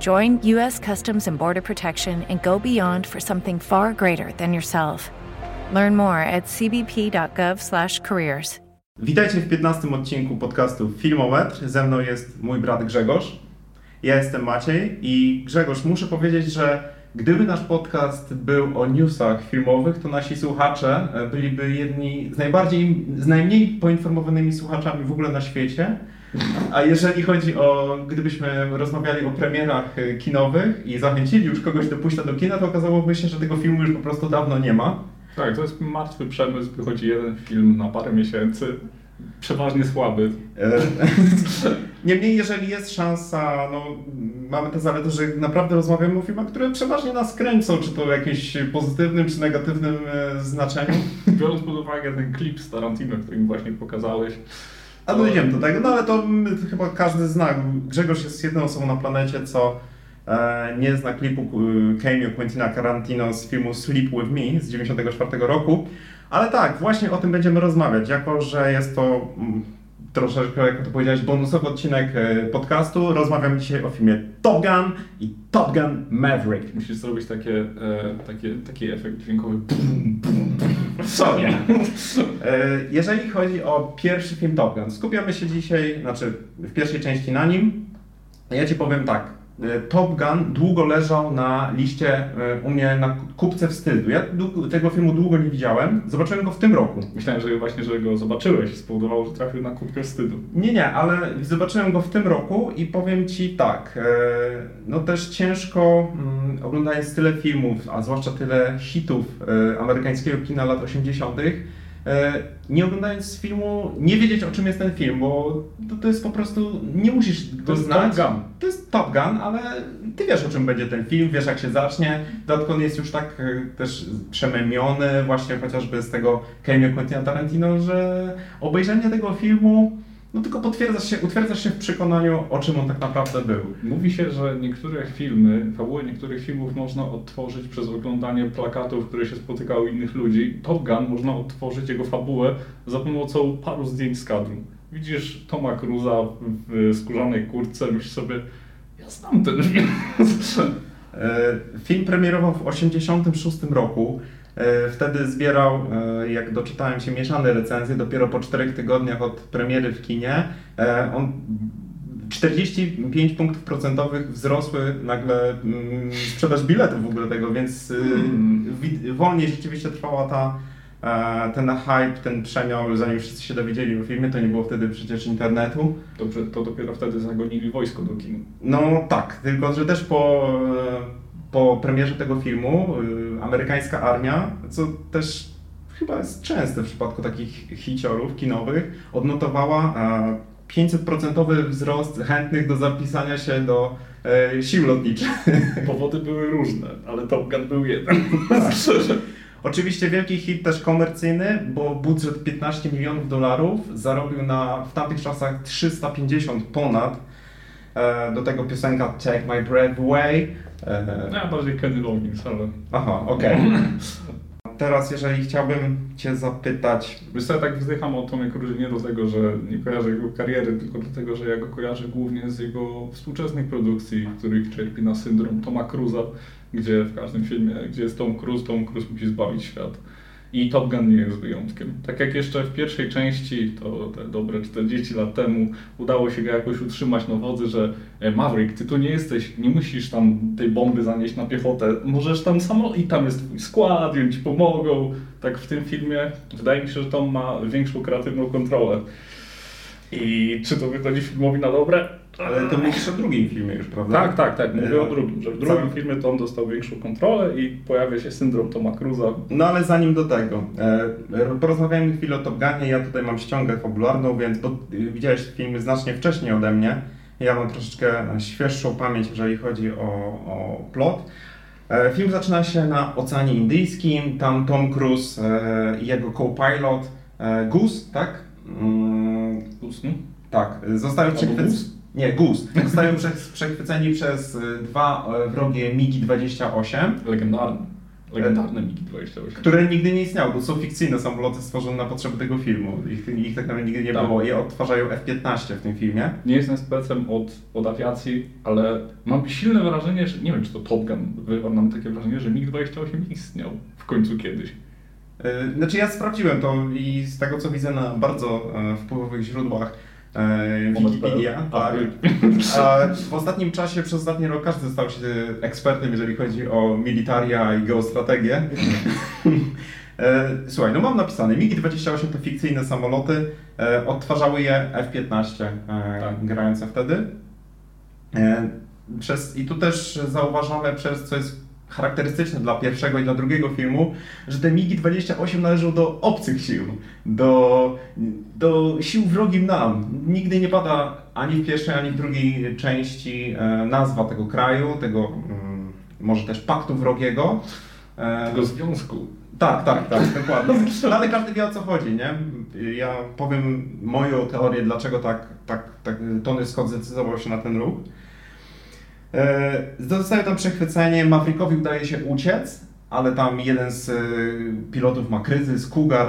Join U.S. Customs and Border Protection and go beyond for something far greater than yourself. Learn more at cbp.gov/careers. Witajcie w 15 odcinku podcastu Filmometr. Ze mną jest mój brat Grzegorz. Ja jestem Maciej i Grzegorz, muszę powiedzieć, że gdyby nasz podcast był o newsach filmowych, to nasi słuchacze e, byliby jedni z najbardziej, z najmniej poinformowanymi słuchaczami w ogóle na świecie. A jeżeli chodzi o, gdybyśmy rozmawiali o premierach e, kinowych i zachęcili już kogoś do pójścia do kina, to okazałoby się, że tego filmu już po prostu dawno nie ma. Tak, to jest martwy przemysł, wychodzi jeden film na parę miesięcy, przeważnie słaby. E, Niemniej, jeżeli jest szansa, no, mamy tę zaletę, że naprawdę rozmawiamy o filmach, które przeważnie nas kręcą, czy to w jakimś pozytywnym, czy negatywnym e, znaczeniu. Biorąc pod uwagę ten klip z Tarantino, który mi właśnie pokazałeś. A dojdziemy do tego, no ale to chyba każdy zna. Grzegorz jest jedną osobą na planecie, co e, nie zna klipu e, cameo Quentina Tarantino z filmu Sleep With Me z 1994 roku. Ale tak, właśnie o tym będziemy rozmawiać, jako że jest to mm, troszeczkę, jak to powiedziałeś, bonusowy odcinek e, podcastu. Rozmawiamy dzisiaj o filmie Top Gun i Top Gun Maverick. Musisz zrobić takie, e, takie, taki efekt dźwiękowy. Sobie. E, Jeżeli chodzi o pierwszy film Top Gun, skupiamy się dzisiaj, znaczy w pierwszej części na nim. Ja Ci powiem tak. E, Top Gun długo leżał na liście e, u mnie na kupce wstydu. Ja tego filmu długo nie widziałem. Zobaczyłem go w tym roku. Myślałem, że właśnie, że go zobaczyłeś, spowodowało, że trafił na kubkę wstydu. Nie, nie, ale zobaczyłem go w tym roku i powiem Ci tak, e, no też ciężko mm, oglądając tyle filmów, a zwłaszcza tyle hitów amerykańskiego kina lat 80., e, nie oglądając filmu, nie wiedzieć o czym jest ten film, bo to, to jest po prostu, nie musisz go jest znać. Top Gun. To jest Top Gun, ale Ty wiesz o czym będzie ten film, wiesz jak się zacznie. Dodatkowo jest już tak e, też przememiony właśnie chociażby z tego cameo Quentina Tarantino, że obejrzenie tego filmu no tylko potwierdzasz się, utwierdzasz się w przekonaniu, o czym on tak naprawdę był. Mówi się, że niektóre filmy, fabuły niektórych filmów można odtworzyć przez oglądanie plakatów, które się spotykały u innych ludzi. Top Gun można odtworzyć jego fabułę za pomocą paru zdjęć z kadru. Widzisz Toma Cruza w skórzanej kurtce, myślisz sobie, ja znam ten film. E, Film premierował w 1986 roku. E, Wtedy zbierał, e, jak doczytałem się, mieszane recenzje dopiero po czterech tygodniach od premiery w kinie. E, On 45 punktów procentowych wzrosły nagle mm, sprzedaż biletów w ogóle tego, więc y, wi- wolniej rzeczywiście trwała ta, ten hype, ten przemiał, zanim wszyscy się dowiedzieli o filmie, to nie było wtedy przecież internetu. Dobrze, to dopiero wtedy zagonili wojsko do kin. No tak, tylko że też po, po premierze tego filmu y, amerykańska armia, co też chyba jest częste w przypadku takich hiciorów kinowych, odnotowała e, 500% wzrost chętnych do zapisania się do e, sił lotniczych. Powody były różne, ale Top Gun był jeden. Oczywiście wielki hit też komercyjny, bo budżet 15 milionów dolarów zarobił na w tamtych czasach 350 ponad. E, do tego piosenka Take My Breath Away. No ja bardziej Kenny Loggins, ale... Aha, okej. teraz, jeżeli chciałbym Cię zapytać... Wiesz co, ja tak wzdycham o Tomie Cruise nie do tego, że nie kojarzę jego kariery, tylko do tego, że ja go kojarzę głównie z jego współczesnych produkcji, których cierpi na syndrom Toma Cruza, gdzie w każdym filmie, gdzie jest Tom Cruise, Tom Cruise musi zbawić świat. I Top Gun nie jest wyjątkiem. Tak jak jeszcze w pierwszej części, to te dobre 40 lat temu, udało się go jakoś utrzymać na wodzy, że e, Maverick, ty tu nie jesteś, nie musisz tam tej bomby zanieść na piechotę, możesz tam samo i tam jest twój skład, i ci pomogą. Tak w tym filmie wydaje mi się, że Tom ma większą kreatywną kontrolę. I czy to wychodzi filmowi na dobre? Ale to mówisz o drugim filmie już, prawda? Tak, tak, tak. Mówię o drugim, że w drugim filmie Tom dostał większą kontrolę i pojawia się syndrom Toma Cruza. No ale zanim do tego, e, porozmawiajmy chwilę o Top Gunie. Ja tutaj mam ściągę fabularną, więc bo y, widziałeś filmy znacznie wcześniej ode mnie. Ja mam troszeczkę świeższą pamięć, jeżeli chodzi o, o plot. E, Film zaczyna się na Oceanie Indyjskim. Tam Tom Cruise e, i jego co-pilot Goose, tak? Mm, Usnu? tak, zostają przechwyceni. Nie, Goose. Zostają prze- przechwyceni przez e, dwa e, wrogie MiG-28. Legendarny. Legendarny MiG-28. które nigdy nie istniały, bo są fikcyjne samoloty stworzone na potrzeby tego filmu. Ich, ich tak naprawdę nigdy nie Tak. było. Je odtwarzają F-15 w tym filmie. Nie jestem specem od, od awiacji, ale mam silne wrażenie, że nie wiem, czy to Top Gun wywarł nam takie wrażenie, że MiG-28 istniał w końcu kiedyś. Yy, Znaczy ja sprawdziłem to i z tego co widzę na bardzo e, wpływowych źródłach Wikipedia, tak. A w ostatnim czasie, przez ostatni rok każdy stał się ekspertem, jeżeli chodzi o militaria i geostrategię. E, Słuchaj, no mam napisane, MiG-28 to fikcyjne samoloty, e, odtwarzały je F-15 e, Tak. grające wtedy. E, Przez, I tu też zauważamy, przez co jest charakterystyczne dla pierwszego i dla drugiego filmu, że te MiG-28 należą do obcych sił, do, do sił wrogim nam. Nigdy nie pada ani w pierwszej, ani w drugiej części e, nazwa tego kraju, tego mm, może też paktu wrogiego. E, Tego związku. tak, tak, tak, dokładnie. No, ale każdy wie o co chodzi, nie? Ja powiem moją teorię, dlaczego tak, tak, tak Tony Scott zdecydował się na ten ruch. E, Zostaje tam przechwycenie, Maverickowi udaje się uciec, ale tam jeden z e, pilotów ma kryzys, Cougar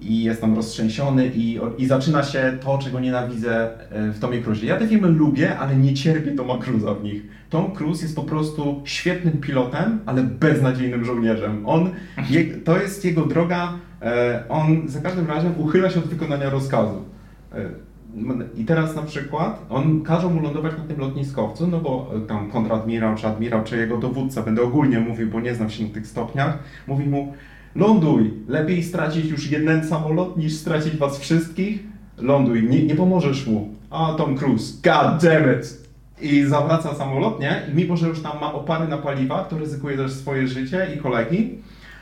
i jest tam roztrzęsiony i, i zaczyna się to, czego nienawidzę e, w Tomie Cruise. Ja te filmy lubię, ale nie cierpię Toma Cruise'a w nich. Tom Cruise jest po prostu świetnym pilotem, ale beznadziejnym żołnierzem. On, je, to jest jego droga, on za każdym razem uchyla się od wykonania rozkazu. I teraz na przykład on każe mu lądować na tym lotniskowcu, no bo e, tam kontradmirał czy admirał, czy jego dowódca, będę ogólnie mówił, bo nie znam się na tych stopniach, mówi mu ląduj, lepiej stracić już jeden samolot niż stracić was wszystkich, ląduj, nie, nie pomożesz mu. A Tom Cruise, god damn it! I zawraca samolot, nie? I mimo, że już tam ma opary na paliwa, to ryzykuje też swoje życie i kolegi,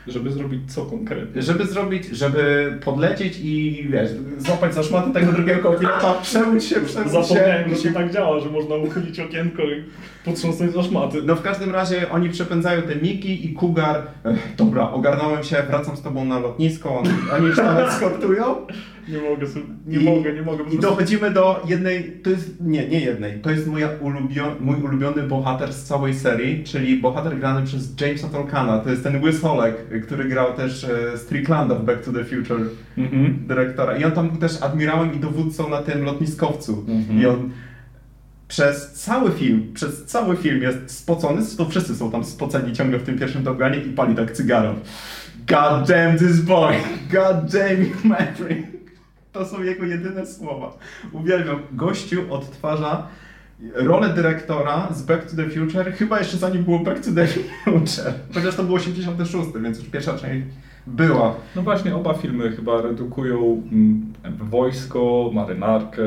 Żeby zrobić co konkretnie? żeby zrobić, żeby podlecieć i wiesz, złapać za szmaty tego drugiego pilota, przemyć się, przemyć Zapomniałem, się. że to tak działa, że można uchylić okienko i potrząsnąć za szmaty. No w każdym razie oni przepędzają te Miki i Kugar. Dobra, ogarnąłem się, wracam z tobą na lotnisko, oni, oni już tam eskortują. Nie mogę, nie I- mogę, nie mogę. I dochodzimy do jednej, to jest, nie, nie jednej, to jest moja ulubio, mój ulubiony bohater z całej serii, czyli bohater grany przez Jamesa Tolkiena. To jest ten łysolek, który grał też e, Stricklanda w Back to the Future Mhm. dyrektora. I on tam był też admirałem i dowódcą na tym lotniskowcu. Mhm. I on przez cały film, przez cały film jest spocony, to wszyscy są tam spoceni ciągle w tym pierwszym Top i pali tak cygaro. God damn this boy! God damn you, Maverick! To są jego jedyne słowa. Uwielbiam. Gościu odtwarza rolę dyrektora z Back to the Future, chyba jeszcze zanim było Back to the Future. Chociaż to było 86, więc już pierwsza część była. No właśnie, oba filmy chyba redukują mm, wojsko, marynarkę,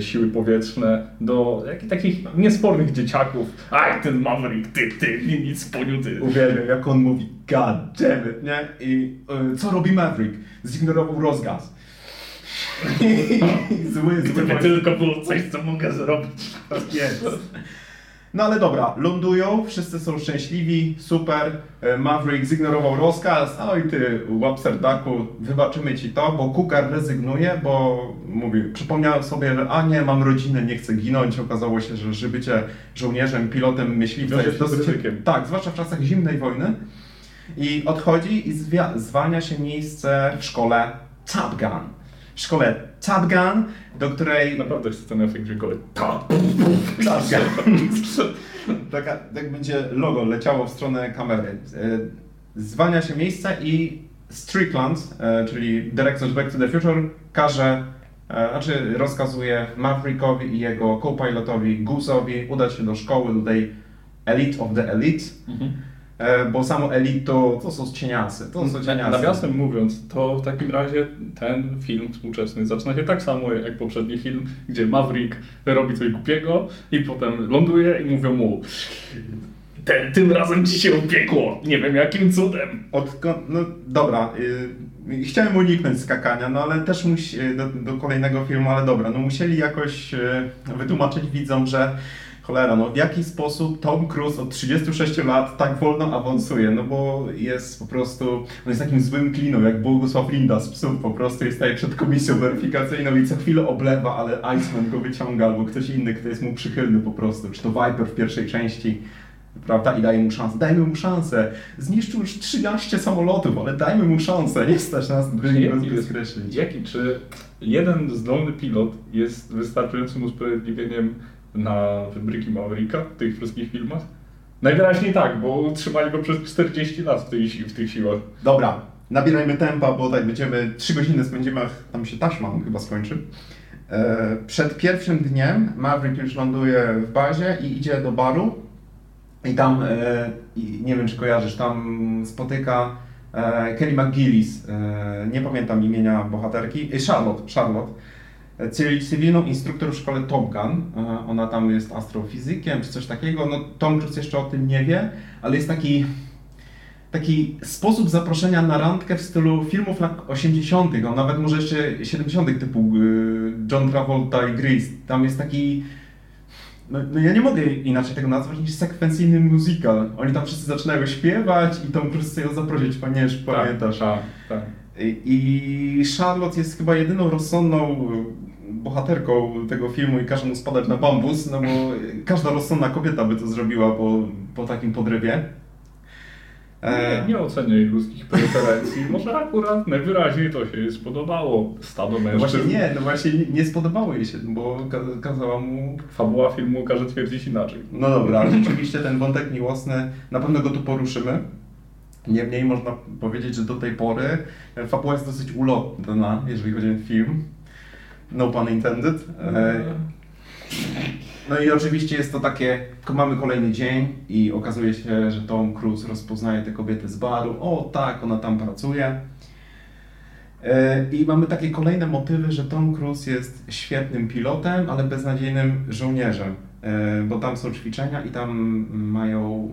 siły powietrzne do takich niespornych dzieciaków. Aj, ten Maverick, ty, ty, nic poniuty. Uwielbiam, jak on mówi God damn it, nie? I y, co robi Maverick? Zignorował rozgaz. I zły, zły Gdyby tylko było coś, co mogę zrobić. Tak jest. No ale dobra, lądują, wszyscy są szczęśliwi, super. E, Maverick zignorował rozkaz. Oj ty, łapserdaku, wybaczymy ci to, bo Kukar rezygnuje, bo mówi, przypomniałem sobie, że a nie, mam rodzinę, nie chcę ginąć. Okazało się, że, że bycie żołnierzem, pilotem myśliwca Wiąże jest dosyć... Tak, zwłaszcza w czasach zimnej wojny. I odchodzi i zwalnia się miejsce w szkole Top Gun. W szkole Top Gun, do której... Naprawdę chcę ten efekt dźwiękowy. Top Gun. Taka, tak będzie logo leciało w stronę kamery. E, Zwalnia się miejsce i Strickland, e, czyli dyrektor Back to the Future, każe, e, znaczy rozkazuje Maverickowi i jego co-pilotowi Goose'owi udać się do szkoły, do tej Elite of the Elite, Mhm. E, bo samo Elite to, to są cieniasy, to są cieniasy. Nawiasem mówiąc, to w takim razie ten film współczesny zaczyna się tak samo jak poprzedni film, gdzie Maverick robi coś głupiego i potem ląduje i mówią mu ten, tym razem ci się upiekło, nie wiem jakim cudem. Odkąd, no dobra, y, chciałem uniknąć skakania, no ale też musi, do, do kolejnego filmu, ale dobra, no musieli jakoś y, wytłumaczyć widzom, że cholera, no w jaki sposób Tom Cruise od 36 lat tak wolno awansuje, no bo jest po prostu, on jest takim złym kliną, jak Bogusław Linda z psów, po prostu jest tutaj przed komisją weryfikacyjną i co chwilę oblewa, ale Iceman go wyciąga, albo ktoś inny, kto jest mu przychylny po prostu, czy to Viper w pierwszej części, prawda? I daje mu szansę. Dajmy mu szansę. Zniszczył już 13 samolotów, ale dajmy mu szansę. Nie stać nas, jest- skreślić. Jaki, czy jeden zdolny pilot jest wystarczającym usprawiedliwieniem na wybryki Mavericka w tych wszystkich filmach? Najwyraźniej tak, bo trzymali go przez 40 lat w, tej, w tych siłach. Dobra, nabierajmy tempa, bo tak będziemy 3 godziny spędzimy, tam się taśma chyba skończy. E, przed pierwszym dniem Maverick już ląduje w bazie i idzie do baru. I tam, e, nie wiem czy kojarzysz, tam spotyka e, Kelly McGillis, nie pamiętam imienia bohaterki, Charlotte, Charlotte, cywilną instruktor w szkole Top Gun. E, ona tam jest astrofizykiem czy coś takiego. No Tom Cruise jeszcze o tym nie wie, ale jest taki taki sposób zaproszenia na randkę w stylu filmów lat 80., a nawet może jeszcze 70., typu y, John Travolta i Grease. Tam jest taki. No, no ja nie mogę inaczej tego nazwać niż sekwencyjny musical. Oni tam wszyscy zaczynają śpiewać i Tom Cruise chce ją zaprosić, pamiętasz? pamiętasz. Tak, tak. I, Charlotte jest chyba jedyną rozsądną bohaterką tego filmu i każe mu spadać na bambus, no bo każda rozsądna kobieta by to zrobiła po, po takim podrywie. E, Nie, nie oceniaj ludzkich preferencji. Może akurat najwyraźniej to się jej spodobało. Stado No mężczyzn. właśnie nie, no właśnie nie, nie spodobało jej się, bo ka- kazała mu... Fabuła filmu każe twierdzić inaczej. No dobra, rzeczywiście ten wątek miłosny, na pewno go tu poruszymy. Niemniej można powiedzieć, że do tej pory fabuła jest dosyć ulotna, jeżeli chodzi o ten film. No pun intended. No i oczywiście jest to takie, mamy kolejny dzień i okazuje się, że Tom Cruise rozpoznaje tę kobietę z baru. O tak, ona tam pracuje. E, I mamy takie kolejne motywy, że Tom Cruise jest świetnym pilotem, ale beznadziejnym żołnierzem. E, Bo tam są ćwiczenia i tam mają,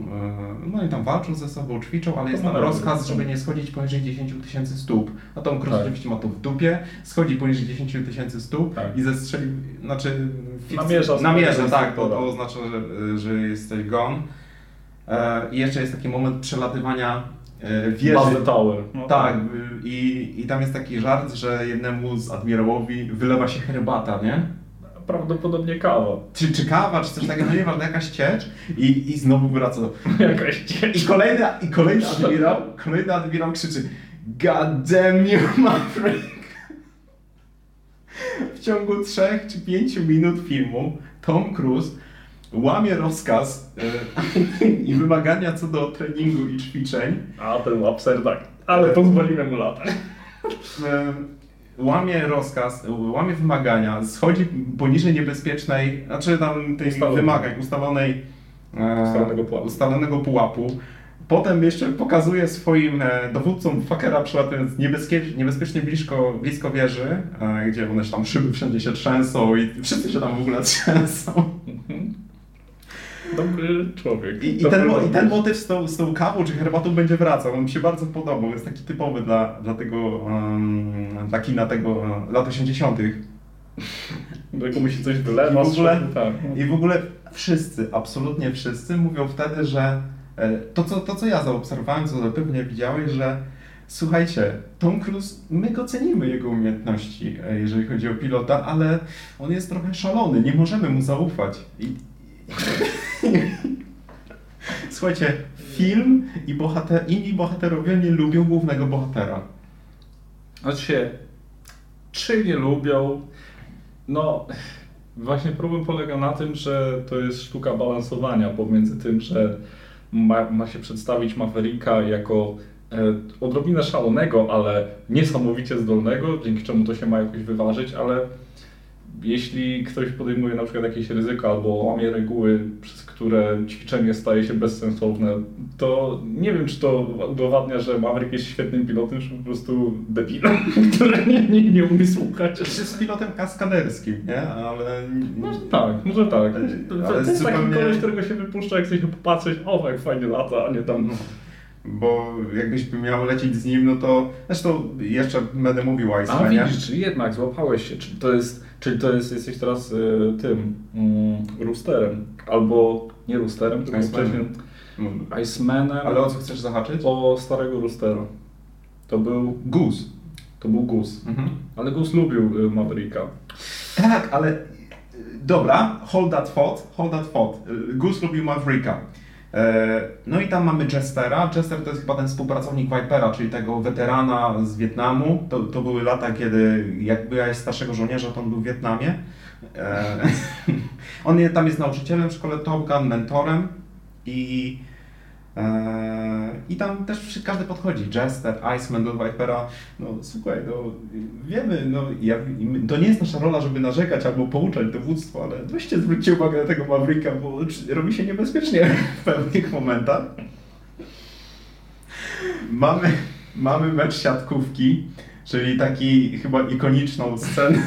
e, no i tam walczą ze sobą, ćwiczą, ale jest tam rozkaz, żeby nie schodzić poniżej 10 tysięcy stóp. A Tom Cruise Tak. oczywiście ma to w dupie, schodzi poniżej 10 tysięcy stóp Tak. i zestrzeli, znaczy... fikc- Namierza Namierza, tak, to, to oznacza, że, że jesteś gone. E, I jeszcze jest taki moment przelatywania wieży. The Tower. No, Tak, y, i, i tam jest taki żart, że jednemu z admirałowi wylewa się herbata, nie? Prawdopodobnie kawa. Czy, czy kawa, czy coś takiego, no nieważne, jakaś ciecz i, i znowu wraca do... Jakaś ciecz. I kolejny, i kolejny admirał, kolejny admirał krzyczy God damn you, Maverick! W ciągu trzech czy pięciu minut filmu Tom Cruise łamie rozkaz e, i wymagania co do treningu i ćwiczeń, A ten łapser tak. Ale pozwolimy mu latać. Łamie rozkaz, łamie wymagania, schodzi poniżej niebezpiecznej, znaczy tam tej Ustalonej. wymagań, ustalonej, e, Ustalonego pułapu. ustalonego pułapu. Potem jeszcze pokazuje swoim e, dowódcom fuckera przylatując niebezpiecznie, niebezpiecznie blisko, blisko wieży, e, gdzie one tam szyby wszędzie się trzęsą i wszyscy się tam w ogóle trzęsą. Dobry człowiek. I, i, Dobry ten, mo- I człowiek. ten motyw z tą, z tą kawą czy herbatą będzie wracał. On mi się bardzo podobał. Jest taki typowy dla, dla tego, um, dla kina tego e, lat 80. Do komuś się coś wylewa. I w ogóle- tak. no. I w ogóle wszyscy, absolutnie wszyscy mówią wtedy, że e, to co, to, co ja zaobserwowałem, co pewnie widziałeś, że słuchajcie, Tom Cruise, my go cenimy, jego umiejętności, e, jeżeli chodzi o pilota, ale on jest trochę szalony, nie możemy mu zaufać. I, i, słuchajcie, film i bohater, inni bohaterowie nie lubią głównego bohatera. Znaczy czy nie lubią? No, właśnie problem polega na tym, że to jest sztuka balansowania pomiędzy tym, że ma, ma się przedstawić Mavericka jako e, odrobinę szalonego, ale niesamowicie zdolnego, dzięki czemu to się ma jakoś wyważyć, ale jeśli ktoś podejmuje na przykład jakieś ryzyko albo łamie reguły, przez które ćwiczenie staje się bezsensowne, to nie wiem, czy to udowadnia, że Maverick jest świetnym pilotem, czy po prostu debilem, który nie, nie, nie umie słuchać. Jest pilotem kaskaderskim, nie? Ale... Może tak, może tak. To, Ale to jest zupełnie- taki koleś, którego się wypuszcza, jak chce się popatrzeć, o jak fajnie lata, a nie tam... Bo jakbyś miał lecieć z nim, no to... Zresztą jeszcze będę mówił o A widzisz, czyli jednak złapałeś się. Czyli to jest, czyli to jest jesteś teraz y, tym mm, roosterem. Albo nie roosterem, tylko wcześniej Icemanem. Ale o co chcesz zahaczyć? o starego roostera. To był, Goose. to był Gus. Mhm. Ale Gus lubił y, Mavericka. Tak, ale y, dobra, hold that thought, hold that thought. Y, Goose lubił Mavericka. E, No i tam mamy Jestera. Jester to jest chyba ten współpracownik Vipera, czyli tego weterana z Wietnamu. To, to były lata, kiedy jak byłeś starszego żołnierza, to on był w Wietnamie. E, On tam jest nauczycielem w szkole Top Gun, mentorem i i tam też każdy podchodzi. Jester, Iceman do Vipera. No słuchaj, no wiemy, no ja, to nie jest nasza rola, żeby narzekać albo pouczać dowództwo, ale weźcie zwróćcie uwagę na tego Mavericka, bo robi się niebezpiecznie w pewnych momentach. Mamy, mamy mecz siatkówki, czyli taki chyba ikoniczną scenę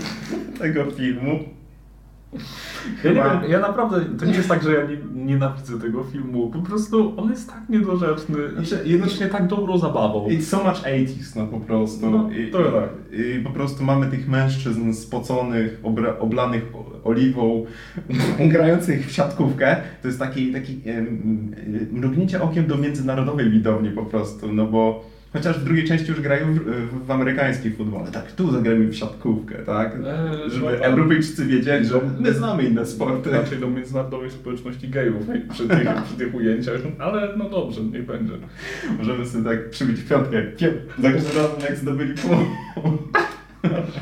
tego filmu. Ja, nie Chyba- wiem, ja naprawdę, to nie jest tak, że ja nie, nienawidzę tego filmu. Po prostu on jest tak niedorzeczny Znaczy, i jednocześnie tak dobrą zabawą. It's so much 80s, no po prostu. No, I, to tak. i, po prostu mamy tych mężczyzn spoconych, obra, oblanych oliwą, grających w siatkówkę. To jest taki, taki mrugnięcie okiem do międzynarodowej widowni po prostu, no bo chociaż w drugiej części już grają w, w, amerykański futbol, tak tu zagrajmy w siatkówkę, tak? Eee, Żeby no. Europejczycy wiedzieli, że my znamy inne sporty. Raczej do międzynarodowej społeczności gejów przy tych, przy tych ujęciach, ale no dobrze, niech będzie. Możemy sobie tak przybić piątkę. Pię- Za każdym razem jak zdobyli punkt.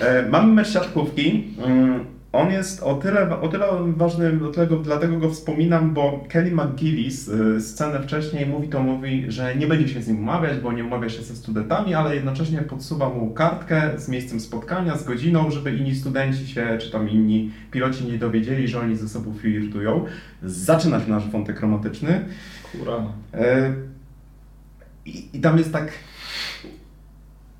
E, Mamy mecz siatkówki. Mm, On jest o tyle, o tyle ważny, dlatego, dlatego go wspominam, bo Kelly McGillis y, scenę wcześniej mówi to mówi, że nie będzie się z nim umawiać, bo nie umawia się ze studentami, ale jednocześnie podsuwa mu kartkę z miejscem spotkania, z godziną, żeby inni studenci się, czy tam inni piloci nie dowiedzieli, że oni ze sobą flirtują. Zaczyna się nasz wątek romantyczny. Kurwa. E, I, I tam jest tak.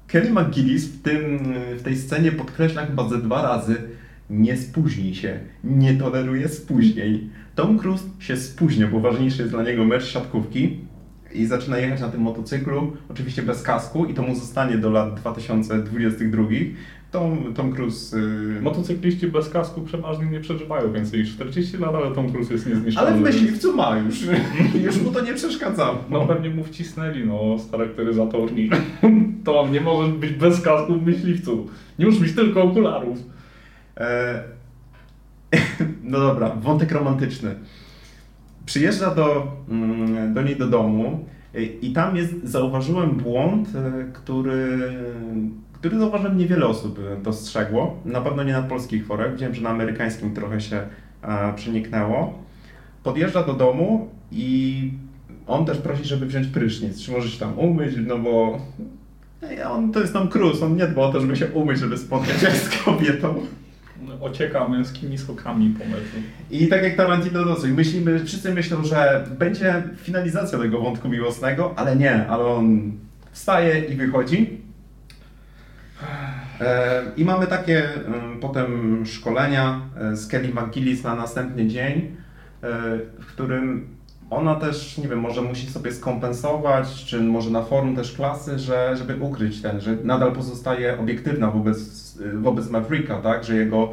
Kelly McGillis w, tym, w tej scenie podkreśla chyba ze dwa razy nie spóźnij się, nie toleruje spóźnień. Tom Cruise się spóźnia, bo ważniejszy jest dla niego mecz siatkówki i zaczyna jechać na tym motocyklu, oczywiście bez kasku i to mu zostanie do lat 2022. Tom, Tom Cruise... Yy... Motocykliści bez kasku przeważnie nie przeżywają więcej niż 40 lat, ale Tom Cruise jest niezniszczalny. Ale w myśliwcu ma już, już mu to nie przeszkadza. No pewnie mu wcisnęli, no, z charakteryzatorni. To nie może być bez kasku w myśliwcu. Nie musi mieć tylko okularów. E, No dobra, wątek romantyczny. Przyjeżdża do, mm, do niej do domu e, i tam jest, zauważyłem błąd, e, który, który zauważyłem niewiele osób dostrzegło. Na pewno nie na polskich forach, widziałem, że na amerykańskim trochę się przeniknęło. Podjeżdża do domu i on też prosi, żeby wziąć prysznic, czy może się tam umyć, no bo on to jest Tom Cruise, on nie dba o to, żeby się umyć, żeby spotkać się z kobietą. Ocieka męskimi skokami po meczu. I tak jak Tarantino dosyć, myślimy, wszyscy myślą, że będzie finalizacja tego wątku miłosnego, ale nie, ale on wstaje i wychodzi. E, I mamy takie mm, potem szkolenia e, z Kelly McGillis na następny dzień, e, w którym ona też, nie wiem, może musi sobie skompensować, czy może na forum też klasy, że, żeby ukryć ten, że nadal pozostaje obiektywna wobec, wobec Mavericka, tak, że jego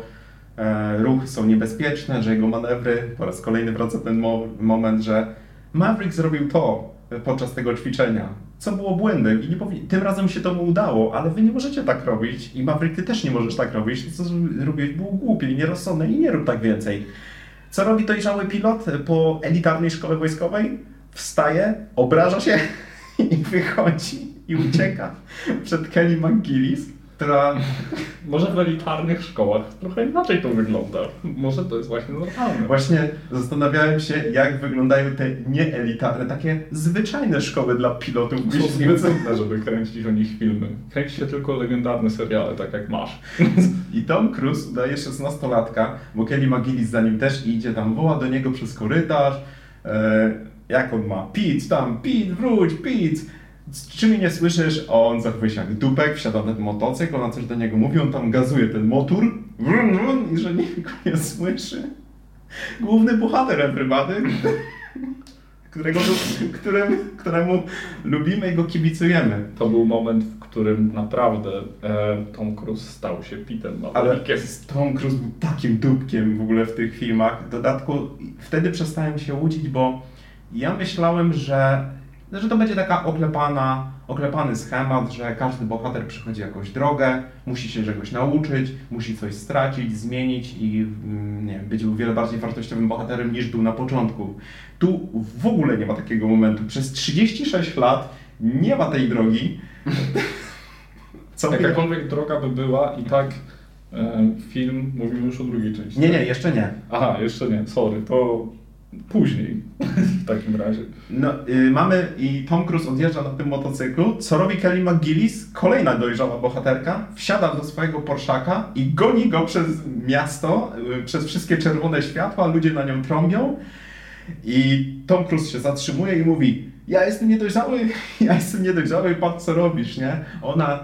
e, ruchy są niebezpieczne, że jego manewry, po raz kolejny wraca ten mo moment, że Maverick zrobił to podczas tego ćwiczenia, co było błędem i nie tym razem się to mu udało, ale wy nie możecie tak robić i Maverick, ty też nie możesz tak robić, to co robiłeś było głupie i nierozsądne i nie rób tak więcej. Co robi dojrzały pilot po elitarnej szkole wojskowej? Wstaje, obraża się i wychodzi i ucieka przed Kelly McGillis, która Może w elitarnych szkołach trochę inaczej to wygląda. Może to jest właśnie normalne. Właśnie zastanawiałem się, jak wyglądają te nieelitarne, takie zwyczajne szkoły dla pilotów. Zbyt trudne, żeby kręcić o nich filmy. Kręci się tylko legendarne seriale, tak jak masz. I Tom Cruise udaje 16-latka, bo Kelly McGillis za nim też idzie, tam woła do niego przez korytarz. E, jak on ma? Pete, tam, Pete, wróć, Pete! Czy mnie nie słyszysz? On zachowuje się jak dupek, wsiada na ten motocykl, ona coś do niego mówi, on tam gazuje ten motor, wrum, wrum, i że nikt go nie słyszy. Główny bohater everybody, którego, którym, któremu lubimy i go kibicujemy. To był moment, w którym naprawdę e, Tom Cruise stał się Pitem Ale. Tom Cruise był takim dupkiem w ogóle w tych filmach. W dodatku wtedy przestałem się łudzić, bo ja myślałem, że, że to będzie taka oklepana, oklepany schemat, że każdy bohater przychodzi jakąś drogę, musi się czegoś nauczyć, musi coś stracić, zmienić i mm, nie być o wiele bardziej wartościowym bohaterem niż był na początku. Tu w ogóle nie ma takiego momentu. Przez 36 lat nie ma tej drogi. Co Jakakolwiek droga by była i tak e, film, mówimy już o drugiej części. Nie, nie, jeszcze nie. Aha, jeszcze nie, sorry, to później w takim razie. No, y, mamy i Tom Cruise odjeżdża na tym motocyklu. Co robi Kelly McGillis? Kolejna dojrzała bohaterka. Wsiada do swojego Porszaka i goni go przez miasto, y, przez wszystkie czerwone światła, ludzie na nią trąbią. I Tom Cruise się zatrzymuje i mówi: Ja jestem niedojrzały, ja jestem niedojrzały, patrz co robisz, nie? Ona.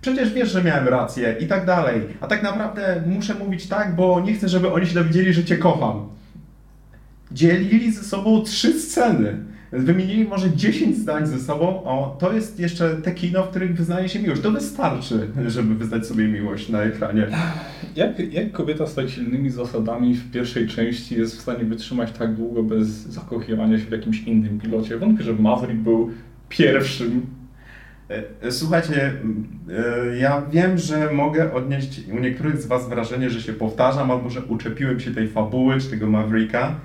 Przecież wiesz, że miałem rację i tak dalej. A tak naprawdę muszę mówić tak, bo nie chcę, żeby oni się dowiedzieli, że cię kocham dzielili ze sobą trzy sceny. Wymienili może 10 zdań ze sobą. O, to jest jeszcze te kino, w których wyznaje się miłość. To wystarczy, żeby wyznać sobie miłość na ekranie. Jak, jak kobieta z tak silnymi zasadami w pierwszej części jest w stanie wytrzymać tak długo bez zakochiwania się w jakimś innym pilocie? Wątpię, że Maverick był pierwszym. E, Słuchajcie, e, ja wiem, że mogę odnieść u niektórych z Was wrażenie, że się powtarzam, albo że uczepiłem się tej fabuły, czy tego Mavericka.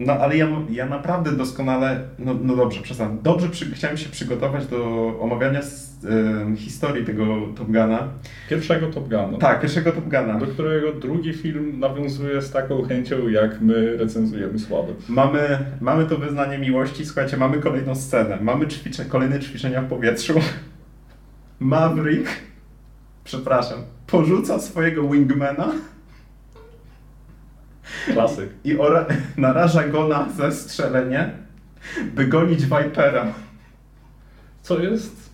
No ale ja, ja naprawdę doskonale, no, no dobrze, przepraszam, dobrze przy, chciałem się przygotować do omawiania z, e, historii tego Top Guna. Pierwszego Top Guna. Tak, pierwszego Top Guna. Do którego drugi film nawiązuje z taką chęcią, jak my recenzujemy słabe. Mamy, mamy to wyznanie miłości, słuchajcie, mamy kolejną scenę. Mamy ćwicze, kolejne ćwiczenia w powietrzu. Maverick, przepraszam, porzuca swojego wingmana Klasyk. i naraża go na zestrzelenie, by gonić Vipera. Co jest?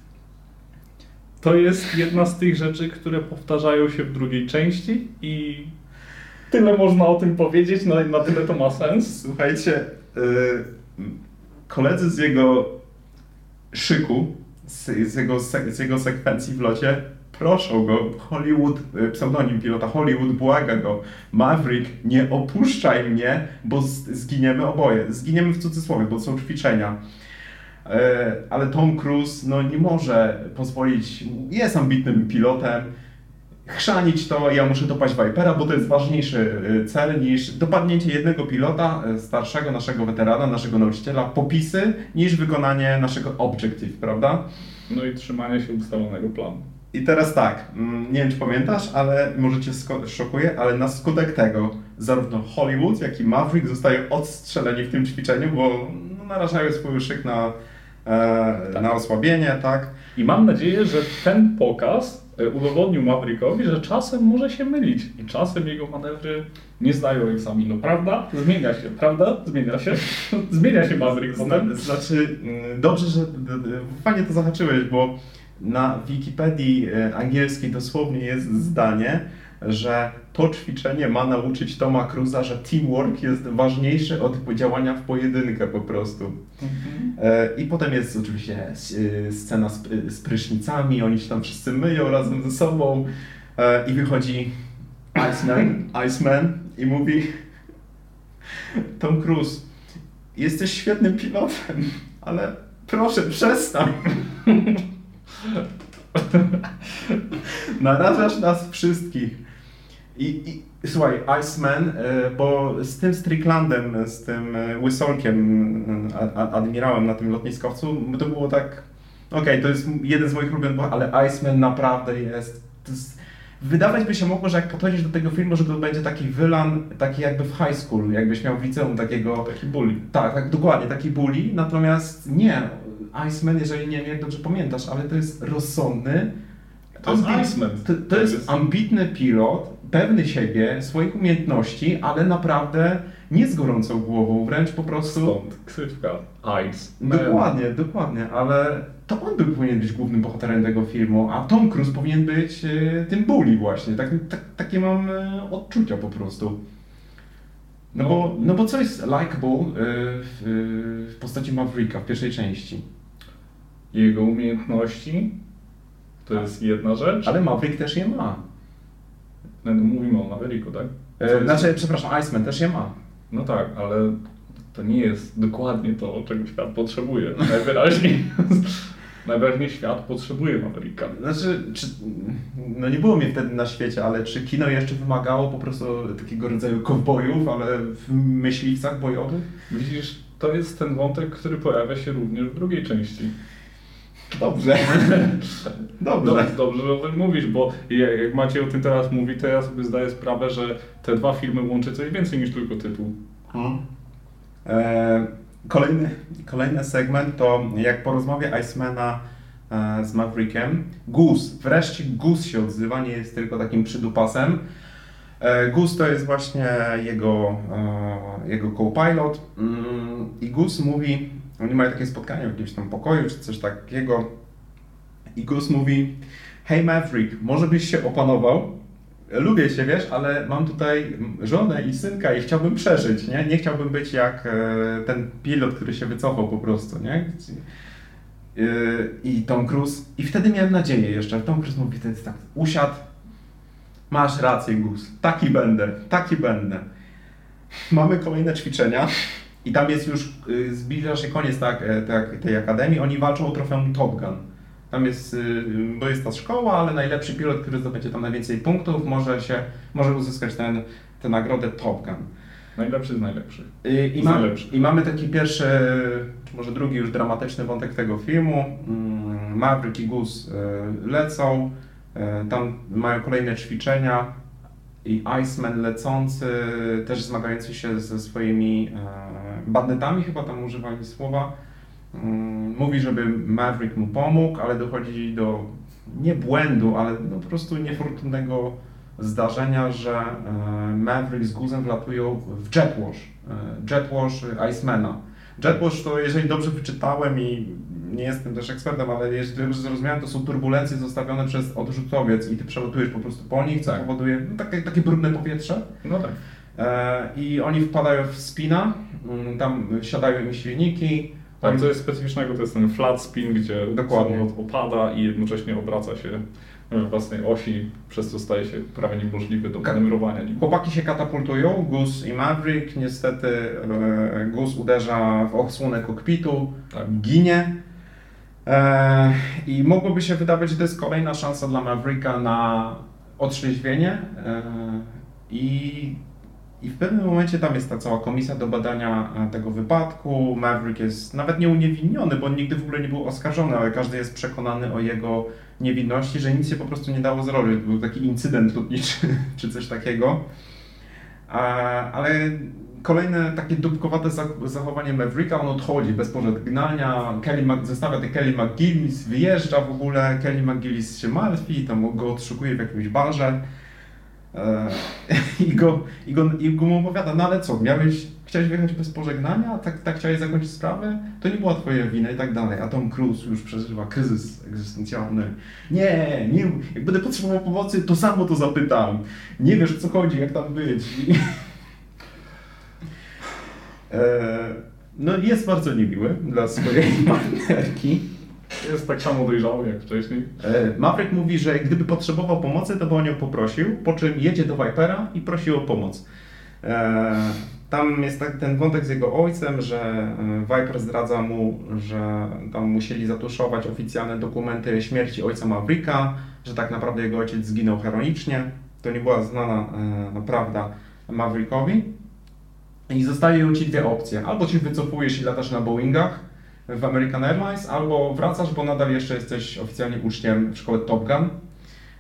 To jest jedna z tych rzeczy, które powtarzają się w drugiej części i tyle można o tym powiedzieć, na, na tyle to ma sens. Słuchajcie, yy, koledzy z jego szyku, z, z, jego, z jego sekwencji w locie, proszą go, Hollywood, y, pseudonim pilota Hollywood błaga go, Maverick, nie opuszczaj mnie, bo zginiemy oboje. Zginiemy w cudzysłowie, bo są ćwiczenia. E, Ale Tom Cruise no, nie może pozwolić, jest ambitnym pilotem, chrzanić to, ja muszę dopaść Vipera, bo to jest ważniejszy y, cel niż dopadnięcie jednego pilota, starszego naszego weterana, naszego nauczyciela, popisy, niż wykonanie naszego objective, prawda? No i trzymanie się ustalonego planu. I teraz tak, mm, nie wiem czy pamiętasz, ale może cię szokuje, ale na skutek tego zarówno Hollywood, jak i Maverick zostają odstrzeleni w tym ćwiczeniu, bo no, narażają swój szyk na, e, na osłabienie, tak? I mam nadzieję, że ten pokaz e, udowodnił Maverickowi, że czasem może się mylić i czasem jego manewry nie zdają egzaminu, prawda? Zmienia się, prawda? Zmienia się. Zmienia się Maverick potem. Zna- Znaczy, mm, dobrze, że fajnie to zahaczyłeś, bo na Wikipedii e, angielskiej dosłownie jest zdanie, że to ćwiczenie ma nauczyć Toma Cruza, że teamwork jest ważniejszy od działania w pojedynkę po prostu. E, I potem jest oczywiście e, scena z, pry- z prysznicami, oni się tam wszyscy myją razem ze sobą i wychodzi Iceman, Iceman i mówi Tom Cruise, jesteś świetnym pilotem, ale proszę przestań. Narażasz nas wszystkich. I, I Słuchaj, Iceman, e, bo z tym Stricklandem, z tym e, Łysolkiem, e, a- admirałem na tym lotniskowcu, to było tak, okej, to jest jeden z moich ulubionych, ale Iceman naprawdę jest, jest, wydawać by się mogło, że jak podchodzisz do tego filmu, że to będzie taki wylan, taki jakby w high school, jakbyś miał w liceum takiego, Taki bully. tak, tak, dokładnie, taki bully, natomiast nie, Iceman, jeżeli nie wiem, jak dobrze pamiętasz, ale to jest rozsądny, To jest Iceman. To, to jest ambitny pilot, pewny siebie, swoich umiejętności, ale naprawdę nie z gorącą głową, wręcz po prostu... Stąd ksywka Ice. Dokładnie, dokładnie, ale to on by powinien być głównym bohaterem tego filmu, a Tom Cruise powinien być e, tym bully właśnie. Tak, tak, takie mam e, odczucia po prostu. No, No. bo, no bo co jest likeable e, w, e, w postaci Mavericka w pierwszej części? Jego umiejętności to jest jedna rzecz. Ale Maverick też je ma. No, mówimy o Mavericku, tak? E, znaczy, przepraszam, Iceman też je ma. No tak, ale to nie jest dokładnie to, czego świat potrzebuje. Najwyraźniej. Najwyraźniej świat potrzebuje Mavericka. Znaczy, czy, no nie było mnie wtedy na świecie, ale czy kino jeszcze wymagało po prostu takiego rodzaju kowbojów, ale w myśliwcach bojowych? Widzisz, to jest ten wątek, który pojawia się również w drugiej części. Dobrze. Dobrze. Dobrze, dobrze że o tym mówisz, bo ja- jak Maciej o tym teraz mówi, to ja sobie zdaję sprawę, że te dwa filmy łączy coś więcej niż tylko tytuł. E, kolejny, kolejny segment to jak po rozmowie Icemana e, z Maverickiem, Goose, wreszcie Goose się odzywa, nie jest tylko takim przydupasem. E, Goose to jest właśnie jego, e, jego co-pilot mm, i Goose mówi, oni mają takie spotkanie w jakimś tam pokoju czy coś takiego i Goose mówi Hej Maverick, może byś się opanował? Lubię cię, wiesz, ale mam tutaj żonę i synka i chciałbym przeżyć, nie? Nie chciałbym być jak e, ten pilot, który się wycofał po prostu, nie? E, I Tom Cruise. I wtedy miałem nadzieję jeszcze. Tom Cruise mówi wtedy tak, usiadł, masz rację Gus, taki będę, taki będę. Mamy kolejne ćwiczenia i tam jest już, y, zbliża się koniec tak, e, tak, tej akademii, oni walczą o trofeum Top Gun. Tam jest, y, bo jest ta szkoła, ale najlepszy pilot, który zdobędzie tam najwięcej punktów, może się, może uzyskać ten, tę nagrodę Top Gun. Najlepszy z najlepszych. I, i, ma. I mamy taki pierwszy, czy może drugi już dramatyczny wątek tego filmu. Mm, Maverick i Goose y, lecą, y, tam mają kolejne ćwiczenia i Iceman lecący, też zmagający się ze swoimi e, bandytami, chyba tam używali słowa, mm, mówi, żeby Maverick mu pomógł, ale dochodzi do nie błędu, ale no po prostu niefortunnego zdarzenia, że e, Maverick z Guzem wlatują w Jetwash, e, Jetwash Icemana. Jetwash to, jeżeli dobrze wyczytałem i nie jestem też ekspertem, ale jeżeli dobrze zrozumiałem, to są turbulencje zostawione przez odrzutowiec i ty przelatujesz po prostu po nich, co Tak. powoduje no, takie, takie brudne powietrze. No tak. E, I oni wpadają w spina, mm, tam siadają im silniki. Tak, oni- co jest specyficznego, to jest ten flat spin, gdzie Dokładnie. samolot opada i jednocześnie obraca się własnej osi, przez co staje się prawie niemożliwy do manewrowania nim. Chłopaki się katapultują, Gus i Maverick. Niestety e, Gus uderza w osłonę kokpitu, Tak. ginie. E, I mogłoby się wydawać, że to jest kolejna szansa dla Mavericka na otrzeźwienie. E, I, I w pewnym momencie tam jest ta cała komisja do badania e, tego wypadku. Maverick jest nawet nie uniewinniony, bo on nigdy w ogóle nie był oskarżony, ale każdy jest przekonany o jego niewinności, że nic się po prostu nie dało zrobić. Był taki incydent lotniczy czy coś takiego. Ale kolejne takie dupkowate zach- zachowanie Mavericka, on odchodzi bez pożegnania, Kelly Mac- zostawia te Kelly McGillis, wyjeżdża w ogóle, Kelly McGillis się martwi, tam go odszukuje w jakimś barze i, go, i, go, i go mu opowiada, no ale co, miałeś, chciałeś wyjechać bez pożegnania, tak, tak chciałeś zakończyć sprawę, to nie była twoja wina i tak dalej, a Tom Cruise już przeżywa kryzys egzystencjalny. Nie, nie, jak będę potrzebował pomocy, to samo to zapytam. Nie wiesz o co chodzi, jak tam być. E, No jest bardzo niemiły dla swojej partnerki. Jest tak samo dojrzały jak wcześniej. E, Maverick mówi, że gdyby potrzebował pomocy, to by o nią poprosił, po czym jedzie do Vipera i prosi o pomoc. E, Tam jest tak, ten wątek z jego ojcem, że e, Viper zdradza mu, że tam musieli zatuszować oficjalne dokumenty śmierci ojca Mavericka, że tak naprawdę jego ojciec zginął heroicznie. to nie była znana prawda Maverickowi. I zostają ci dwie opcje. Albo się wycofujesz i latasz na Boeingach w American Airlines, albo wracasz, bo nadal jeszcze jesteś oficjalnie uczniem w szkole Top Gun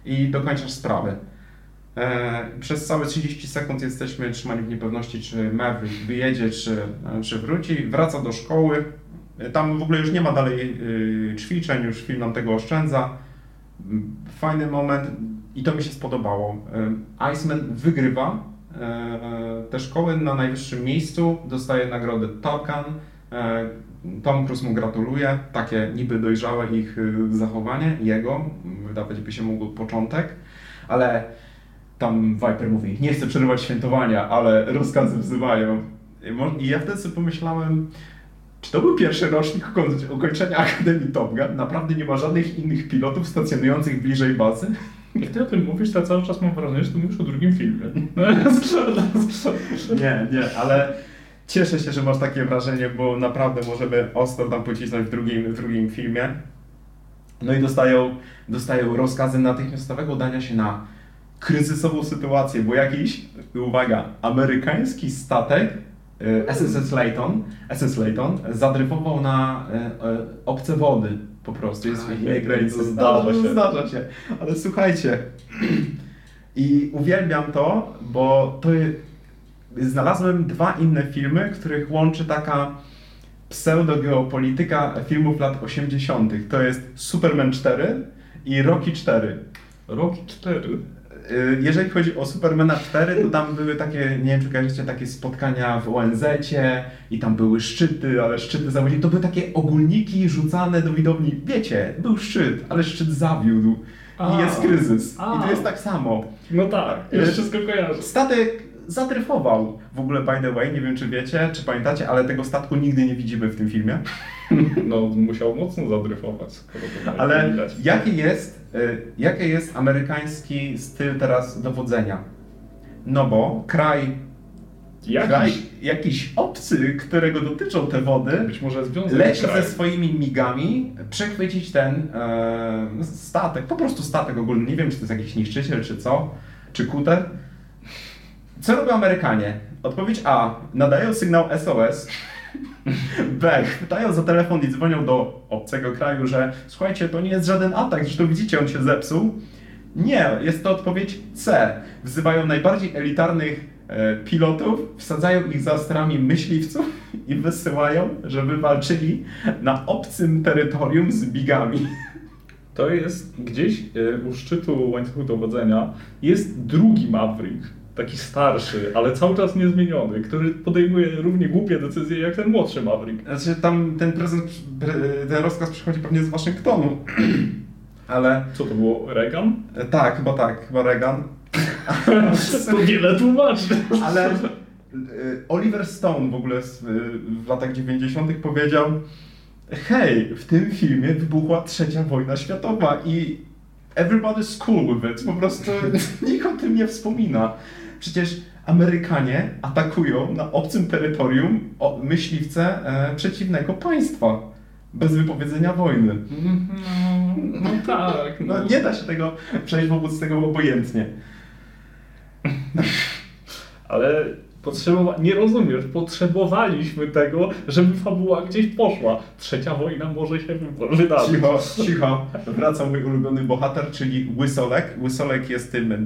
i dokończasz sprawy. E, przez całe 30 sekund jesteśmy trzymani w niepewności, czy Maverick wyjedzie, czy, e, czy wróci. Wraca do szkoły. E, tam w ogóle już nie ma dalej ćwiczeń, już film nam tego oszczędza. Fajny moment i to mi się spodobało. Iceman wygrywa te szkoły na najwyższym miejscu, dostaje nagrodę Top Gun. Tom Cruise mu gratuluje, takie niby dojrzałe ich zachowanie, jego, wydawać by się mógł początek, ale tam Viper mówi, nie chcę przerywać świętowania, ale rozkazy wzywają. I ja wtedy sobie pomyślałem, czy to był pierwszy rocznik ukończenia Akademii Top Gun? Naprawdę nie ma żadnych innych pilotów stacjonujących bliżej bazy? Jak ty o tym mówisz, to ja cały czas mam wrażenie, że ty mówisz o drugim filmie. nie, nie, ale cieszę się, że masz takie wrażenie, bo naprawdę możemy ostro tam pocisnąć w drugim, w drugim filmie. No i dostają, dostają rozkazy natychmiastowego dania się na kryzysową sytuację, bo jakiś, uwaga, amerykański statek SSS e, Layton, SS Layton zadryfował na e, e, obce wody po prostu. Jest w jej granicy. Zdarza się. Zdarza się. Ale słuchajcie, i uwielbiam to, bo to znalazłem dwa inne filmy, których łączy taka pseudo-geopolityka filmów lat 80. To jest Superman 4 i Rocky 4. Rocky 4? Y, jeżeli chodzi o Supermana 4, to tam były takie, nie wiem czy kojarzycie, takie spotkania w ONZ-cie i tam były szczyty, ale szczyty zawodzili. To były takie ogólniki rzucane do widowni. Wiecie, był szczyt, ale szczyt zawiódł. I jest kryzys. A. I to jest tak samo. No tak, już wszystko kojarzę. Statek zatryfował. W ogóle, by the way, nie wiem czy wiecie, czy pamiętacie, ale tego statku nigdy nie widzimy w tym filmie. No, musiał mocno zadryfować. Ale jaki jest, y, jaki jest amerykański styl teraz dowodzenia? No bo kraj Jakiś, kraj, jakiś obcy, którego dotyczą te wody, być może leci ze swoimi migami przechwycić ten e, statek, po prostu statek ogólny. Nie wiem, czy to jest jakiś niszczyciel, czy co, czy kuter. Co robią Amerykanie? Odpowiedź A. Nadają sygnał SOS. B. Chwytają za telefon i dzwonią do obcego kraju, że słuchajcie, to nie jest żaden atak, zresztą widzicie, on się zepsuł. Nie, jest to odpowiedź C. Wzywają najbardziej elitarnych e, pilotów, wsadzają ich za astrami myśliwców i wysyłają, żeby walczyli na obcym terytorium z bigami. To jest gdzieś e, u szczytu łańcuchu dowodzenia jest drugi Maverick taki starszy, ale cały czas niezmieniony, który podejmuje równie głupie decyzje jak ten młodszy Maverick. Znaczy tam ten prezent, ten rozkaz przychodzi pewnie z Waszyngtonu, ale... Co to było, Reagan? E, tak, chyba tak, chyba Reagan. to wiele tłumaczy. ale e, Oliver Stone w ogóle w latach 90. powiedział hej, w tym filmie wybuchła trzecia wojna światowa i everybody's cool with it. Po prostu nikt o tym nie wspomina. Przecież Amerykanie atakują na obcym terytorium myśliwce e, przeciwnego państwa. Bez wypowiedzenia wojny. No, no tak. No. no. nie da się tego przejść wobec tego obojętnie. Ale Potrzebowa nie rozumiesz, potrzebowaliśmy tego, żeby fabuła gdzieś poszła. Trzecia wojna może się wydarzyć. Cicho, cicho. Wraca mój ulubiony bohater, czyli Łysolek. Łysolek jest tym y,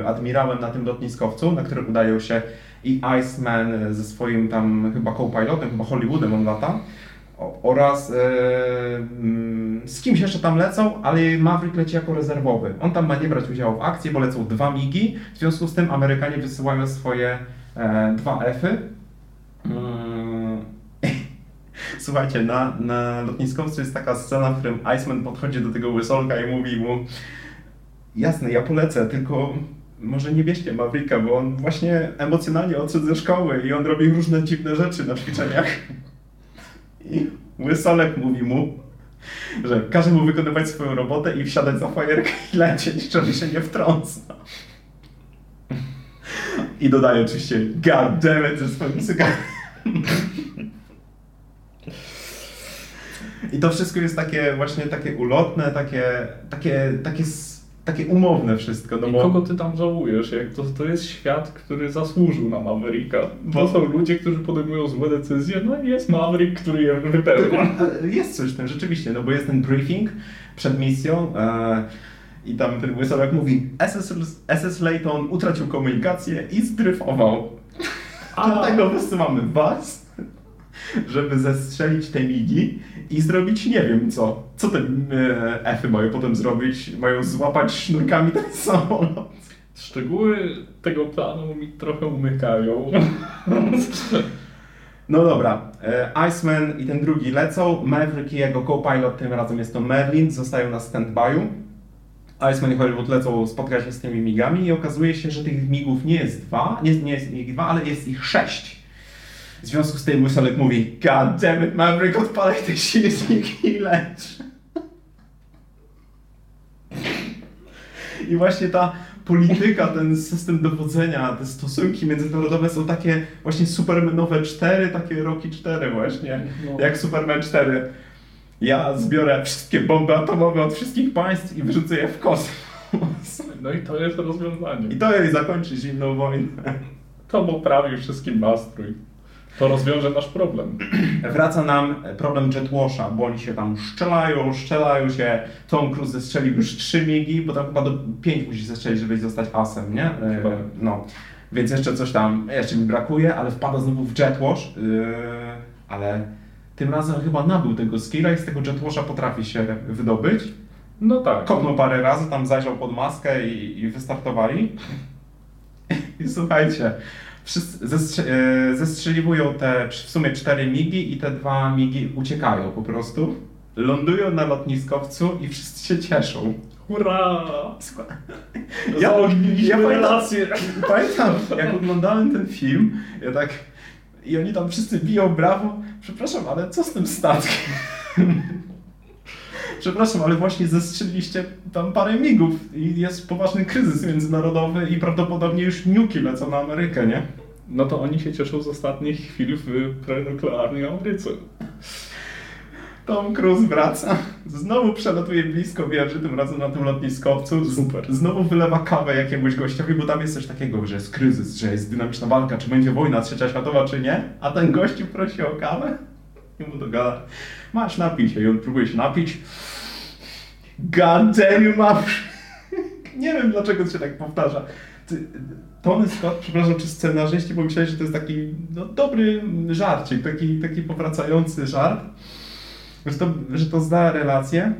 y, admirałem na tym lotniskowcu, na którym udają się i Iceman ze swoim tam chyba co-pilotem, chyba Hollywoodem on lata oraz e, mm, z kimś jeszcze tam lecą, ale Maverick leci jako rezerwowy. On tam ma nie brać udziału w akcji, bo lecą dwa migi, w związku z tym Amerykanie wysyłają swoje e, dwa F-y. Mm. Słuchajcie, na, na lotniskowcu jest taka scena, w którym Iceman podchodzi do tego łysolka i mówi mu jasne, ja polecę, tylko może nie bierzcie Mavricka, bo on właśnie emocjonalnie odszedł ze szkoły i on robi różne dziwne rzeczy na ćwiczeniach. I łysolek mówi mu, że każe mu wykonywać swoją robotę i wsiadać za fajerkę i lecieć, żeby się nie wtrącał. I dodaje oczywiście God damn it ze swoim cygarem. I to wszystko jest takie właśnie takie ulotne, takie, takie, takie, takie umowne wszystko. No I bo... kogo ty tam żałujesz? Jak to, to jest świat, który zasłużył na Mavericka. Bo są ludzie, którzy podejmują złe decyzje, no i jest Maverick, który je wypełnia. Jest coś w tym, rzeczywiście, no bo jest ten briefing przed misją e, i tam ten Łysolek mówi SS, SS Layton utracił komunikację i zdryfował. Dlatego wysyłamy was, żeby zestrzelić te migi i zrobić nie wiem co. Co te e, Efy mają potem zrobić? Mają złapać sznurkami ten samolot. Szczegóły tego planu mi trochę umykają. No dobra, e, Iceman i ten drugi lecą, Maverick i jego co-pilot, tym razem jest to Merlin, zostają na stand-by'u. Iceman i Hollywood lecą spotkać się z tymi migami i okazuje się, że tych migów nie jest dwa, nie, nie jest ich dwa, ale jest ich sześć. W związku z tym Łysolek mówi God damn it, Maverick, odpalaj te silniki i leć. I właśnie ta polityka, ten system dowodzenia, te stosunki międzynarodowe są takie właśnie Supermanowe 4, takie Rocky 4 właśnie, No. jak Superman 4. Ja zbiorę wszystkie bomby atomowe od wszystkich państw i wyrzucę je w kosmos. No i to jest rozwiązanie. I to jej zakończy zimną wojnę. To poprawi wszystkim nastrój. To rozwiąże nasz problem. Wraca nam problem Jetwasha, bo oni się tam szczelają, szczelają się. Tom Cruise zestrzelił już trzy migi, bo tam chyba do pięć musi zestrzelić, żeby zostać asem, nie? E, Chyba. No. Więc jeszcze coś tam, jeszcze mi brakuje, ale wpada znowu w Jetwash, yy, ale tym razem chyba nabył tego skilla i z tego Jetwasha potrafi się wydobyć. No tak. Kopnął parę razy, tam zajrzał pod maskę i, i wystartowali. I słuchajcie, wszyscy e, zestrzeliwują te w sumie cztery migi i te dwa migi uciekają po prostu. Lądują na lotniskowcu i wszyscy się cieszą. Hurra! Ja, ja pamiętam, pamiętam, jak oglądałem ten film, ja tak i oni tam wszyscy biją brawo. Przepraszam, ale co z tym statkiem? Przepraszam, ale właśnie zestrzeliliście tam parę migów i jest poważny kryzys międzynarodowy i prawdopodobnie już niuki lecą na Amerykę, nie? No to oni się cieszą z ostatnich chwil w prenuklearnej Ameryce. Tom Cruise wraca, znowu przelatuje blisko wieży, tym razem na tym lotniskowcu. Super. Znowu wylewa kawę jakiemuś gościowi, bo tam jest coś takiego, że jest kryzys, że jest dynamiczna walka, czy będzie wojna trzecia światowa, czy nie. A ten gościu prosi o kawę i mu dogada, masz napij się. I on próbuje się napić. God damn you, Maverick. Nie wiem, dlaczego to się tak powtarza. Ty, Tony Scott, przepraszam, czy scenarzyści pomyśleli, że to jest taki no, dobry żarcik, taki, taki powracający żart, że to, że to zda relację.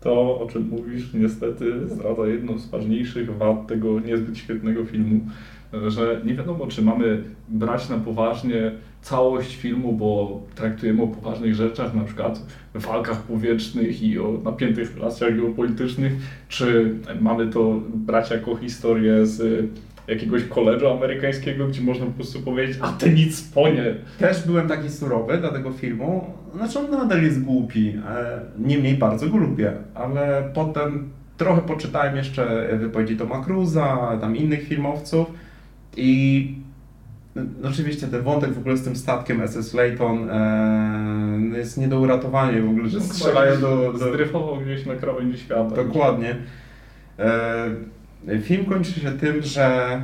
To, o czym mówisz, niestety zdradza jedną z ważniejszych wad tego niezbyt świetnego filmu, że nie wiadomo, czy mamy brać na poważnie całość filmu, bo traktujemy o poważnych rzeczach, na przykład walkach powietrznych i o napiętych relacjach geopolitycznych, czy mamy to brać jako historię z jakiegoś koledżu amerykańskiego, gdzie można po prostu powiedzieć, a ty nic ponie. Też byłem taki surowy dla tego filmu. Znaczy on nadal jest głupi, e, niemniej bardzo go lubię, ale potem trochę poczytałem jeszcze wypowiedzi Toma Cruza, tam innych filmowców i no, oczywiście ten wątek w ogóle z tym statkiem SS Layton e, jest nie do uratowania w ogóle, że strzelają do... do Zdryfował gdzieś na krawędzi świata. Dokładnie. E, film kończy się tym, że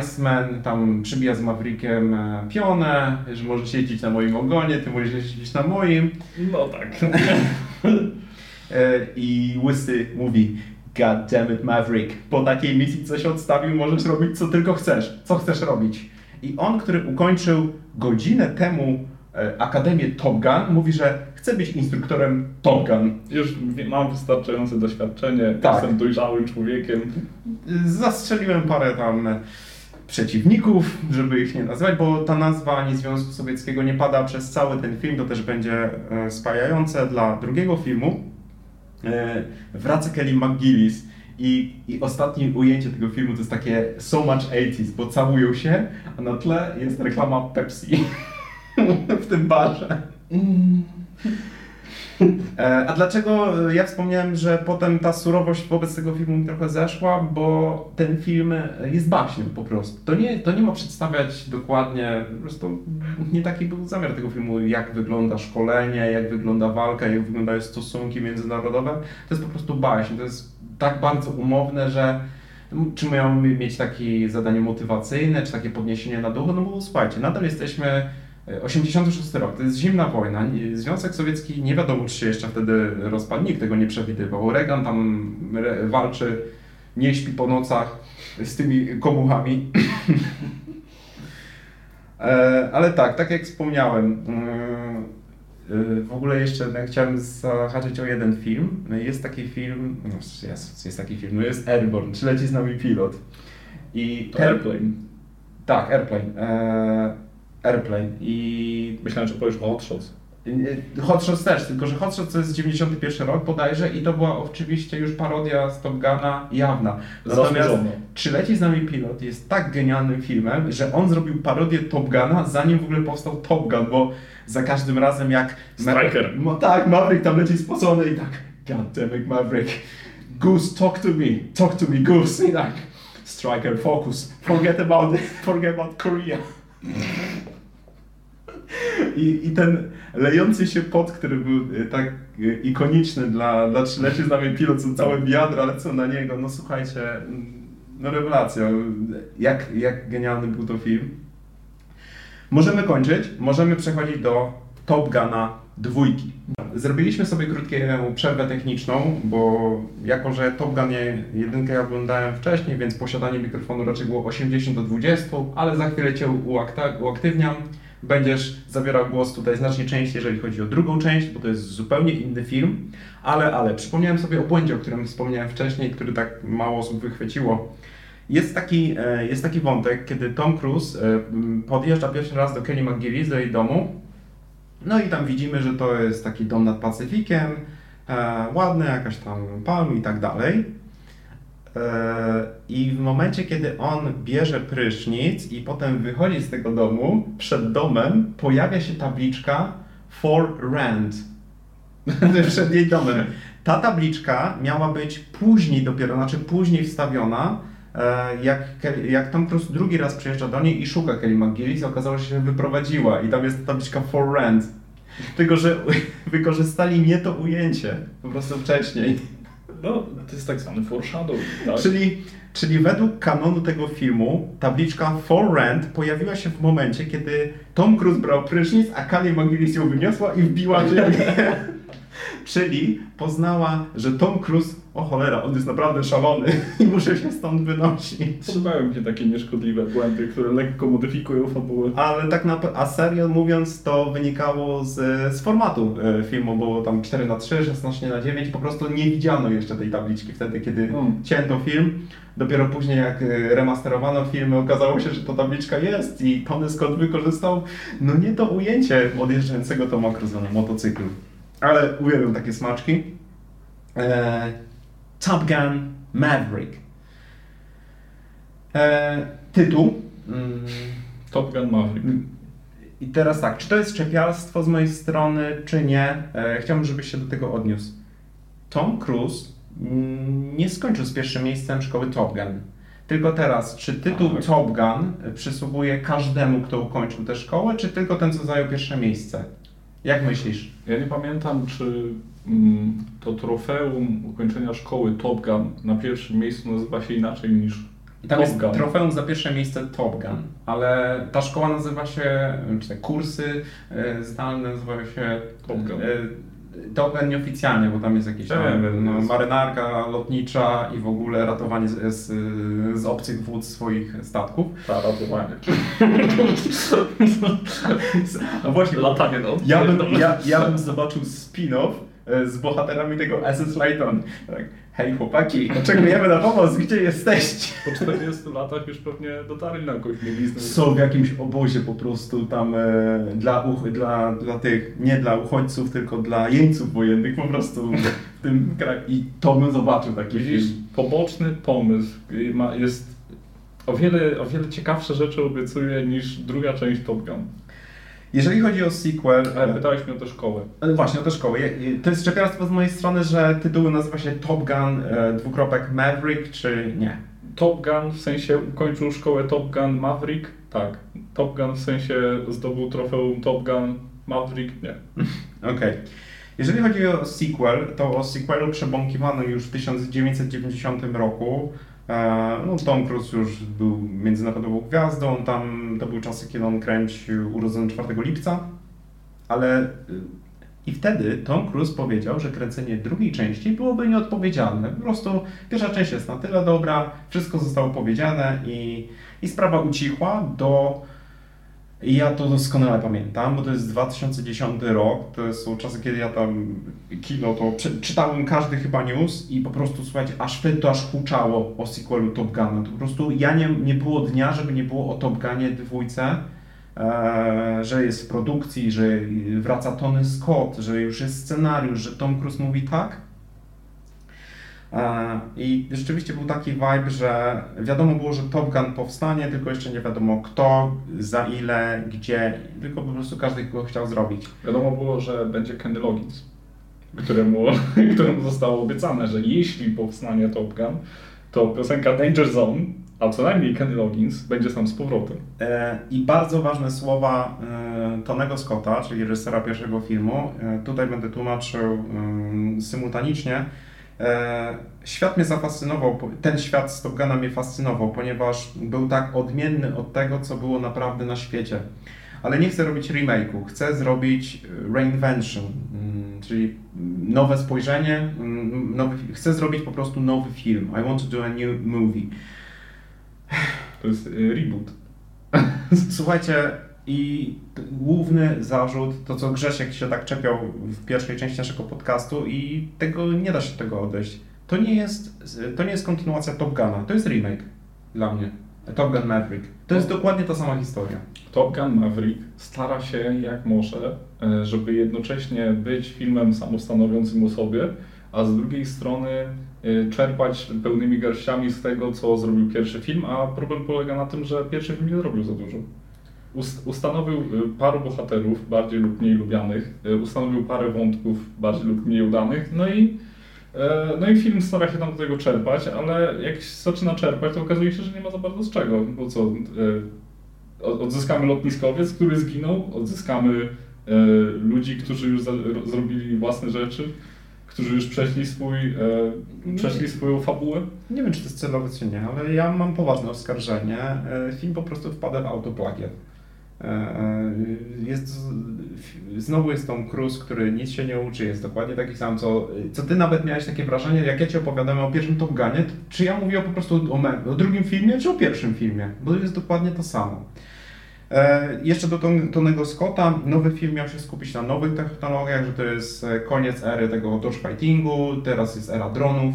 Iceman tam przybija z Maverickiem e, pionę, że możesz jeździć na moim ogonie, ty możesz jeździć na moim. No tak. E, I Łysy mówi God damn it Maverick, po takiej misji coś odstawił, możesz robić co tylko chcesz. Co chcesz robić? I on, który ukończył godzinę temu e, Akademię Top Gun, mówi, że chce być instruktorem Top Gun. Już mam wystarczające doświadczenie, Tak. jestem dojrzałym człowiekiem. Zastrzeliłem parę tam przeciwników, żeby ich nie nazywać, bo ta nazwa ani Związku Sowieckiego nie pada przez cały ten film, to też będzie e, spajające dla drugiego filmu. E, Wraca Kelly McGillis i, i ostatnie ujęcie tego filmu to jest takie so much 80s, bo całują się, a na tle jest reklama Pepsi w tym barze. E, A dlaczego ja wspomniałem, że potem ta surowość wobec tego filmu mi trochę zeszła? Bo ten film jest baśnią po prostu. To nie, to nie ma przedstawiać dokładnie, po prostu nie taki był zamiar tego filmu, jak wygląda szkolenie, jak wygląda walka, jak wyglądają stosunki międzynarodowe. To jest po prostu baśń. To jest tak bardzo umowne, że czy mają mieć takie zadanie motywacyjne, czy takie podniesienie na duchu? No bo słuchajcie, nadal jesteśmy 86 rok, to jest zimna wojna. Związek Sowiecki nie wiadomo, czy się jeszcze wtedy rozpadł, nikt tego nie przewidywał. Reagan tam walczy, nie śpi po nocach z tymi komuchami. E, Ale tak, tak jak wspomniałem, yy, w ogóle jeszcze chciałem zahaczyć o jeden film. Jest taki film, no jest, jest taki film, no jest Airborne, czy leci z nami pilot. I To Airplane. Tak, Airplane. Airplane i Myślałem, że powiesz Hot Shots. Hot Shots też, tylko że Hot Shots to jest 91 rok bodajże i to była oczywiście już parodia z Top Guna jawna. Natomiast. Czy leci z nami pilot jest tak genialnym filmem, że on zrobił parodię Top Guna, zanim w ogóle powstał Top Gun, bo za każdym razem jak... Striker. No tak, Maverick tam leci spocony i tak God damn it, Maverick. Goose, talk to me, talk to me, Goose. I tak Striker, focus, forget about it, forget about Korea. I, I ten lejący się pot, który był e, tak e, ikoniczny dla, dla trzyleci z nami pilot, są całe wiadra lecą na niego, no słuchajcie, mm, no rewelacja, jak, jak genialny był to film. Możemy kończyć, możemy przechodzić do Top Guna dwójki. Zrobiliśmy sobie krótką przerwę techniczną, bo jako, że Top Gun je- jedynkę ja oglądałem wcześniej, więc posiadanie mikrofonu raczej było 80 do 20, ale za chwilę Cię uaktywniam. Będziesz zabierał głos tutaj znacznie częściej, jeżeli chodzi o drugą część, bo to jest zupełnie inny film. Ale, ale, przypomniałem sobie o błędzie, o którym wspomniałem wcześniej, który tak mało osób wychwyciło. Jest taki, e, jest taki wątek, kiedy Tom Cruise e, podjeżdża pierwszy raz do Kelly McGillis, do jej domu. No i tam widzimy, że to jest taki dom nad Pacyfikiem, e, ładny, jakaś tam palm i tak dalej. I w momencie, kiedy on bierze prysznic i potem wychodzi z tego domu, przed domem pojawia się tabliczka For Rent. przed jej domem. Ta tabliczka miała być później dopiero, znaczy później wstawiona, e, jak, jak Tom Cruise drugi raz przyjeżdża do niej i szuka Kelly McGillis, okazało się, że wyprowadziła i tam jest tabliczka For Rent. Tylko, że wykorzystali nie to ujęcie, po prostu wcześniej. No, to jest tak zwany foreshadowing, tak? Czyli, czyli według kanonu tego filmu tabliczka For Rent pojawiła się w momencie, kiedy Tom Cruise brał prysznic, a Kelly McGillis ją wyniosła i wbiła ziemię. Czyli poznała, że Tom Cruise, o cholera, on jest naprawdę szalony i muszę się stąd wynosić. Podobają się takie nieszkodliwe błędy, które lekko modyfikują fabułę. Ale tak na, a serio mówiąc, to wynikało z, z formatu e, filmu, bo tam 4 na 3 16 na 9 po prostu nie widziano jeszcze tej tabliczki wtedy, kiedy Mm. cięto film. Dopiero później, jak e, remasterowano filmy, okazało się, że ta tabliczka jest i Tony Scott wykorzystał, no nie to ujęcie odjeżdżającego Toma Cruise'a na motocyklu. Ale uwielbiam takie smaczki. E, Top Gun Maverick. E, tytuł. Mm, Top Gun Maverick. i teraz tak, czy to jest czepialstwo z mojej strony, czy nie? E, chciałbym, żebyś się do tego odniósł. Tom Cruise mm, nie skończył z pierwszym miejscem szkoły Top Gun. Tylko teraz, czy tytuł Tak. Top Gun przysługuje każdemu, kto ukończył tę szkołę, czy tylko ten, co zajął pierwsze miejsce? Jak myślisz? Ja nie pamiętam, czy mm, to trofeum ukończenia szkoły Top Gun na pierwszym miejscu nazywa się inaczej niż I tam Top jest Gun. trofeum za pierwsze miejsce Top Gun, ale ta szkoła nazywa się, czy te kursy e, zdalne nazywają się Top Gun. Gun nieoficjalnie, bo tam jest jakieś Ja tam, wiem, no, jest- lotnicza i w ogóle ratowanie z, z, z obcych wód swoich statków. Ta ratowanie. No właśnie, Latanie no. ja bym, ja, ja bym zobaczył spin-off e, z bohaterami tego SS Layton. Tak, hej chłopaki, oczekujemy na pomoc, gdzie jesteście? Po 40 latach już pewnie dotarli na jakąś mieliznę. są w jakimś obozie po prostu tam e, dla, uch, dla, dla tych, nie dla uchodźców, tylko dla jeńców wojennych po prostu w tym kraju. I to bym zobaczył taki Widzisz, film. poboczny pomysł jest o wiele, o wiele ciekawsze rzeczy obiecuje niż druga część Top Gun. Jeżeli chodzi o sequel... Ale pytałeś mnie o tę szkołę. E, Właśnie, o tę szkołę. To jest czepiarstwo z mojej strony, że tytuł nazywa się Top Gun e, dwukropek Maverick, czy nie? Top Gun w sensie ukończył szkołę Top Gun Maverick? Tak. Top Gun w sensie zdobył trofeum Top Gun Maverick? Nie. Okej. Jeżeli chodzi o sequel, to o sequelu przebąkiwano już w 1990 roku. E, No, Tom Cruise już był międzynarodową gwiazdą, tam to były czasy, kiedy on kręcił urodzony 4 lipca, ale y, i wtedy Tom Cruise powiedział, że kręcenie drugiej części byłoby nieodpowiedzialne. Po prostu pierwsza część jest na tyle dobra, wszystko zostało powiedziane i, i sprawa ucichła do i ja to doskonale pamiętam, bo to jest 2010 rok, to są czasy, kiedy ja tam kino, to czy, czytałem każdy chyba news i po prostu, słuchajcie, aż wtedy to aż huczało o sequelu Top Guna. To po prostu ja nie, nie było dnia, żeby nie było o Top Gunie dwójce, e, że jest w produkcji, że wraca Tony Scott, że już jest scenariusz, że Tom Cruise mówi tak. E, I rzeczywiście był taki vibe, że wiadomo było, że Top Gun powstanie, tylko jeszcze nie wiadomo kto, za ile, gdzie, tylko po prostu każdy go chciał zrobić. Wiadomo było, że będzie Kenny Loggins, któremu, któremu zostało obiecane, że jeśli powstanie Top Gun, to piosenka Danger Zone, a co najmniej Kenny Loggins, będzie sam z powrotem. E, I bardzo ważne słowa e, Tonego Scotta, czyli reżysera pierwszego filmu, tutaj będę tłumaczył symultanicznie. E, Świat mnie zafascynował, ten świat z Top Guna mnie fascynował, ponieważ był tak odmienny od tego, co było naprawdę na świecie. Ale nie chcę robić remake'u, chcę zrobić reinvention, mm, czyli nowe spojrzenie, mm, nowy, chcę zrobić po prostu nowy film. I want to do a new movie. To jest y, reboot. Słuchajcie, i główny zarzut, to co Grzesiek się tak czepiał w pierwszej części naszego podcastu i tego nie da się tego odejść. To nie jest, to nie jest kontynuacja Top Guna, to jest remake dla mnie. Top Gun Maverick. To jest dokładnie ta sama historia. Top Gun Maverick stara się jak może, e, żeby jednocześnie być filmem samostanowiącym o sobie, a z drugiej strony e, czerpać pełnymi garściami z tego, co zrobił pierwszy film, a problem polega na tym, że pierwszy film nie zrobił za dużo. Ust- Ustanowił e, paru bohaterów, bardziej lub mniej lubianych, e, ustanowił parę wątków, bardziej lub mniej udanych, no i, e, no i film stara się tam do tego czerpać, ale jak zaczyna czerpać, to okazuje się, że nie ma za bardzo z czego, bo co, e, od- odzyskamy lotniskowiec, który zginął, odzyskamy e, ludzi, którzy już za, zrobili własne rzeczy, którzy już przeszli swój, e, przeszli swoją fabułę. Nie wiem, czy to jest celowe, czy nie, ale ja mam poważne oskarżenie. Film po prostu wpada w autoplagiat. E, e, Jest, znowu jest Tom Cruise, który nic się nie uczy, jest dokładnie taki sam, co, co ty nawet miałeś takie wrażenie, jak ja ci opowiadałem o pierwszym Top Gunie, czy ja mówię po prostu o, o drugim filmie, czy o pierwszym filmie, bo jest dokładnie to samo. E, jeszcze do Ton- Tonego Scotta, nowy film miał się skupić na nowych technologiach, że to jest koniec ery tego dodgefightingu, teraz jest era dronów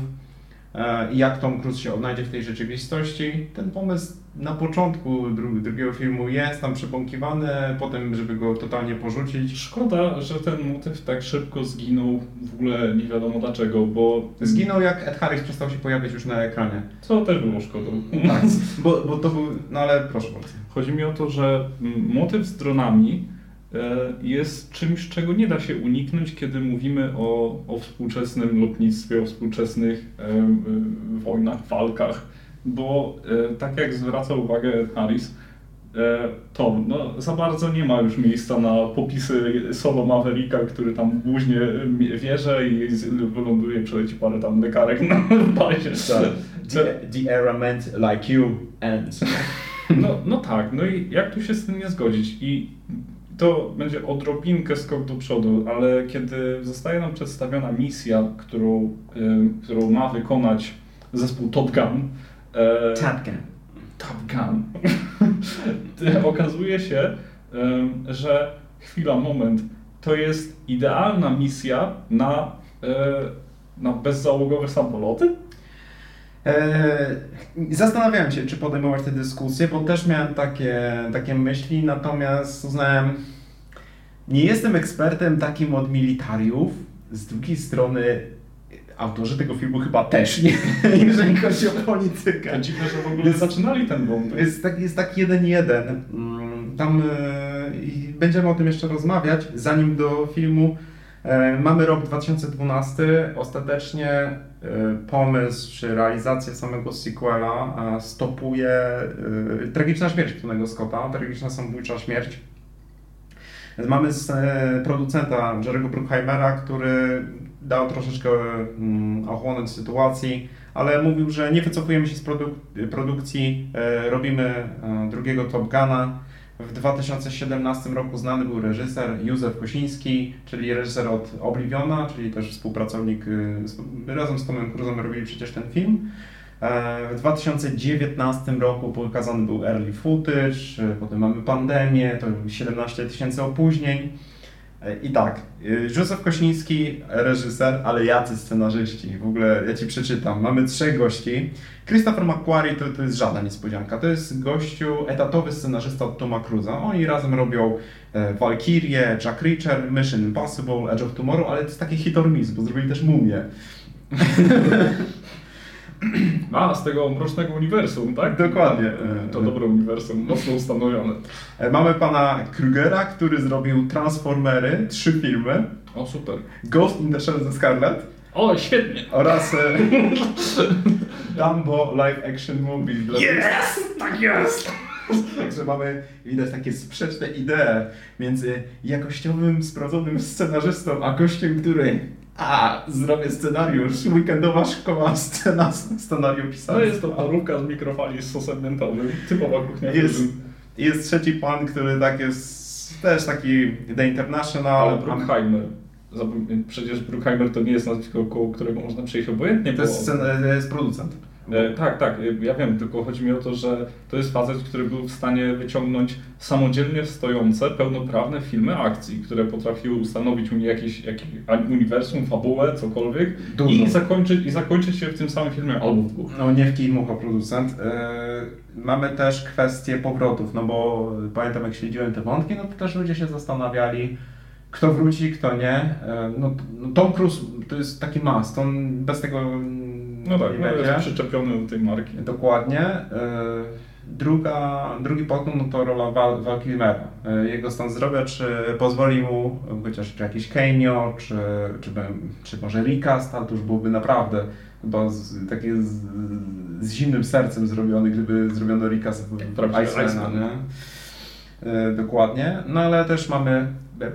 i jak Tom Cruise się odnajdzie w tej rzeczywistości. Ten pomysł na początku dru drugiego filmu jest tam przybąkiwany, potem żeby go totalnie porzucić. Szkoda, że ten motyw tak szybko zginął, w ogóle nie wiadomo dlaczego, bo Zginął jak Ed Harris przestał się pojawiać już na ekranie. co też było szkodą. Tak, bo, bo to był, no ale proszę bardzo. Chodzi mi o to, że motyw z dronami e, jest czymś, czego nie da się uniknąć, kiedy mówimy o, o współczesnym lotnictwie, o współczesnych e, e, wojnach, walkach, bo e, tak jak zwraca uwagę Harris, e, to no, za bardzo nie ma już miejsca na popisy solo Mavericka, który tam błuźnie e, wieże i wyląduje, przeleci parę tam dekarek na bazie. The, the era meant like you and... No, no tak, no i jak tu się z tym nie zgodzić? I to będzie odrobinkę skok do przodu, ale kiedy zostaje nam przedstawiona misja, którą, którą ma wykonać zespół Top Gun, e, Top Gun. Top Gun, okazuje się, że chwila, moment, to jest idealna misja na, e, na bezzałogowe samoloty? Eee, Zastanawiałem się, czy podejmować tę dyskusję, bo też miałem takie, takie myśli, natomiast uznałem, nie jestem ekspertem takim od militariów, z drugiej strony autorzy tego filmu chyba też nie, jeżeli chodzi o politykę. To dziwne, że w ogóle Jest- zaczynali ten wątek. Jest tak, jest tak jeden jeden. Mm, Tam e, i będziemy o tym jeszcze rozmawiać. Zanim do filmu e, mamy rok 2012. Ostatecznie e, pomysł czy realizacja samego sequela e, stopuje e, tragiczna śmierć Tonego Scotta, tragiczna samobójcza śmierć. Mamy e, producenta Jerry'ego Bruckheimera, który dał troszeczkę mm, ochłonąć sytuacji, ale mówił, że nie wycofujemy się z produk- produkcji, e, robimy e, drugiego Top Guna. W 2017 roku znany był reżyser Józef Kosiński, czyli reżyser od Obliviona, czyli też współpracownik, y, razem z Tomem Cruzem robili przecież ten film. E, W 2019 roku pokazany był early footage, e, potem mamy pandemię, to 17 tysięcy opóźnień. E, I tak, y, Józef Kosiński, reżyser, ale jacy scenarzyści. W ogóle ja ci przeczytam. Mamy trzech gości. Christopher McQuarrie to, to jest żadna niespodzianka. To jest gościu, etatowy scenarzysta od Toma Cruza. Oni razem robią e, Valkyrie, Jack Reacher, Mission Impossible, Edge of Tomorrow, ale to jest taki hit or miss, bo zrobili też Mumię. A, z tego mrocznego uniwersum, tak? Dokładnie. To dobre uniwersum, mocno ustanowione. E, Mamy pana Krugera, który zrobił Transformery, trzy filmy, O, super. Ghost in the Shell ze Scarlet O, świetnie. oraz e, Dumbo live action movie. Jest! Tak jest! Także mamy, widać takie sprzeczne idee między jakościowym, sprawdzonym scenarzystą, a gościem, który a, zrobię scenariusz, weekendowa szkoła scena, scenariopisarstwa. To jest to parówka z mikrofali z sosem mentolnym. Typowa kuchnia Jest, jest trzeci pan, który tak jest też taki The International. Ale Bruckheimer. Przecież Bruckheimer to nie jest nazwisko, koło którego można przejść obojętnie. To jest, scen- to jest producent. E, tak, tak, e, ja wiem, tylko chodzi mi o to, że to jest facet, który był w stanie wyciągnąć samodzielnie stojące, pełnoprawne filmy akcji, które potrafiły ustanowić jakieś, jakieś uniwersum, fabułę, cokolwiek Dużo. i zakończyć, i zakończyć się w tym samym filmie albo w dwóch. No nie w mucho producent. Yy, mamy też kwestię powrotów, no bo pamiętam jak śledziłem te wątki, no to też ludzie się zastanawiali, kto wróci, kto nie. No, no Tom Cruise to jest taki must, on bez tego No tak, no, jest przyczepiony do tej marki. Dokładnie. Yy, Druga, drugi podgląd no to rola Val, Val Kilmera. Yy, Jego stan zdrowia, czy pozwoli mu chociaż czy jakiś cameo, czy, czy, czy może recast, ale to już byłoby naprawdę chyba z, takie z, z zimnym sercem zrobiony, gdyby zrobiono recast w, Icemana, Iceman. nie? Dokładnie. No ale też mamy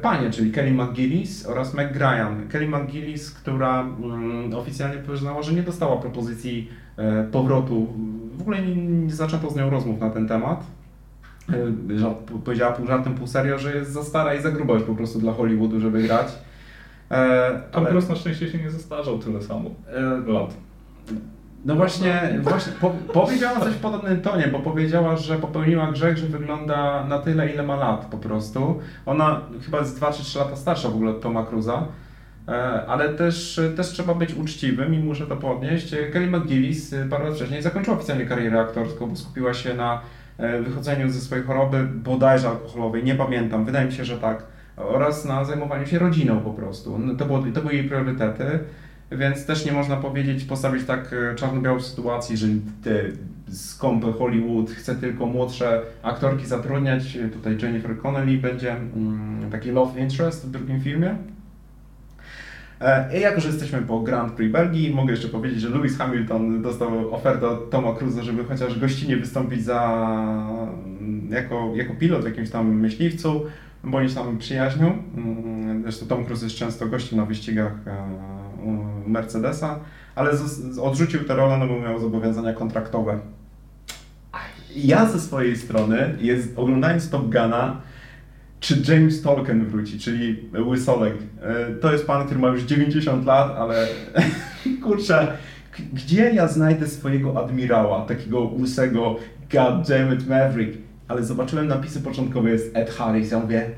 panie, czyli Kelly McGillis oraz Meg Ryan. Kelly McGillis, która mm, oficjalnie przyznała, że nie dostała propozycji e, powrotu. W ogóle nie, nie zaczęto z nią rozmów na ten temat. E, powiedziała pół żartem, pół serio, że jest za stara i za gruba już po prostu dla Hollywoodu, żeby grać. E, Tom Cruise na szczęście się nie zestarzał tyle samo lat. No właśnie, właśnie po, powiedziała coś w podobnym tonie, bo powiedziała, że popełniła grzech, że wygląda na tyle, ile ma lat po prostu. Ona chyba jest 2 czy 3 lata starsza w ogóle od Toma Cruza, e, ale też, też trzeba być uczciwym i muszę to podnieść. Kelly McGillis e, parę lat wcześniej zakończyła oficjalnie karierę aktorską, bo skupiła się na e, wychodzeniu ze swojej choroby, bodajże alkoholowej, nie pamiętam, wydaje mi się, że tak, oraz na zajmowaniu się rodziną po prostu. No, to, było, to były jej priorytety. Więc też nie można powiedzieć, postawić tak e, czarno-białą sytuacji, że te skąpe Hollywood chce tylko młodsze aktorki zatrudniać. Tutaj Jennifer Connelly będzie mm, taki love interest w drugim filmie. E, I jako, że jesteśmy po Grand Prix Belgii, mogę jeszcze powiedzieć, że Lewis Hamilton dostał ofertę od Toma Cruza, żeby chociaż gościnnie wystąpić za, jako, jako pilot w jakimś tam myśliwcu, się tam przyjaźnią. Mm, Zresztą Tom Cruise jest często gościem na wyścigach e, Mercedesa, ale odrzucił tę rolę, no bo miał zobowiązania kontraktowe. Ja ze swojej strony, jest, oglądając Top Guna, czy James Tolkien wróci, czyli Łysolek. E, To jest pan, który ma już 90 lat, ale kurczę, gdzie ja znajdę swojego admirała, takiego łysego God damn it Maverick? Ale zobaczyłem napisy początkowe, jest Ed Harris, ja mówię,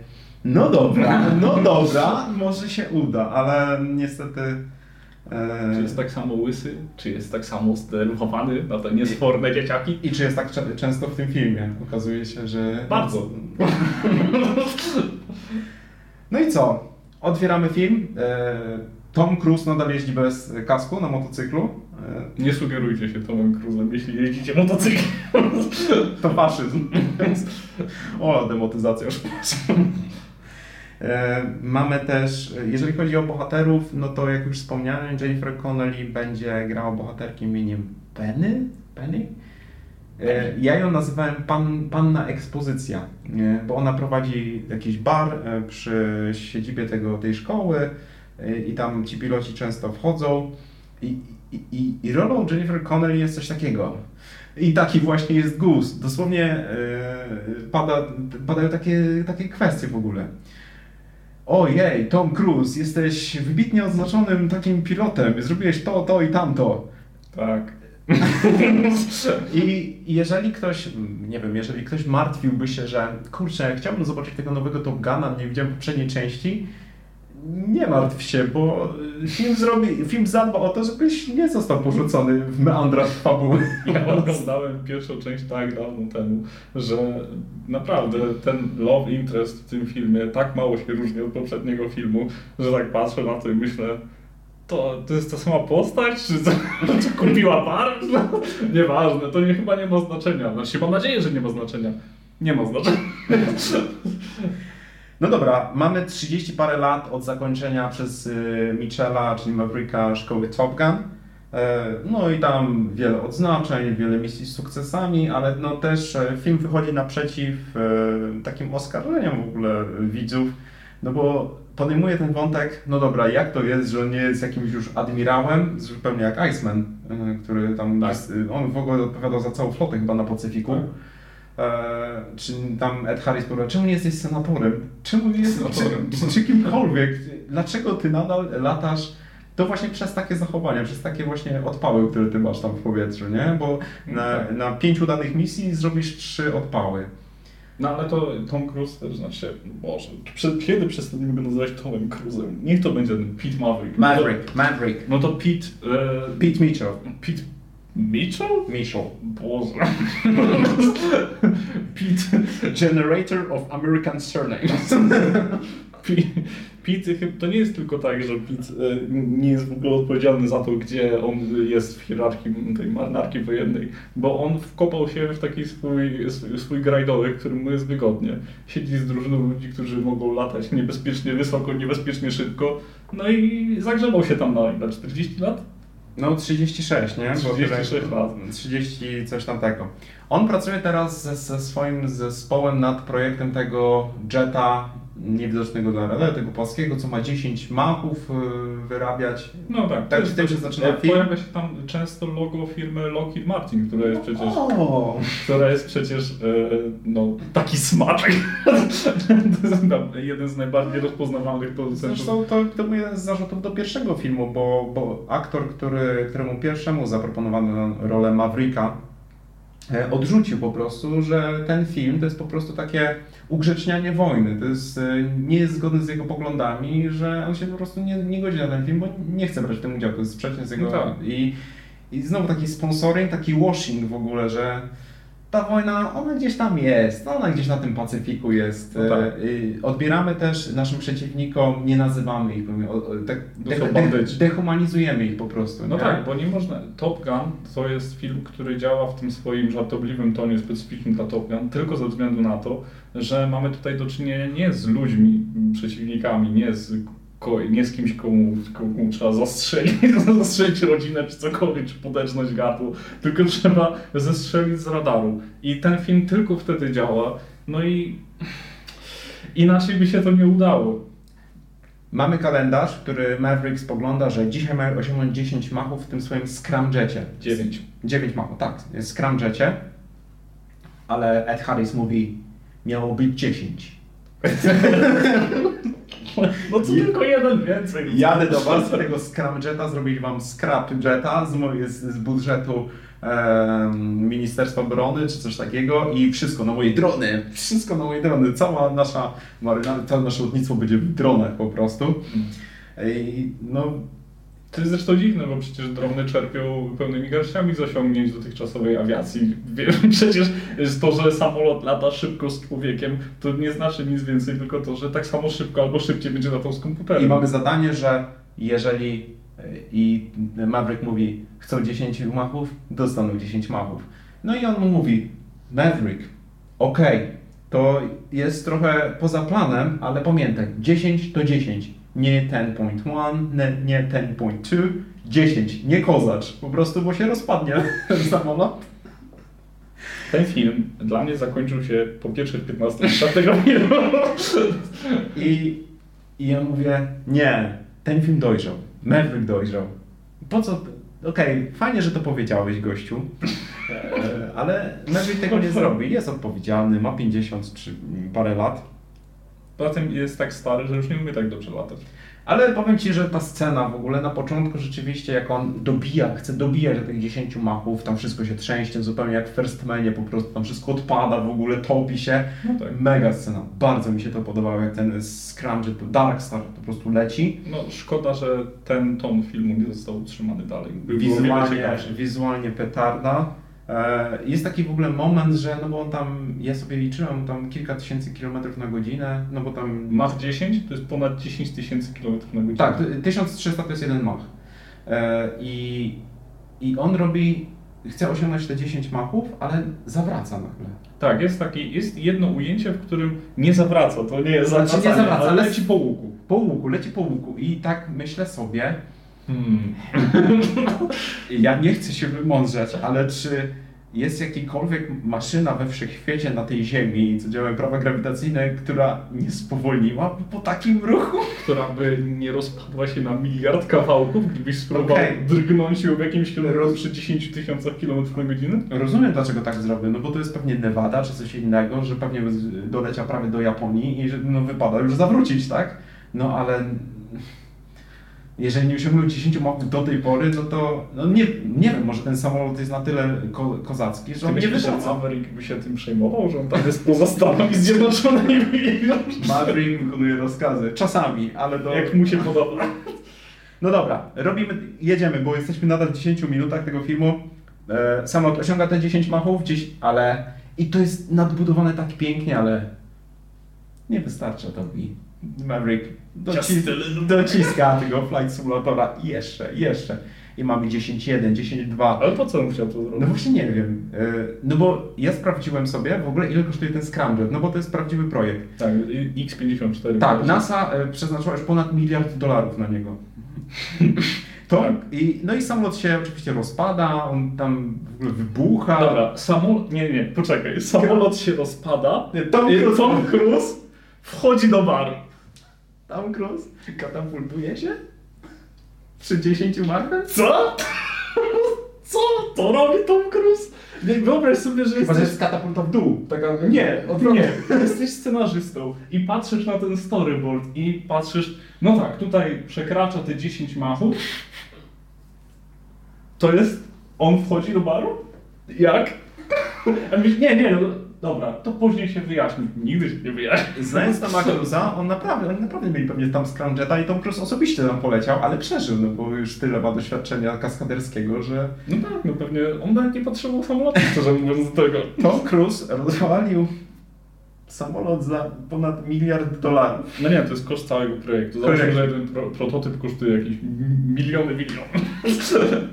no dobra, no dobra, może się uda, ale niestety... e, Czy jest tak samo łysy, czy jest tak samo zdenerwowany na te niesforne dzieciaki? I czy jest tak często w tym filmie? Okazuje się, że... Bardzo. No i co? Otwieramy film. E, Tom Cruise nadal jeździ bez kasku na motocyklu. E, Nie sugerujcie się Tomem Cruzem, jeśli jeździcie motocyklem. To faszyzm. O, demotyzacja już mamy też, jeżeli chodzi o bohaterów, no to jak już wspomniałem, Jennifer Connelly będzie grała bohaterki imieniem Penny? Penny? E, Ja ją nazywałem pan, Panna Ekspozycja, nie? bo ona prowadzi jakiś bar e, przy siedzibie tego, tej szkoły e, i tam ci piloci często wchodzą i, i, i, rolą Jennifer Connelly jest coś takiego. I taki właśnie jest Goose. Dosłownie e, pada, padają takie, takie kwestie w ogóle. Ojej, Tom Cruise, jesteś wybitnie odznaczonym takim pilotem, zrobiłeś to, to i tamto. Tak. I jeżeli ktoś, nie wiem, jeżeli ktoś martwiłby się, że kurczę, chciałbym zobaczyć tego nowego Top Guna, nie widziałem poprzedniej części, nie martw się, bo film zrobi, film zadba o to, żebyś nie został porzucony w meandrach fabuły. Ja oglądałem pierwszą część tak dawno temu, że naprawdę ten love interest w tym filmie tak mało się różni od poprzedniego filmu, że tak patrzę na to i myślę, to, to jest ta sama postać? Czy, to, czy kupiła bar? No, nieważne, to nie, chyba nie ma znaczenia. Znaczy, mam nadzieję, że nie ma znaczenia. Nie ma znaczenia. No dobra, mamy 30 parę lat od zakończenia przez y, Michela, czyli Mavericka szkoły Top Gun. E, No i tam wiele odznaczeń, wiele misji z sukcesami, ale no też e, film wychodzi naprzeciw e, takim oskarżeniom w ogóle widzów, no bo podejmuje ten wątek, no dobra, jak to jest, że on nie jest jakimś już admirałem, zupełnie jak Iceman, który tam, Tak. jest, on w ogóle odpowiadał za całą flotę chyba na Pacyfiku. Tak. E, czy tam Ed Harris powiedział, czemu nie jesteś senatorem? Czemu nie jesteś Senatorem. Czy, czy kimkolwiek? Dlaczego ty nadal latasz? To właśnie przez takie zachowania, przez takie właśnie odpały, które ty masz tam w powietrzu, nie? Bo na, na pięć udanych misji zrobisz trzy odpały. No ale to Tom Cruise też, znaczy, Boże, przed, kiedy przestaniemy go nazywać Tomem Cruise'em? Niech to będzie ten Pete Maverick. Maverick, Maverick. No to Pete... E, Pete Mitchell. Pete Mitchell? Mitchell. Boże. Pete... Generator of American surnames. Pete, to nie jest tylko tak, że Pete nie jest w ogóle odpowiedzialny za to, gdzie on jest w hierarchii tej marynarki wojennej, bo on wkopał się w taki swój, swój, grajdowy, którym mu jest wygodnie. Siedzi z drużyną ludzi, którzy mogą latać niebezpiecznie wysoko, niebezpiecznie szybko, no i zagrzebał się tam na, na 40 lat? No 36, nie? Bo 36 tyle- lat. 30 coś tamtego. On pracuje teraz ze, ze swoim zespołem nad projektem tego jeta niewidocznego dla radar, tego polskiego, co ma 10 machów y, wyrabiać. No tak. Tak, czy tym się zaczyna e, film? Pojawia się tam często logo firmy Lockheed Martin, która jest przecież... O! która jest przecież e, no, taki smaczek. to jest jeden z najbardziej rozpoznawalnych producentów. Zresztą to, to był jeden z zarzutów do pierwszego filmu, bo, bo aktor, który, któremu pierwszemu zaproponowano rolę Mavricka, e, odrzucił po prostu, że ten film to jest po prostu takie ugrzecznianie wojny. To jest, e, nie jest zgodny z jego poglądami, że on się po prostu nie, nie godzi na ten film, bo nie chce brać w tym udziału. To jest sprzeczne z jego... No tak. I, I znowu taki sponsoring, taki washing w ogóle, że ta wojna, ona gdzieś tam jest, ona gdzieś na tym Pacyfiku jest. No tak. E, Odbieramy też naszym przeciwnikom, nie nazywamy ich, o- tak, de, de, dehumanizujemy ich po prostu. No nie? tak, bo nie można. Top Gun to jest film, który działa w tym swoim żartobliwym tonie specyficznym dla Top Gun, tylko ze względu na to, że mamy tutaj do czynienia nie z ludźmi, przeciwnikami, nie z, nie z kimś, komu, komu trzeba zastrzelić, zastrzelić rodzinę, czy cokolwiek, czy podeczność gardło, tylko trzeba zestrzelić z radaru. I ten film tylko wtedy działa. No i inaczej by się to nie udało. Mamy kalendarz, który Maverick spogląda, że dzisiaj mają osiągnąć 10 machów w tym swoim scramjecie. Dziewięć. 9 machów, tak, scramjecie. Ale Ed Harris mówi, miało być 10. No co tylko jeden więcej. Jadę do Was tego scramjeta, zrobić Wam scrapjeta z, z, z budżetu em, Ministerstwa Obrony czy coś takiego i wszystko na moje drony, wszystko na moje drony, cała nasza marynarka, całe nasze lotnictwo będzie w dronach po prostu. I, no, To jest zresztą dziwne, bo przecież drony czerpią pełnymi garściami z osiągnięć dotychczasowej awiacji. Wiem, przecież to, że samolot lata szybko z człowiekiem, to nie znaczy nic więcej, tylko to, że tak samo szybko albo szybciej będzie latał z komputerem. I mamy zadanie, że jeżeli e, i Maverick mówi, chcą 10 machów, dostaną 10 machów. No i on mu mówi, Maverick, okej, to jest trochę poza planem, ale pamiętaj, 10 to 10. Nie 10.1, nie, nie 10.2, 10, nie kozacz. Po prostu, bo się rozpadnie ten samolot. Ten film dla mnie zakończył się po pierwszych 15 minutach tego filmu. I, I ja mówię, nie, ten film dojrzał. Maverick dojrzał. Po co? Okej, fajnie, że to powiedziałeś, gościu, e, ale Maverick tego nie zrobi. Jest odpowiedzialny, ma 50 czy parę lat. Poza tym jest tak stary, że już nie umie tak dobrze latać. Ale powiem Ci, że ta scena w ogóle na początku rzeczywiście, jak on dobija, chce dobijać do tych 10 machów, tam wszystko się trzęsie, zupełnie jak w First Manie, po prostu tam wszystko odpada, w ogóle topi się. No tak. Mega scena, bardzo mi się to podobało, jak ten Scramjet, to Darkstar po prostu leci. No szkoda, że ten ton filmu nie został utrzymany dalej. By Wizualnie, wizualnie petarda. E, Jest taki w ogóle moment, że no bo on tam, ja sobie liczyłem, tam kilka tysięcy kilometrów na godzinę, no bo tam... Mach 10 to jest ponad 10 tysięcy kilometrów na godzinę. Tak, to 1300 to jest jeden mach. E, I, I on robi, chce osiągnąć te 10 machów, ale zawraca nagle. Tak, jest taki, jest jedno ujęcie, w którym nie zawraca, to nie jest Znaczy, nie zawracanie, zawraca, ale ale- leci po łuku. Po łuku, leci po łuku i tak myślę sobie, Hmm. ja nie chcę się wymądrzeć, ale czy jest jakakolwiek maszyna we wszechświecie na tej Ziemi, co działa prawa grawitacyjne, która nie spowolniła po takim ruchu? Która by nie rozpadła się na miliard kawałków, gdybyś spróbował Okej. drgnąć ją w jakimś kierunku przy 10 tysiącach kilometrów na godzinę? Rozumiem, dlaczego tak zrobił, no bo to jest pewnie Nevada czy coś innego, że pewnie doleciał prawie do Japonii i że no, wypada już zawrócić, tak? No ale jeżeli nie osiągnął 10 machów do tej pory, no to no nie, nie wiem, może ten samolot jest na tyle ko kozacki, że on nie wywraca. Maverick by się tym przejmował, że on tam jest poza Stanami Zjednoczonymi? Maverick wykonuje rozkazy. Czasami, ale do... Jak mu się podoba. No dobra, robimy, jedziemy, bo jesteśmy nadal w 10 minutach tego filmu. E, samolot osiąga te 10 machów, gdzieś, ale... I to jest nadbudowane tak pięknie, ale nie wystarcza to i Maverick doci dociska tego Flight Simulatora jeszcze, jeszcze. I mamy 10.1, 10.2. Ale po co on chciał to No zrobić? właśnie nie wiem. E, No bo ja sprawdziłem sobie w ogóle ile kosztuje ten Scramjet, no bo to jest prawdziwy projekt. Tak, X54. Tak, NASA e, przeznaczyła już ponad miliard dolarów na niego. To, Tak. i, no i samolot się oczywiście rozpada, on tam w ogóle wybucha. Dobra, samolot... Nie, nie, poczekaj. Samolot się rozpada. Tom Cruise- Tom Cruise wchodzi do baru. Tom Cruise katapultuje się przy 10 machach. Co? Co? To robi Tom Cruise? Nie, wyobraź sobie, że Chyba, jesteś... jest katapulta w dół. Taka, Nie, odwrotnie. nie. Jesteś scenarzystą i patrzysz na ten storyboard i patrzysz, no tak, tutaj przekracza te 10 machów. To jest, on wchodzi do baru? Jak? A mówisz, nie, nie, no, dobra, to później się wyjaśni. Nigdy się nie wyjaśni. Znając Toma Cruise'a, on naprawdę, oni naprawdę mieli pewnie tam Scramjeta i Tom Cruise osobiście tam poleciał, ale przeżył, no bo już tyle ma doświadczenia kaskaderskiego, że No tak, no pewnie on nawet nie potrzebował samolotu, szczerze mówiąc, do tego. Tom Cruise rozwalił samolot za ponad miliard dolarów. No nie, to jest koszt całego projektu. Projekt. że jeden pro, prototyp kosztuje jakieś miliony, miliony.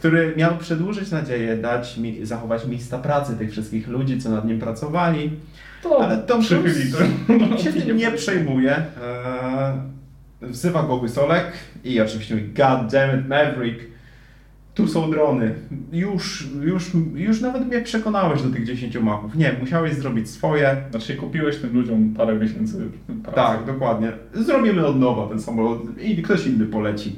który miał przedłużyć nadzieję, dać mi, zachować miejsca pracy tych wszystkich ludzi, co nad nim pracowali. To Ale Tom Cruise się tym nie przejmuje. Eee, wzywa go Łysolek i oczywiście mówi God damn it, Maverick, tu są drony. Już, już, już nawet mnie przekonałeś do tych 10 machów. Nie, musiałeś zrobić swoje. Znaczy kupiłeś tym ludziom parę miesięcy pracy. Tak, dokładnie. Zrobimy od nowa ten samolot i ktoś inny poleci.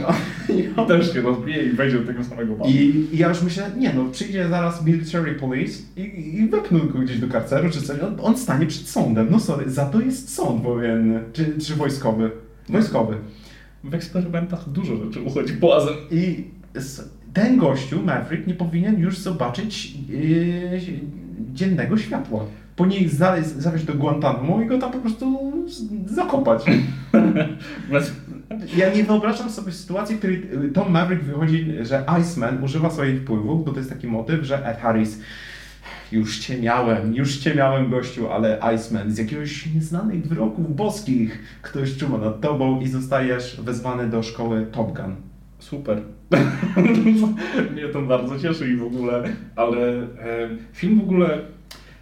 No, i I też się rozbije i wejdzie do tego samego baru. I, I ja już myślę, nie no, przyjdzie zaraz military police i, i wepchną go gdzieś do karceru czy coś, on, on stanie przed sądem. No sorry, za to jest sąd wojenny, czy, czy wojskowy. Wojskowy. W eksperymentach dużo rzeczy uchodzi płazem. I ten gościu, Maverick, nie powinien już zobaczyć yy, dziennego światła. Ich za- zawieźć do Guantanamo i go tam po prostu zakopać. Ja nie wyobrażam sobie sytuacji, w której y, Tom Maverick wychodzi, że Iceman używa swoich wpływów, bo to jest taki motyw, że Ed Harris już cię miałem, już cię miałem gościu, ale Iceman z jakiegoś nieznanych wyroków boskich ktoś czuwa nad tobą i zostajesz wezwany do szkoły Top Gun. Super. Mnie to bardzo cieszy i w ogóle, ale e, film w ogóle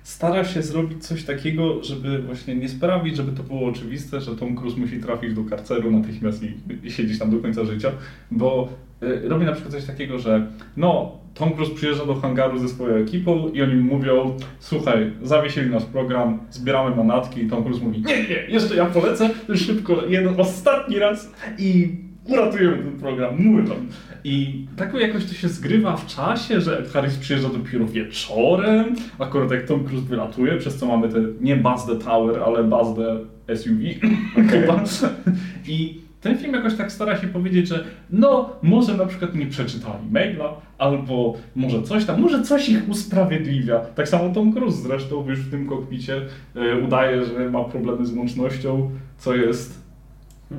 stara się zrobić coś takiego, żeby właśnie nie sprawić, żeby to było oczywiste, że Tom Cruise musi trafić do karceru natychmiast i, i siedzieć tam do końca życia, bo y, robi na przykład coś takiego, że no, Tom Cruise przyjeżdża do hangaru ze swoją ekipą i oni mówią, słuchaj, zawiesili nasz program, zbieramy manatki i Tom Cruise mówi, nie, nie, jeszcze ja polecę, szybko, jeden ostatni raz i uratujemy ten program, mówię wam. I tak jakoś to się zgrywa w czasie, że Harris przyjeżdża dopiero wieczorem, akurat jak Tom Cruise wylatuje, przez co mamy te nie Buzz the Tower, ale Buzz the SUV chyba. I ten film jakoś tak stara się powiedzieć, że no, może na przykład nie przeczytali maila, albo może coś tam, może coś ich usprawiedliwia. Tak samo Tom Cruise zresztą już w tym kokpicie y, udaje, że ma problemy z łącznością, co jest,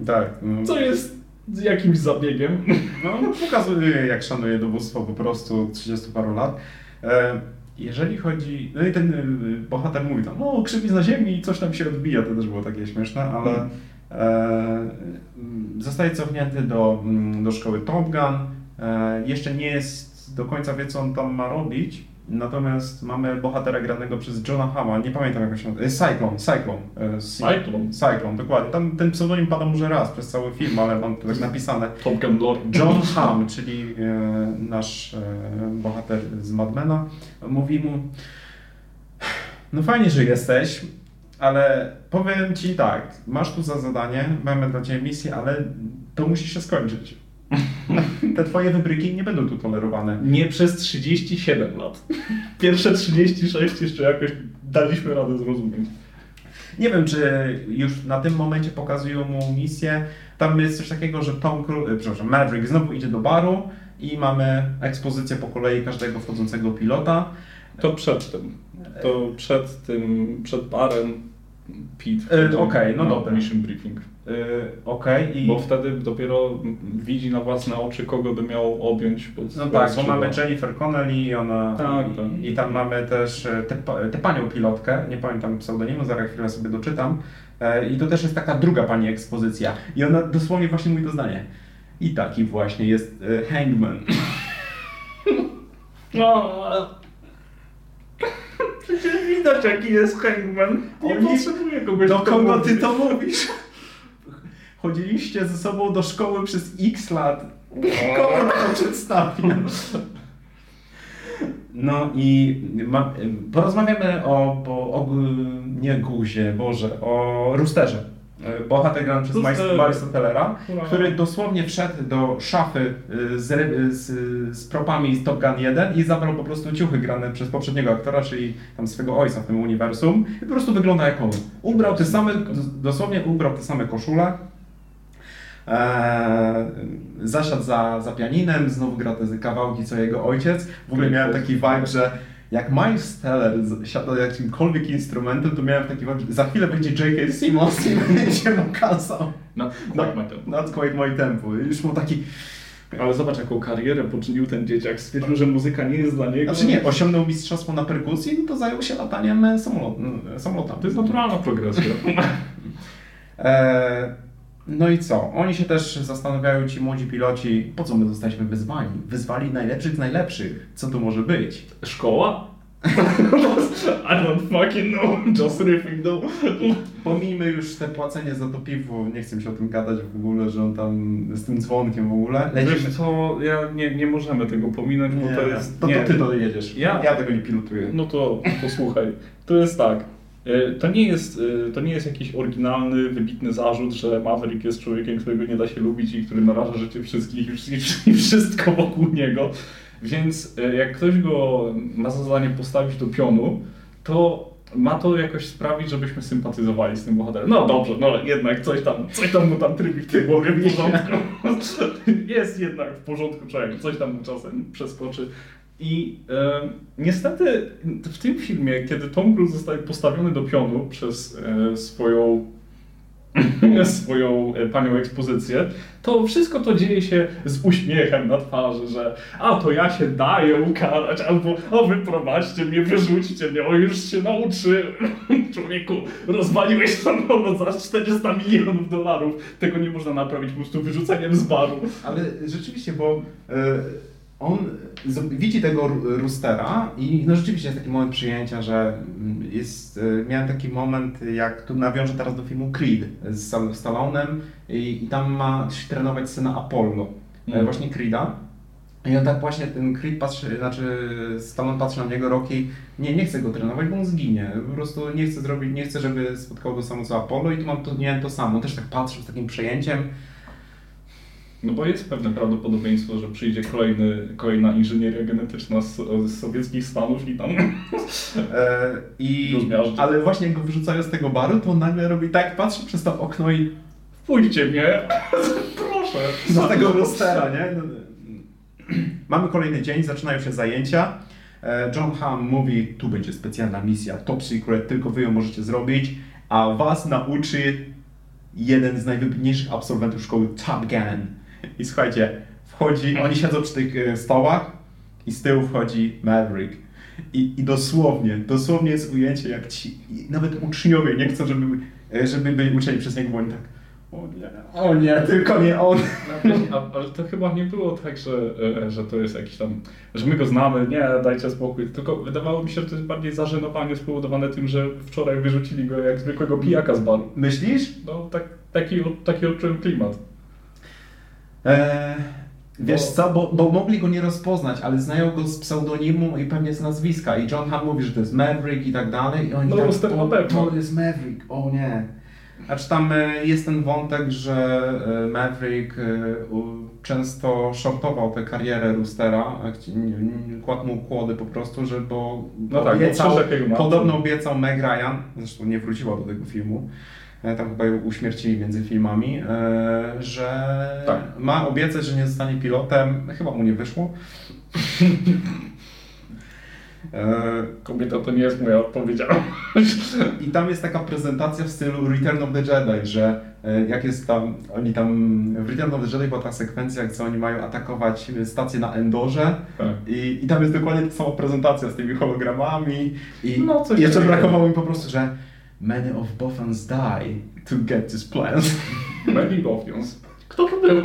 Tak. No. co jest jakimś zabiegiem. No, pokazuje, jak szanuje dowództwo po prostu 30 paru lat. E, jeżeli chodzi. No i ten y, bohater mówi tam, no krzywi na ziemi i coś tam się odbija, to też było takie śmieszne, ale Hmm. e, zostaje cofnięty do, mm, do szkoły Top Gun. E, jeszcze nie jest do końca wie, co on tam ma robić. Natomiast mamy bohatera granego przez Johna Hama, nie pamiętam jak się nazywa, e, Cyclone, Cyclone. e, Cyclone? Cyclone, dokładnie. Tam ten pseudonim pada może raz przez cały film, ale mam to tak napisane. Gun Lore. John Hamm, czyli e, nasz bohater z Madmena, mówi mu: No fajnie, że jesteś, ale powiem ci tak, masz tu za zadanie, mamy dla ciebie misję, ale to musi się skończyć. Te twoje wybryki nie będą tu tolerowane. Nie przez 37 lat. Pierwsze 36 jeszcze jakoś daliśmy radę zrozumieć. Nie wiem, czy już na tym momencie pokazują mu misję. Tam jest coś takiego, że Tom Cruise, przepraszam, Maverick znowu idzie do baru i mamy ekspozycję po kolei każdego wchodzącego pilota. To przed tym. To przed tym, przed barem Pete. E, okej, no na dobra. Mission briefing. Yy, Okej, i Bo wtedy dopiero widzi na własne oczy, kogo by miał objąć pod no tak, bo mamy Jennifer Connelly i ona Tak, i, tak. i tam mamy też e, tę tę panią pilotkę, nie pamiętam pseudonimu, zaraz chwilę sobie doczytam. E, I to też jest taka druga pani ekspozycja. I ona dosłownie właśnie mówi to zdanie. I taki właśnie jest e, Hangman. No, przecież widać jaki jest Hangman. Nie potrzebuje kogoś Do kto kogo ty to mówisz? Chodziliście ze sobą do szkoły przez x lat. Kogo to przedstawia? No i ma, porozmawiamy o, o, o nie guzie, Boże, o Roosterze. Bohater grany przez. Marisa Tellera, który dosłownie wszedł do szafy z, z, z propami z Top Gun 1 i zabrał po prostu ciuchy grane przez poprzedniego aktora, czyli tam swego ojca w tym uniwersum i po prostu wygląda jak on. Ubrał te same, dosłownie ubrał te same koszule, Eee, zasiadł za, za pianinem, znowu gra te kawałki co jego ojciec. W ogóle miałem taki vibe, że jak Miles Teller siada jakimkolwiek instrumentem, to miałem taki vibe, że za chwilę będzie J.K. Simmons i będzie mu kazał. No, No, tak, Mateo. Not quite my tempo. Już mu taki... Ale zobacz jaką karierę poczynił ten dzieciak. Stwierdził, że muzyka nie jest dla niego. Znaczy nie, osiągnął mistrzostwo na perkusji, no to zajął się lataniem e, samolot, e, samolotami. To jest naturalna progresja. Eee, no i co? Oni się też zastanawiają, ci młodzi piloci, po co my zostaliśmy wyzwani? Wyzwali najlepszych z najlepszych. Co to może być? Szkoła? I don't fucking know. Just riffing though. Pomijmy już te płacenie za to piwo, nie chcę się o tym gadać w ogóle, że on tam z tym dzwonkiem w ogóle. Wiesz co, ja nie, nie możemy tego pominąć, bo Nie, to jest... to, nie. to ty to jedziesz. Ja- ja tego nie pilotuję. No to posłuchaj. To jest tak. E, To nie jest, e, to nie jest jakiś oryginalny, wybitny zarzut, że Maverick jest człowiekiem, którego nie da się lubić i który naraża życie wszystkich i wsz- i wszystko wokół niego. Więc e, jak ktoś go ma za zadanie postawić do pionu, to ma to jakoś sprawić, żebyśmy sympatyzowali z tym bohaterem. No dobrze, no jednak coś tam, coś tam mu tam trybi w tej głowie w porządku. Jest jednak w porządku człowiek, coś tam mu czasem przeskoczy. I e, niestety w tym filmie, kiedy Tom Cruise zostaje postawiony do pionu przez e, swoją swoją e, panią ekspozycję, to wszystko to dzieje się z uśmiechem na twarzy, że a to ja się daję ukarać, albo o wyprowadźcie mnie, wyrzućcie mnie, o już się nauczyłem. Człowieku, rozwaliłeś samolot za 400 milionów dolarów. Tego nie można naprawić po prostu wyrzuceniem z baru. Ale rzeczywiście, bo e, on widzi tego Roostera i no rzeczywiście jest taki moment przyjęcia, że mm, jest, y, miałem taki moment, jak tu nawiążę teraz do filmu Creed z Stallonem i, i tam ma się trenować syna Apollo, Mm. właśnie Creeda. I on tak właśnie, ten Creed patrzy, znaczy Stallone patrzy na niego, Rocky, nie, nie chce go trenować, bo on zginie. Po prostu nie chce zrobić, nie chce, żeby spotkało go samo co Apollo i tu mam to, nie, to samo. On też tak patrzy z takim przejęciem. No bo jest pewne prawdopodobieństwo, że przyjdzie kolejny, kolejna inżynieria genetyczna z, z sowieckich Stanów i tam... E, i, ale właśnie jak go wyrzucają z tego baru, to on nagle robi tak, patrzy przez to okno i Pójdźcie mnie! Proszę! do tego rostera, nie? No, Mamy kolejny dzień, zaczynają się zajęcia. E, John Hamm mówi, tu będzie specjalna misja, top secret, tylko wy ją możecie zrobić, a was nauczy jeden z najwybitniejszych absolwentów szkoły Top Gun. I słuchajcie, wchodzi, oni siedzą przy tych e, stołach i z tyłu wchodzi Maverick. I, I dosłownie, dosłownie jest ujęcie, jak ci, nawet uczniowie nie chcą, żeby, e, żeby byli uczeni przez niego, bo oni tak, o nie, o nie, tylko nie on. A, ale to chyba nie było tak, że, e, że to jest jakiś tam, że my go znamy, nie, dajcie spokój. Tylko wydawało mi się, że to jest bardziej zażenowanie spowodowane tym, że wczoraj wyrzucili go jak zwykłego pijaka z baru. Myślisz? No tak, taki, taki odczułem klimat. Eee, wiesz Bo- co, bo, bo mogli go nie rozpoznać, ale znają go z pseudonimu i pewnie z nazwiska. I John Hamm mówi, że to jest Maverick i tak dalej. I oni No, tak, Rooster na o, pewno. to jest Maverick, o nie. Acz tam e, jest ten wątek, że e, Maverick e, często shortował tę karierę Roostera, e, kładł mu kłody po prostu, że bo No tak, bo podobno obiecał Meg Ryan, zresztą nie wróciła do tego filmu, e, tam chyba ją uśmiercili między filmami, e, że Tak. ma obiecać, że nie zostanie pilotem, chyba mu nie wyszło. E, Kobieta to nie jest moja odpowiedzialność. I tam jest taka prezentacja w stylu Return of the Jedi, że e, jak jest tam, oni tam, w Return of the Jedi była ta sekwencja, gdzie oni mają atakować stację na Endorze Tak. i, i tam jest dokładnie ta sama prezentacja z tymi hologramami i No, jeszcze brakowało mi po prostu, że many of Bothans die to get this plan. Many Bothians. Kto to był?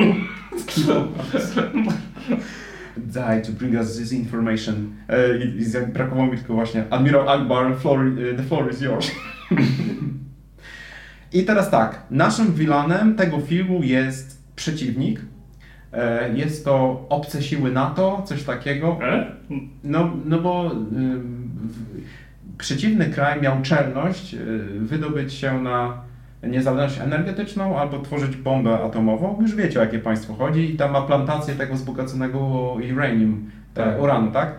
die to bring us this information. E, I, i jak brakowało mi tylko właśnie Admiral Akbar, floor, e, the floor is yours. I teraz tak, naszym vilanem tego filmu jest przeciwnik. E, Jest to obce siły NATO, coś takiego. E? No, no bo przeciwny kraj miał czelność y, wydobyć się na niezależność energetyczną albo tworzyć bombę atomową. Już wiecie o jakie państwo chodzi i tam ma plantację tego wzbogaconego uranium, tak. Uranu, tak?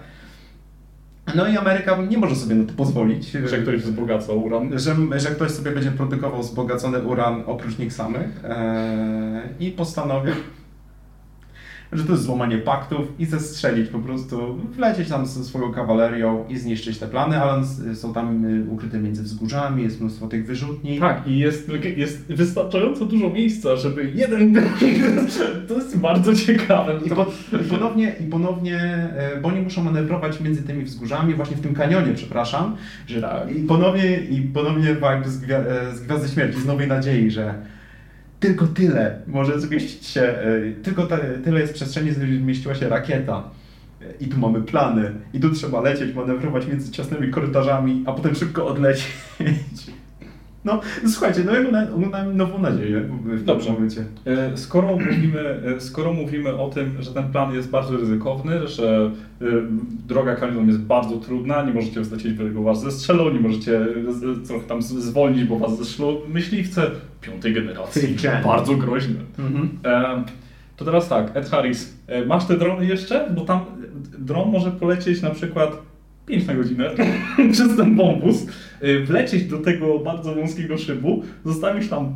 No i Ameryka nie może sobie na to pozwolić. Że ktoś wzbogacał uran. Że, że ktoś sobie będzie produkował wzbogacony uran oprócz nich samych e, i postanowił, że to jest złamanie paktów i zestrzelić po prostu, wlecieć tam ze swoją kawalerią i zniszczyć te plany, ale są tam y, ukryte między wzgórzami, jest mnóstwo tych wyrzutni. Tak, i jest, jest wystarczająco dużo miejsca, żeby jeden... To jest bardzo ciekawe. I, I ponownie, i ponownie, e, bo oni muszą manewrować między tymi wzgórzami, właśnie w tym kanionie, przepraszam, że Tak. i ponownie, i ponownie vibe z, gwia, e, z Gwiazdy Śmierci, z Nowej Nadziei, że tylko tyle może zmieścić się, e, tylko te, tyle jest przestrzeni, zmieściła się rakieta. E, I tu mamy plany, i tu trzeba lecieć, manewrować między ciasnymi korytarzami, a potem szybko odlecieć. No, słuchajcie, no ja oglądałem- oglądałem Nową Nadzieję w Dobrze. momencie. E, Skoro mówimy, e, skoro mówimy o tym, że ten plan jest bardzo ryzykowny, że e, droga kanionem jest bardzo trudna, nie możecie wlecieć, bo was zestrzelą, nie możecie trochę tam zwolnić, bo was zestrzelą myśliwce piątej generacji. Bardzo groźne. Mhm. To teraz tak, Ed Harris, masz te drony jeszcze? Bo tam dron może polecieć na przykład 5 na godzinę. Przez ten wąwóz, e, wlecieć do tego bardzo wąskiego szybu, zostawić tam,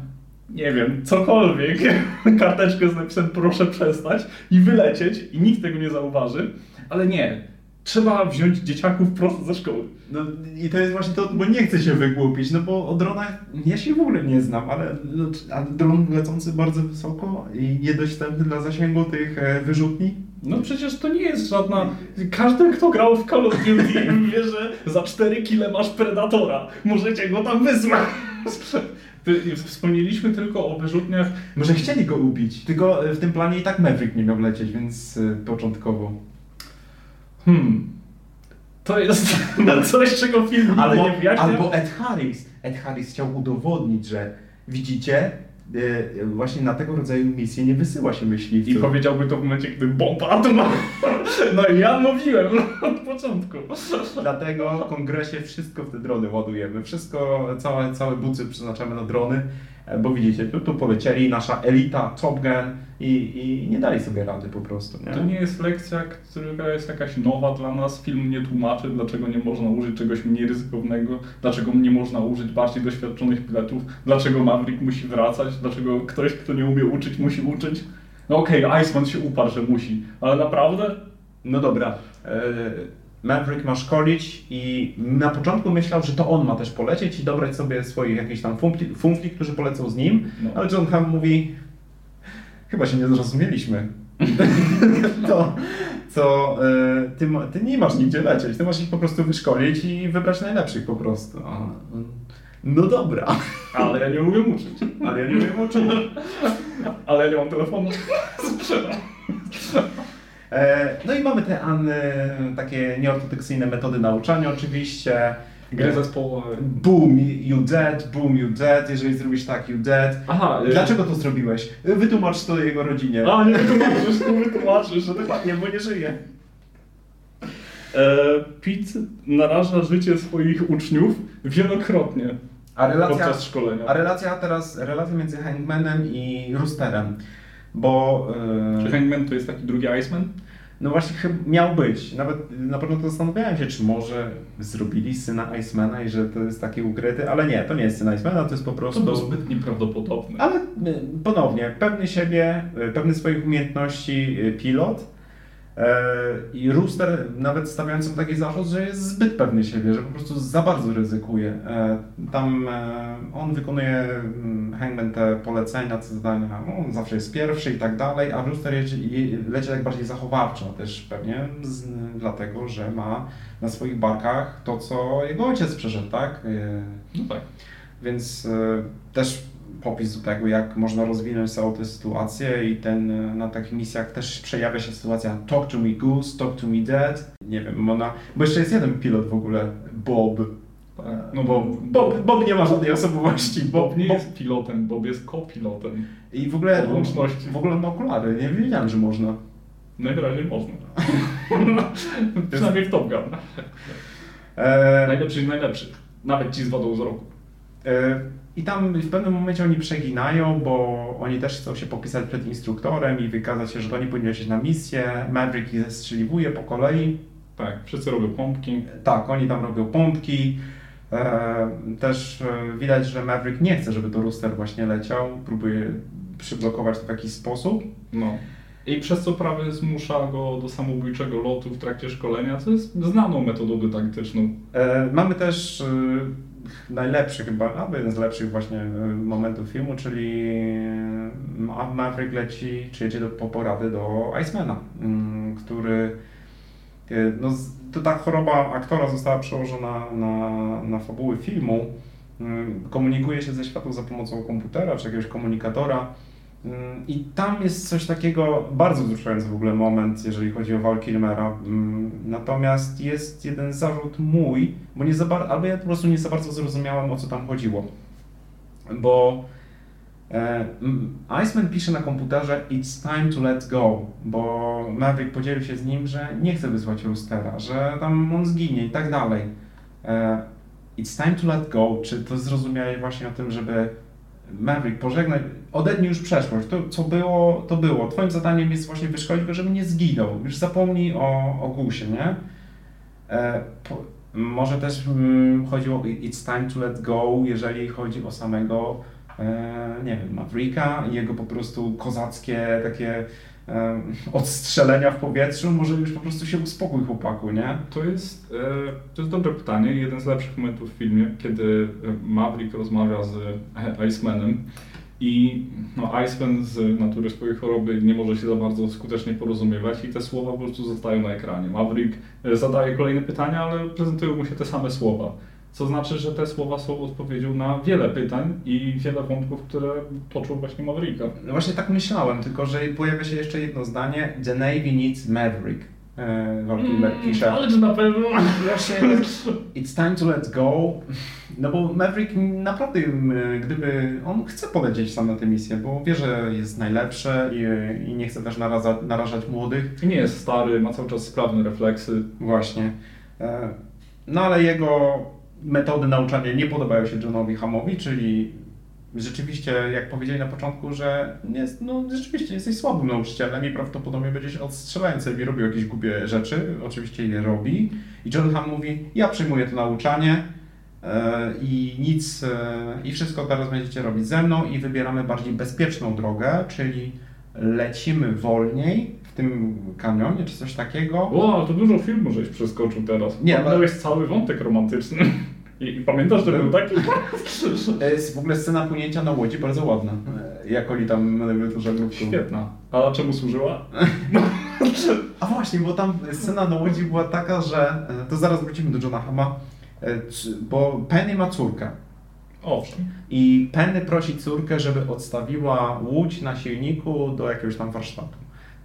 nie wiem, cokolwiek, karteczkę z napisem proszę przestać. I wylecieć. I nikt tego nie zauważy, ale nie. Trzeba wziąć dzieciaków prosto ze szkoły. No i to jest właśnie to, bo nie chcę się wygłupić, no bo o dronach ja się w ogóle nie znam, ale no, a dron lecący bardzo wysoko i niedostępny dla zasięgu tych e, wyrzutni. No przecież to nie jest żadna... Każdy, kto grał w Call of Duty wie, że za 4 kile masz Predatora. Możecie go tam wysłać. Wspomnieliśmy tylko o wyrzutniach. Może chcieli go ubić, tylko e, w tym planie i tak Maverick nie miał lecieć, więc e, początkowo. Hmm. To jest coś, czego film nie Albo, wyjaśnia. albo Ed Harris. Ed Harris chciał udowodnić, że widzicie, e, właśnie na tego rodzaju misje nie wysyła się I myśliwców. powiedziałby to w momencie, gdy bomba atomowa. No i ja mówiłem od początku. Dlatego w kongresie wszystko w te drony ładujemy. Wszystko, całe, całe bucy przeznaczamy na drony, bo widzicie, tu, tu polecieli nasza elita, Top Gun i, i nie dali sobie rady po prostu. Nie? To nie jest lekcja, która jest jakaś nowa dla nas. Film nie tłumaczy, dlaczego nie można użyć czegoś mniej ryzykownego, dlaczego nie można użyć bardziej doświadczonych pilotów, dlaczego Maverick musi wracać, dlaczego ktoś, kto nie umie uczyć, musi uczyć. No okej, Iceman się uparł, że musi, ale naprawdę? No dobra. e, Maverick ma szkolić i na początku myślał, że to on ma też polecieć i dobrać sobie swoich jakichś tam fumpli, fumpli którzy polecą z nim, No. ale John Hamm mówi, chyba się nie zrozumieliśmy. to, co e, ty, ty nie masz nigdzie lecieć, ty masz ich po prostu wyszkolić i wybrać najlepszych po prostu. No dobra, Ale ja nie umiem uczyć. ale ja nie wiem o czym. Ale ja nie mam telefonu. E, No i mamy te an, takie nieortodoksyjne metody nauczania oczywiście. Gry zespołowe. Boom, you dead, boom, you dead. Jeżeli zrobisz tak, you dead. Aha, Dlaczego to zrobiłeś? Wytłumacz to jego rodzinie. A, nie wytłumaczysz, nie wytłumaczysz, że Dokładnie, bo nie żyje. E, Pete naraża życie swoich uczniów wielokrotnie A relacja, podczas szkolenia. a relacja teraz, relacja między Hangmanem i Roosterem. Bo... Czy E, Hangman to jest taki drugi Iceman? no właśnie chyba miał być. Nawet na początku zastanawiałem się, czy może zrobili syna Icemana i że to jest taki ukryty, ale nie, to nie jest syn Icemana, to jest po To prostu... było zbyt nieprawdopodobne. Ale y, ponownie, pewny siebie, y, pewny swoich umiejętności y, pilot i Rooster nawet stawiając mu taki zarzut, że jest zbyt pewny siebie, że po prostu za bardzo ryzykuje. E, Tam e, on wykonuje mm, Hangman te polecenia, te zadania, no, on zawsze jest pierwszy i tak dalej, a Rooster je- leci tak bardziej zachowawczo też pewnie, z, dlatego, że ma na swoich barkach to, co jego ojciec przeszedł, tak? E, No tak. więc e, też popis do tego, jak można rozwinąć całą tę sytuację i ten, e, na takich misjach też przejawia się sytuacja talk to me goose, talk to me dead. Nie wiem, ona, bo jeszcze jest jeden pilot w ogóle, Bob. No bo Bob, Bob nie ma żadnej osobowości. Bob nie Bob, jest pilotem, Bob jest kopilotem. I w ogóle, Łączności. w ogóle ma okulary, nie wiedziałem, że można. Najwyraźniej można. Przynajmniej w Top Gun. E, Najlepszy z najlepszych. Nawet ci z wodą z roku. E, I tam w pewnym momencie oni przeginają, bo oni też chcą się popisać przed instruktorem i wykazać się, że to oni powinni lecieć na misję. Maverick ich zestrzeliwuje po kolei. Tak, wszyscy robią pompki. Tak, oni tam robią pompki. E, Też e, widać, że Maverick nie chce, żeby to Rooster właśnie leciał. Próbuje przyblokować to w jakiś sposób. No. I przez co prawie zmusza go do samobójczego lotu w trakcie szkolenia, co jest znaną metodą dydaktyczną. E, Mamy też najlepszy chyba, albo jeden z lepszych właśnie e, momentów filmu, czyli Ma- Maverick leci, czy jedzie do, po porady do Icemana, mm, który e, no, to ta choroba aktora została przełożona na, na fabuły filmu. Komunikuje się ze światą za pomocą komputera czy jakiegoś komunikatora. Mm, I tam jest coś takiego, bardzo wzruszający w ogóle moment, jeżeli chodzi o Val Kilmera. Mm, Natomiast jest jeden zarzut mój, bo nie za bar- albo ja po prostu nie za bardzo zrozumiałem, o co tam chodziło. Bo e, Iceman pisze na komputerze It's time to let go, bo Maverick podzielił się z nim, że nie chce wysłać Roostera, że tam on zginie i tak dalej. E, It's time to let go, czy to zrozumiałeś właśnie o tym, żeby Maverick, pożegnaj, odetnij już przeszłość, to co było, to było. Twoim zadaniem jest właśnie wyszkolić go, żeby nie zginął. Już zapomnij o, o Gusie, nie? E, po, może też mm, chodziło o It's time to let go, jeżeli chodzi o samego, e, nie wiem, Mavericka i jego po prostu kozackie takie odstrzelenia w powietrzu. Może już po prostu się uspokój chłopaku, nie? To jest, e, to jest dobre pytanie. Jeden z lepszych momentów w filmie, kiedy e, Maverick rozmawia z e, Icemanem i no, Iceman z natury swojej choroby nie może się za bardzo skutecznie porozumiewać i te słowa po prostu zostają na ekranie. Maverick zadaje kolejne pytania, ale prezentują mu się te same słowa. Co znaczy, że te słowa są odpowiedzią na wiele pytań i wiele wątków, które toczą właśnie Mavericka. No właśnie tak myślałem, tylko że pojawia się jeszcze jedno zdanie The Navy needs Maverick. E, Val Kilmer pisze. Ale czy na pewno? Właśnie, it's time to let go. No bo Maverick naprawdę, m, gdyby on chce polecieć sam na tę misję, bo wie, że jest najlepszy i, i nie chce też naraza, narażać młodych. Nie jest stary, ma cały czas sprawne refleksy. Właśnie. E, No ale jego metody nauczania nie podobają się Johnowi Hamowi, czyli rzeczywiście, jak powiedzieli na początku, że jest, no, rzeczywiście jesteś słabym nauczycielem i prawdopodobnie będziesz odstrzelającym i robił jakieś głupie rzeczy. Oczywiście je robi. I John Ham mówi, ja przyjmuję to nauczanie e, i nic, e, i wszystko teraz będziecie robić ze mną i wybieramy bardziej bezpieczną drogę, czyli lecimy wolniej w tym kanionie czy coś takiego. O, ale to dużo filmu żeś przeskoczył teraz. Nie, ale- cały wątek romantyczny. I, I pamiętasz, że był taki? W ogóle scena płynięcia na łodzi bardzo ładna. E, Jak oni tam manewrują żaglówką. Świetna. A czemu służyła? A właśnie, bo tam scena na łodzi była taka, że e, to zaraz wrócimy do Johna Hama, e, bo Penny ma córkę. Owszem. I Penny prosi córkę, żeby odstawiła łódź na silniku do jakiegoś tam warsztatu.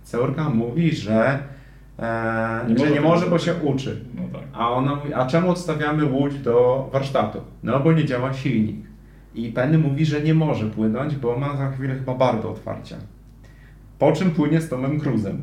Córka mówi, że e, Nie że nie może, bo zrobić. się uczy. No tak. A ona mówi, a czemu odstawiamy łódź do warsztatu? No bo nie działa silnik. I Penny mówi, że nie może płynąć, bo ma za chwilę chyba bar do otwarcia. Po czym płynie z Tomem Cruzem.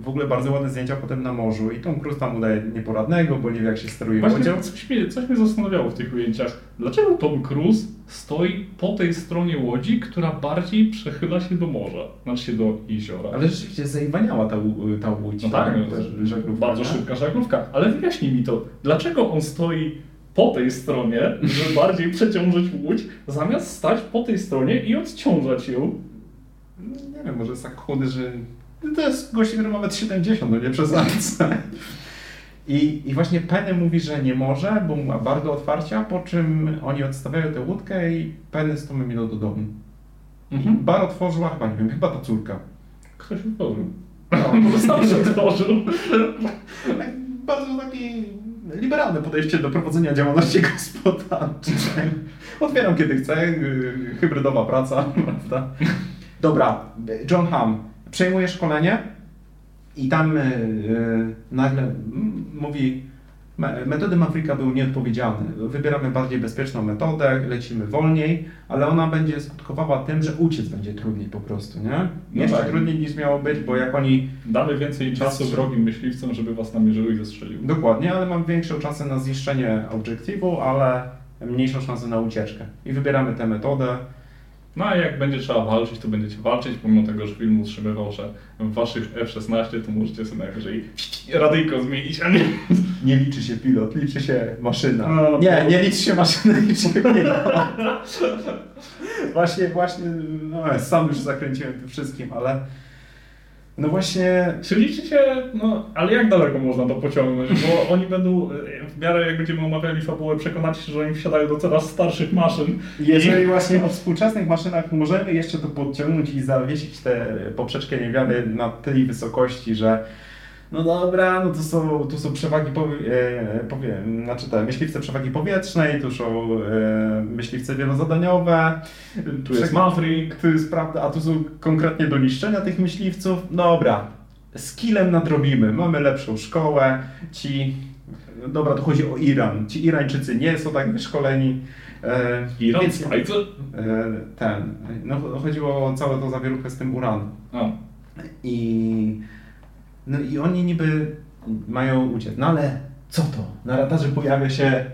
W ogóle bardzo ładne zdjęcia potem na morzu i Tom Cruise tam udaje nieporadnego, bo nie wie jak się steruje Właśnie łodzią. coś mnie, coś mnie zastanawiało w tych ujęciach. Dlaczego Tom Cruise stoi po tej stronie łodzi, która bardziej przechyla się do morza, znaczy się do jeziora? Ale rzeczywiście zaiwaniała ta, ta łódź. No tak, ta żaglówka, bardzo nie? szybka żaglówka. Ale wyjaśnij mi to, dlaczego on stoi po tej stronie, żeby bardziej przeciążyć łódź, zamiast stać po tej stronie i odciążać ją? Nie wiem, może jest tak chudy, że to jest gość, który ma 1,70 m, no nie przesadzę. I, I właśnie Penny mówi, że nie może, bo ma bar do otwarcia, po czym oni odstawiają tę łódkę i Penny z Tomem idą do domu. Mhm. Bar otworzyła chyba, nie wiem, chyba ta córka. Ktoś otworzył. No, sam się otworzył. bardzo takie liberalne podejście do prowadzenia działalności gospodarczej. Otwieram kiedy chcę, yy, hybrydowa praca, prawda? Dobra, John Hamm przejmuje szkolenie i tam yy, nagle mm, mówi, "Me- metody Mavricka były nieodpowiedzialne. Wybieramy bardziej bezpieczną metodę, lecimy wolniej, ale ona będzie skutkowała tym, że uciec będzie trudniej po prostu, nie? No Jeszcze tak. trudniej niż miało być, bo jak oni Damy więcej czasu wrogim myśliwcom, żeby was namierzyły i zestrzeliły. Dokładnie, ale mam większą szansę na zniszczenie obiektywu, ale mniejszą szansę na ucieczkę. I wybieramy tę metodę. No a jak będzie trzeba walczyć, to będziecie walczyć, pomimo tego, że film utrzymywał, że w waszych F-16 to możecie sobie najwyżej radyjko zmienić, a nie... Nie liczy się pilot, liczy się maszyna. No, nie, to- nie liczy się maszyna, liczy się pilot. właśnie, właśnie, no, sam już zakręciłem tym wszystkim, ale no właśnie, Czy liczy się, no, ale jak daleko można to pociągnąć? Bo oni będą, e, w miarę jak będziemy omawiali fabułę, przekonać się, że oni wsiadają do coraz starszych maszyn. jeżeli właśnie o współczesnych maszynach możemy jeszcze to podciągnąć i zawiesić tę poprzeczkę niewiary na tej wysokości, że no dobra, no to są, tu są przewagi, powie, e, powie, znaczy te myśliwce przewagi powietrznej, tu są e, myśliwce wielozadaniowe, Tu jest Maverick. tu jest prawda, a tu są konkretnie do niszczenia tych myśliwców. Dobra, skillem nadrobimy, mamy lepszą szkołę, ci, dobra, to chodzi o Iran, ci Irańczycy nie są tak wyszkoleni. E, Iran, więc-? E, ten, no chodziło o całe to zawieruchę z tym uranem. I, no i oni niby mają uciec. No ale co to? Na radarze pojawia się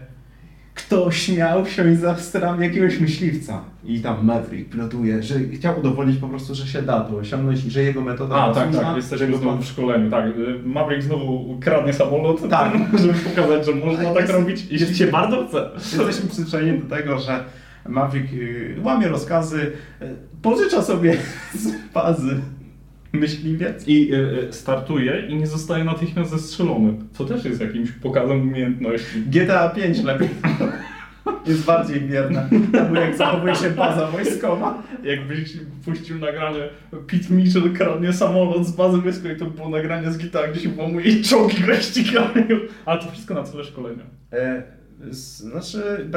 ktoś miał wsiąść za sterami jakiegoś myśliwca. I tam Maverick pilotuje, że chciał udowodnić po prostu, że się da to osiągnąć i że jego metoda a tak, słuszna, tak, jesteśmy znowu w szkoleniu, tak. Maverick znowu kradnie samolot, Tak. żeby pokazać, że można tak jest- robić, jeśli się bardzo chce. Jesteśmy przyzwyczajeni do tego, że Maverick y, łamie rozkazy, y, pożycza sobie z bazy myśliwiec. I y, startuje i nie zostaje natychmiast zestrzelony, co też jest jakimś pokazem umiejętności. GTA 5 lepiej. Jest bardziej wierna. Albo jak zachowuje się baza wojskowa. Jakbyś puścił nagranie Pete Mitchell kradnie samolot z bazy wojskowej, to było nagranie z GTA, gdzie się włamuje i czołgi go ścigają. Ale to wszystko na cele szkolenia. E, Znaczy,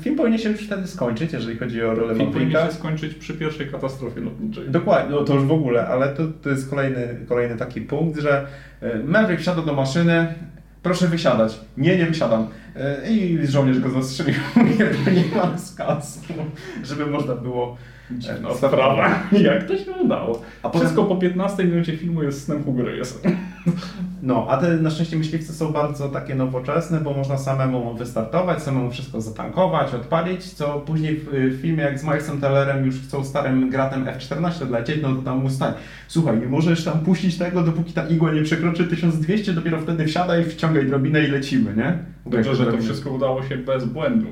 film powinien się już wtedy skończyć, jeżeli chodzi o rolę Film powinien się skończyć przy pierwszej katastrofie lotniczej. Dokładnie, no to już w ogóle, ale to, to jest kolejny, kolejny taki punkt, że e, Maverick wsiada do maszyny, proszę wysiadać. Nie, nie wysiadam. E, I żołnierz go zastrzelił, nie ma skazu, żeby można było... Dziwna sprawa. Jak to się udało? A potem- Wszystko po 15 minucie filmu jest snem Hugo Reyesa. No, a te na szczęście myśliwce są bardzo takie nowoczesne, bo można samemu wystartować, samemu wszystko zatankować, odpalić, co później w, w filmie jak z Milesem Tellerem już chcą starym gratem F-14 lecieć, no to tam ustań. Słuchaj, nie możesz tam puścić tego, dopóki ta igła nie przekroczy 1200, dopiero wtedy wsiadaj, wciągaj drobinę i lecimy, nie? Dobrze, że to wszystko udało się bez błędu.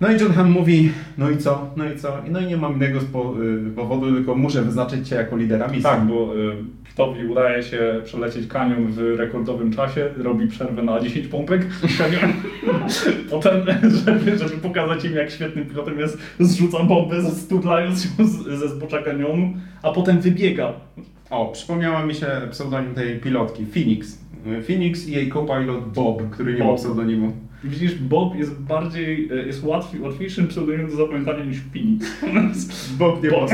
No i John Hamm mówi, no i co, no i co? No i nie mam innego y, powodu, tylko muszę wyznaczyć Cię jako lidera misji. Tak, bo y, Ktowi udaje się przelecieć kanion w rekordowym czasie, robi przerwę na 10 pompek kanion. Potem, żeby, żeby pokazać im, jak świetnym pilotem jest, zrzuca bombę, studlając się z, ze zbocza kanionu, a potem wybiega. O, przypomniała mi się pseudonim tej pilotki, Phoenix. Phoenix i jej co-pilot Bob, który nie ma Bob. pseudonimu. Widzisz, Bob jest bardziej, y, jest łatwiej, łatwiejszym pseudonimem do zapamiętania niż Phoenix. Bob nie Bob.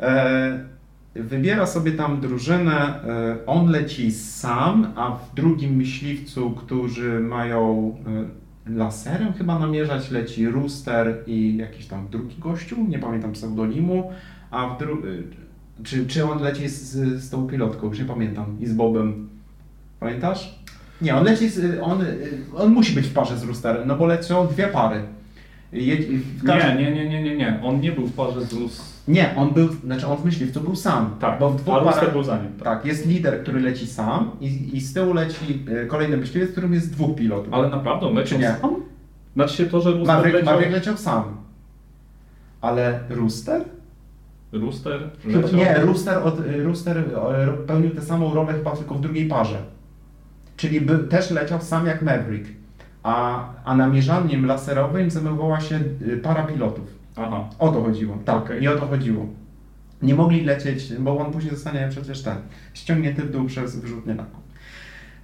e, Wybiera sobie tam drużynę, e, on leci sam, a w drugim myśliwcu, którzy mają e, laserem chyba namierzać, leci Rooster i jakiś tam drugi gościu, nie pamiętam pseudonimu, a w dru... e, czy, czy on leci z, z tą pilotką, już nie pamiętam, i z Bobem. Pamiętasz? Nie, on leci, z, on, on musi być w parze z Roosterem, no bo lecą dwie pary. Je, każdym- Nie, nie, nie, nie, nie, nie. On nie był w parze z Rus. nie, on był, znaczy on w myśliwcu był sam. Tak, bo w dwóch a parach, był za nim. Tak. tak, jest lider, który leci sam i, i z tyłu leci e, kolejny myśliwiec, w którym jest dwóch pilotów. Ale naprawdę on leciał nie? sam? Znaczy się to, że Rooster Maverick, leciał... Maverick leciał sam. Ale Rooster? Rooster Chyba, nie, Rooster, od, e, Rooster e, pełnił tę samą rolę chyba tylko w drugiej parze. Czyli by, też leciał sam jak Maverick. A, a namierzaniem laserowym zajmowała się e, para pilotów. Aha. O to chodziło, tak, Okej. nie o to chodziło. Nie mogli lecieć, bo on później zostanie przecież ten, ściągnięty w dół przez wyrzutnię laku.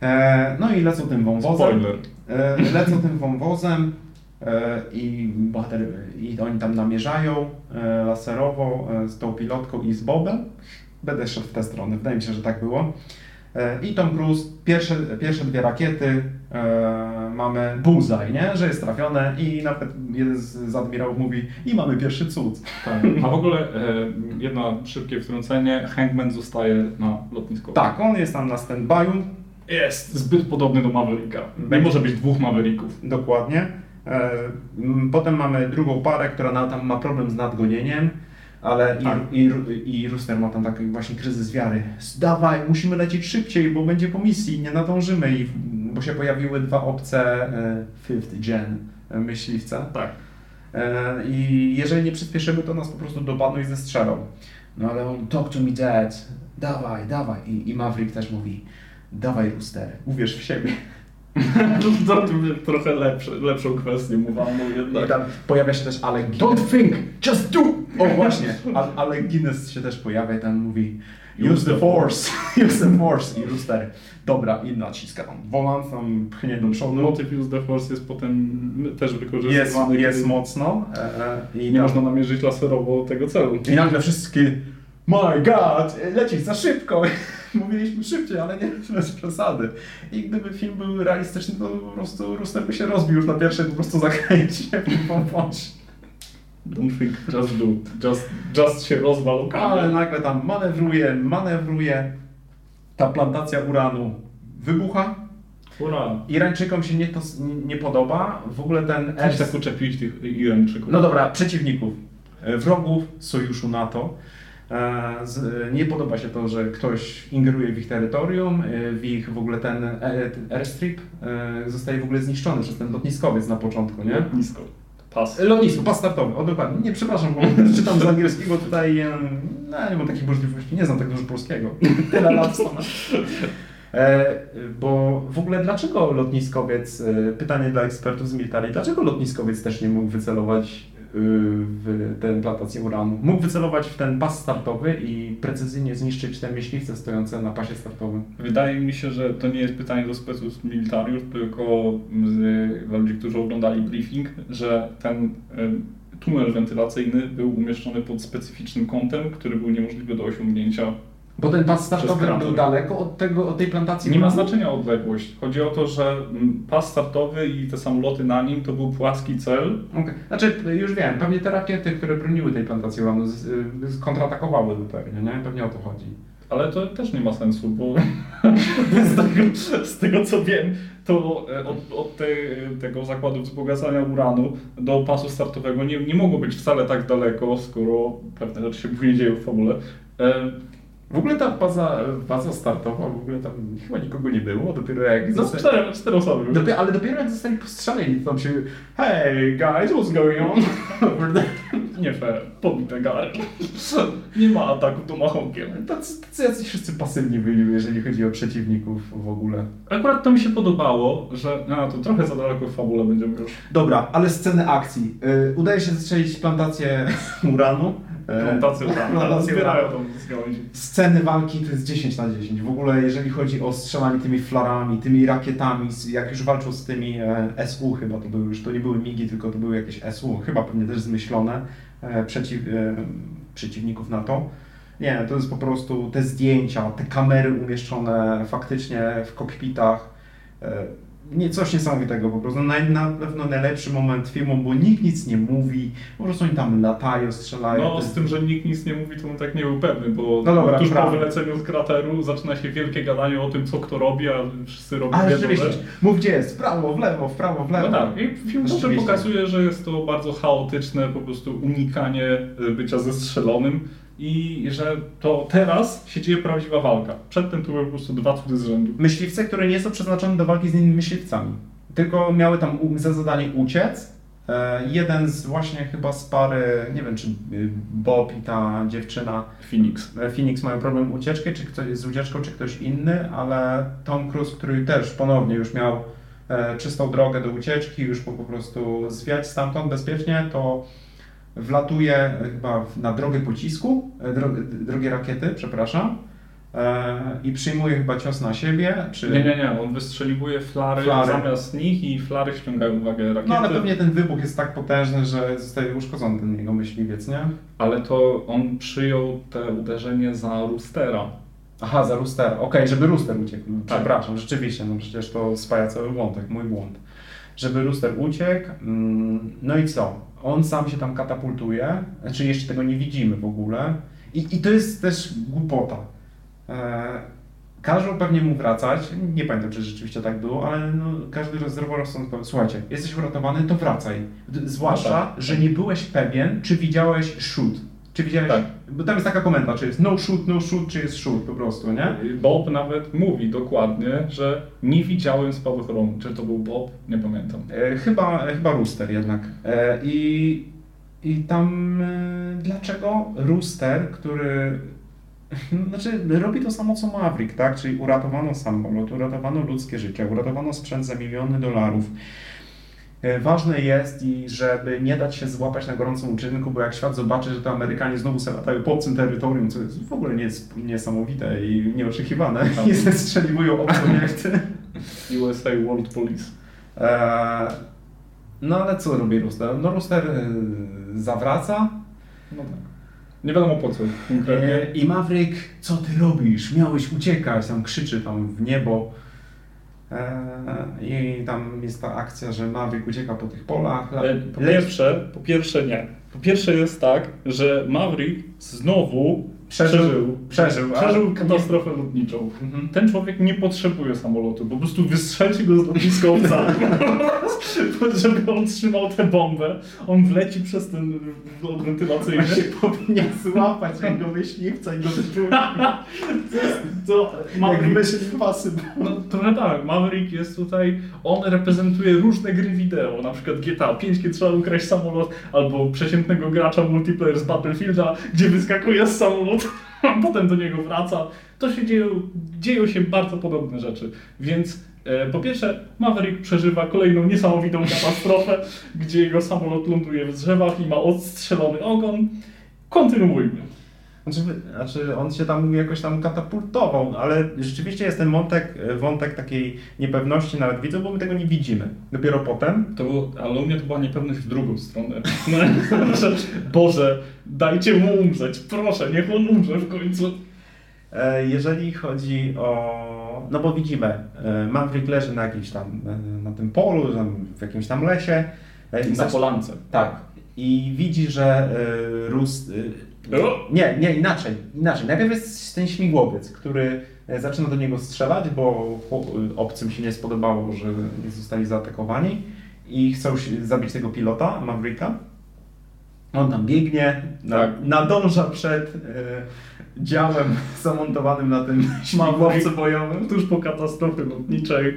E, no i lecą tym wąwozem. Spoiler. E, lecą tym wąwozem e, i bohater, i oni tam namierzają e, laserowo e, z tą pilotką i z Bobem. Będę szedł w tę stronę, wydaje mi się, że tak było. E, I Tom Cruise, pierwsze, pierwsze dwie rakiety e, mamy bullseye, nie? że jest trafione i nawet jeden z, z admirałów mówi i mamy pierwszy cud. Tak. A w ogóle e, jedno szybkie wtrącenie. Hangman zostaje na lotnisku. Tak, on jest tam na stand-by'u, Jest zbyt podobny do Mavericka. Nie może być dwóch Mavericków. Dokładnie. E, Potem mamy drugą parę, która na, tam ma problem z nadgonieniem, ale Tak. i, i, i Rooster ma tam taki właśnie kryzys wiary. Dawaj, musimy lecieć szybciej, bo będzie po misji, nie nadążymy. I, bo się pojawiły dwa obce e, fifth gen e, myśliwce. Tak. E, I jeżeli nie przyspieszymy, to nas po prostu dopadną i zestrzelą. No ale on, talk to me dad, dawaj, dawaj. I, i Maverick też mówi, dawaj Rooster, uwierz w siebie. To trochę lepsze, lepszą kwestię mówimy I jednak. tam pojawia się też Alec Guinness. Don't think, just do! O właśnie, A- Alec Guinness się też pojawia i tam mówi Use the force, use the force i Rooster. Dobra, i naciska tam volant, tam pchnie do przodu. Motyw Use the Force jest potem też Jest, wykorzystywany. jest kiedy mocno. E, e, i Nie tam- można namierzyć laserowo tego celu. I nagle wszystkie My God, lecisz za szybko. Mówiliśmy szybciej, ale nie bez przesady. I gdyby film był realistyczny, to po prostu Rooster by się rozbił już na pierwszej po prostu zakręcie. Don't think, just do. Just, just się rozwal Ale nagle tam manewruje, manewruje. Ta plantacja uranu wybucha. Ura. Irańczykom się nie, to nie podoba. W ogóle ten Chcesz tak uczepić tych Irańczyków. No dobra, przeciwników, e, wrogów sojuszu NATO. E, nie podoba się to, że ktoś ingeruje w ich terytorium, e, w ich w ogóle ten e, airstrip zostaje w ogóle zniszczony przez ten lotniskowiec na początku, nie? Nisko. Pas. Lotnisko, pas startowy, o dokładnie. Nie, przepraszam, bo czytam z angielskiego tutaj, no nie mam takiej możliwości, nie znam tak dużo polskiego. Tyle lat. E, bo w ogóle dlaczego lotniskowiec, pytanie dla ekspertów z military, dlaczego lotniskowiec też nie mógł wycelować w tę plantację uranu. Mógł wycelować w ten pas startowy i precyzyjnie zniszczyć te myśliwce stojące na pasie startowym. Wydaje mi się, że to nie jest pytanie do speców militariów, tylko z ludzi, którzy oglądali briefing, że ten y, tunel wentylacyjny był umieszczony pod specyficznym kątem, który był niemożliwy do osiągnięcia Bo ten pas startowy był daleko od, tego, od tej plantacji Nie ma znaczenia odległość. Chodzi o to, że pas startowy i te samoloty na nim to był płaski cel. Okej. Znaczy, już wiem, pewnie te rakiety, które broniły tej plantacji uranu, kontratakowały pewnie, nie? Pewnie o to chodzi. Ale to też nie ma sensu, bo z, tego, z tego co wiem, to e, od, od te, tego zakładu wzbogacania uranu do pasu startowego nie, nie mogło być wcale tak daleko, skoro pewne rzeczy się później dzieją w fabule. E, W ogóle ta baza, baza startowa, w ogóle tam chyba nikogo nie było, dopiero jak... No zosta- cztery, cztery osoby. Dopiero, ale dopiero jak zostali postrzeleni, to tam się Hey guys, what's going on? Nie fair, pobite garki. Nie ma ataku tomahawkiem. tacy, tacy jacyś wszyscy pasywni byli, jeżeli chodzi o przeciwników w ogóle. Akurat to mi się podobało, że no, to trochę za daleko w fabule będziemy już. Dobra, ale sceny akcji. Y, udaje się zestrzelić plantację uranu. Y, Plantację tam, ale plantację zbierają tą z gałęzi. Sceny walki to jest 10 na 10. W ogóle jeżeli chodzi o strzelanie tymi flarami, tymi rakietami, jak już walczą z tymi e, SU chyba to były już, to nie były MIGI, tylko to były jakieś SU, chyba pewnie też zmyślone e, przeciw, e, przeciwników NATO. Nie, to jest po prostu te zdjęcia, te kamery umieszczone faktycznie w kokpitach. E, nie, coś niesamowitego po prostu. Na, na pewno najlepszy moment filmu, bo nikt nic nie mówi, po prostu oni tam latają, strzelają. No, To z tym, że nikt nic nie mówi, to bym tak nie był pewny, bo No dobra, tuż po prawda. wyleceniu z krateru zaczyna się wielkie gadanie o tym, co kto robi, a wszyscy robią rzeczywiście, że- mów gdzie jest, w prawo, w lewo, w prawo, w lewo. No tak, i film dobrze pokazuje, że jest to bardzo chaotyczne po prostu unikanie y, bycia zestrzelonym i że to teraz się dzieje prawdziwa walka. Przedtem to były po prostu dwa cudy z rzędu. Myśliwce, które nie są przeznaczone do walki z innymi myśliwcami, tylko miały tam za zadanie uciec. E, jeden z właśnie chyba z pary, nie wiem czy y, Bob i ta dziewczyna Phoenix. e, Phoenix mają problem ucieczki, czy ktoś z ucieczką, czy ktoś inny, ale Tom Cruise, który też ponownie już miał e, czystą drogę do ucieczki, już po, po prostu zwiać stamtąd bezpiecznie, to wlatuje e, chyba na drogę pocisku, e, dro, drogie rakiety, przepraszam, e, i przyjmuje chyba cios na siebie, czy... Nie, nie, nie, on wystrzeliwuje flary, Flary. zamiast nich i flary ściągają uwagę rakiety. No ale pewnie ten wybuch jest tak potężny, że zostaje uszkodzony ten jego myśliwiec, nie? Ale to on przyjął te uderzenie za Roostera. Aha, za Roostera. Okej, żeby Rooster uciekł. Tak. Przepraszam, rzeczywiście, no przecież to spaja cały wątek, mój błąd. Żeby Rooster uciekł, mm, no i co? On sam się tam katapultuje, znaczy jeszcze tego nie widzimy w ogóle. I, i to jest też głupota. E, każą pewnie mu wracać, nie pamiętam czy rzeczywiście tak było, ale no, każdy zdrowo rozsądkowy, powie, słuchajcie, jesteś uratowany, to wracaj. Zwłaszcza, No tak. że nie byłeś pewien, czy widziałeś shoot. Czy widziałeś, Tak. bo tam jest taka komenta, czy jest no shoot, no shoot, czy jest shoot po prostu, nie? Bob nawet mówi dokładnie, że nie widziałem spadochronu. Czy to był Bob? Nie pamiętam. E, chyba, chyba Rooster jednak. E, I, I tam e, dlaczego Rooster, który znaczy robi to samo co Maverick, tak? Czyli uratowano samolot, uratowano ludzkie życie, uratowano sprzęt za miliony dolarów. E, Ważne jest, i żeby nie dać się złapać na gorącym uczynku, bo jak świat zobaczy, że to Amerykanie znowu sobie latają po obcym terytorium, co jest w ogóle nies- niesamowite i nieoczekiwane, i zestrzeliwują obce obiekty. USA World Police. Eee, no ale co robi Rooster? No Rooster e, zawraca No tak. Nie wiadomo po co konkretnie. e, i Maverick, co ty robisz? Miałeś uciekać, tam krzyczy tam w niebo. Eee, I tam jest ta akcja, że Maverick ucieka po tych polach. E, Po pierwsze, po pierwsze nie. Po pierwsze jest tak, że Maverick znowu Przeżył- przeżył, przeżył, przeżył katastrofę lotniczą. Mhm. Ten człowiek nie potrzebuje samolotu, po prostu wystrzelcie go z lotniskowca, żeby on trzymał tę bombę. On wleci przez ten wlot wentylacyjny. Właśnie powinien złapać jego myśliwca i go wyciągnąć. To Maverick, Mission Impossible. no, trochę tak, Maverick jest tutaj, on reprezentuje różne gry wideo, na przykład GTA 5, kiedy trzeba ukraść samolot, albo przeciętnego gracza multiplayer z Battlefielda, gdzie wyskakuje z samolotu, a potem do niego wraca. to się dzieją, dzieją się bardzo podobne rzeczy. Więc e, po pierwsze, Maverick przeżywa kolejną niesamowitą katastrofę, gdzie jego samolot ląduje w drzewach i ma odstrzelony ogon. Kontynuujmy. Znaczy, znaczy on się tam jakoś tam katapultował, ale rzeczywiście jest ten wątek, wątek takiej niepewności nawet widzą, bo my tego nie widzimy. Dopiero potem. To było, ale u mnie to była niepewność w drugą stronę. No, że, Boże, dajcie mu umrzeć, proszę, niech on umrze w końcu. E, Jeżeli chodzi o. No bo widzimy, e, Maverick leży na jakimś tam, e, na tym polu, w jakimś tam lesie. e, i Na polance. Tak. I widzi, że e, Rus. Nie, nie, inaczej. Inaczej. Najpierw jest ten śmigłowiec, który e, zaczyna do niego strzelać, bo obcym się nie spodobało, że nie zostali zaatakowani i chcą zabić tego pilota, Mavericka. On tam biegnie, na, Tak. nadąża przed e, działem zamontowanym na tym śmigłowcu bojowym. Tuż po katastrofie lotniczej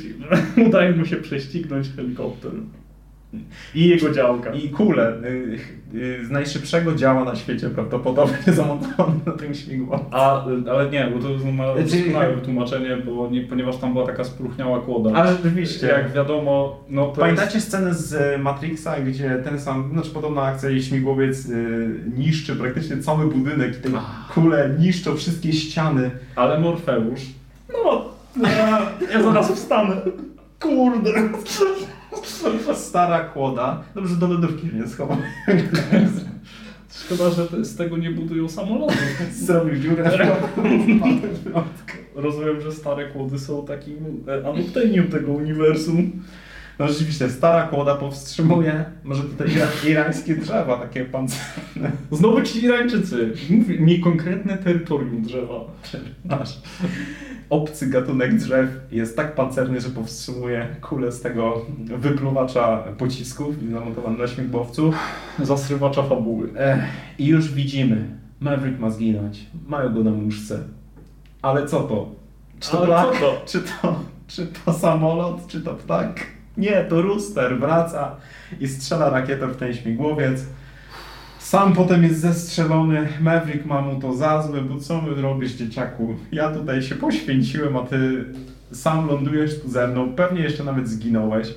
udaje mu się prześcignąć helikopter i jego działka. I kulę y, y, z najszybszego działa na świecie prawdopodobnie zamontowany na tym śmigłowcu. A, ale nie, bo to ma doskonałe wytłumaczenie, bo nie, ponieważ tam była taka spróchniała kłoda. Ale rzeczywiście. Jak wiadomo, no to Pamiętacie jest... scenę z e, Matrixa, gdzie ten sam, znaczy podobna akcja i śmigłowiec y, niszczy praktycznie cały budynek i te kule niszczą wszystkie ściany. Ale Morfeusz... No, ja, ja zaraz wstanę. Kurde. Stara kłoda. Dobrze, do lodówki nie schował. Szkoda, że z tego nie budują samolotów. Zrobił dziurę. Rozumiem, że stare kłody są takim e, anoptenium tego uniwersum. No rzeczywiście, stara kłoda powstrzymuje może tutaj ira- irańskie drzewa, takie pancerne. Znowu ci Irańczycy. Mówię, niekonkretne terytorium drzewa. Nasz obcy gatunek drzew jest tak pancerny, że powstrzymuje kulę z tego wypluwacza pocisków zamontowany na śmigłowcu. Zasrywacza fabuły. Ech, I już widzimy, Maverick ma zginąć. Mają go na muszce. Ale co to? Czy to co to? Czy to, czy to samolot? Czy to ptak? Nie, to rooster wraca i strzela rakietę w ten śmigłowiec. Sam potem jest zestrzelony, Maverick ma mu to za złe, bo co my robisz dzieciaku? Ja tutaj się poświęciłem, a ty sam lądujesz tu ze mną, pewnie jeszcze nawet zginąłeś.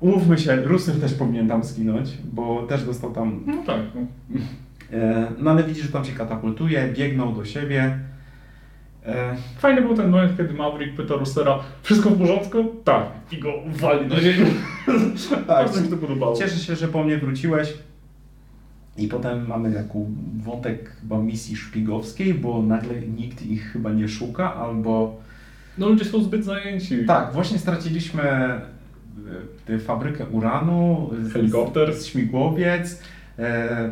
Umówmy się, Rooster też powinien tam zginąć, bo też dostał tam No tak. No. E, No ale widzisz, że tam się katapultuje, biegną do siebie. E, Fajny był ten moment, kiedy Maverick pyta Roostera, wszystko w porządku? Tak. I go wali na ziemię. Tak. Bardzo mi się to podobało. Cieszę się, że po mnie wróciłeś. I potem mamy taką wątek chyba misji szpiegowskiej, bo nagle nikt ich chyba nie szuka, albo... No ludzie są zbyt zajęci. Tak, właśnie straciliśmy e, tę fabrykę uranu, Helikopter. z śmigłowiec. E,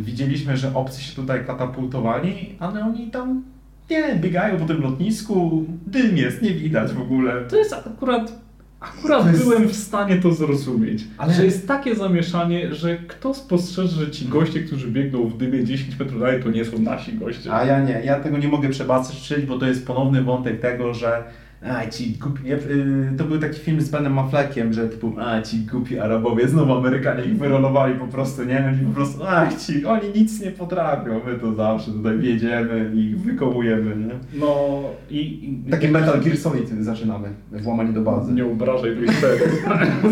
widzieliśmy, że obcy się tutaj katapultowali, ale oni tam nie, biegają po tym lotnisku, dym jest, nie widać w ogóle. To jest akurat... Akurat jest- byłem w stanie to zrozumieć. Ale- Że jest takie zamieszanie, że kto spostrzeże, że ci goście, którzy biegną w dymie 10 metrów dalej, to nie są nasi goście. A ja nie, ja tego nie mogę przebaczyć, bo to jest ponowny wątek tego, że a ci głupi, ja, y, to był taki film z Benem Affleckiem, że typu, a ci głupi Arabowie, znowu Amerykanie ich wyrolowali po prostu, nie? Oni po prostu, a ci, oni nic nie potrafią, my to zawsze tutaj wiedziemy i ich wykołujemy, nie? No i... i Taki Metal Gear Solid zaczynamy, włamanie do bazy. Nie obrażaj tej serii.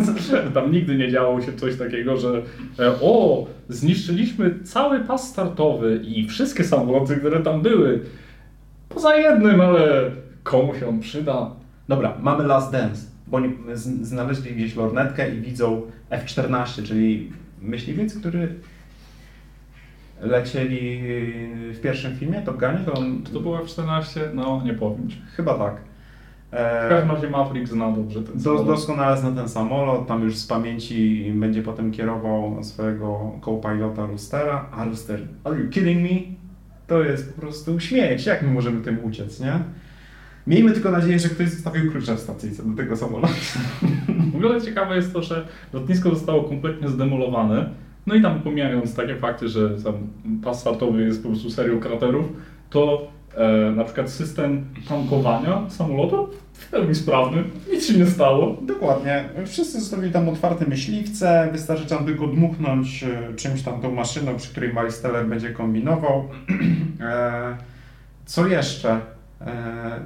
Tam nigdy nie działo się coś takiego, że e, o, zniszczyliśmy cały pas startowy i wszystkie samoloty, które tam były. Poza jednym, ale komu się on przyda? Dobra, mamy Last Dance, bo oni znaleźli gdzieś lornetkę i widzą F-14, czyli myśliwiec, który lecieli w pierwszym filmie, Top Gunie, to on... Czy to było F-14? No, nie powiem ci. Chyba tak. W każdym razie Maverick zna dobrze ten samolot. doskonale zna ten samolot, tam już z pamięci będzie potem kierował swojego co-pilota Roostera, a Rooster, are you kidding me? To jest po prostu śmieć, jak my możemy tym uciec, nie? Miejmy tylko nadzieję, że ktoś zostawił klucze w stacyjce do tego samolotu. W ogóle ciekawe jest to, że lotnisko zostało kompletnie zdemolowane. No i tam pomijając takie fakty, że tam pas startowy jest po prostu serią kraterów, to e, na przykład system tankowania samolotu w pełni sprawny, nic się nie stało. Dokładnie. Wszyscy zostawili tam otwarte myśliwce, wystarczy tam tylko dmuchnąć e, czymś tam tą maszyną, przy której Miles Teller będzie kombinował. E, Co jeszcze? E,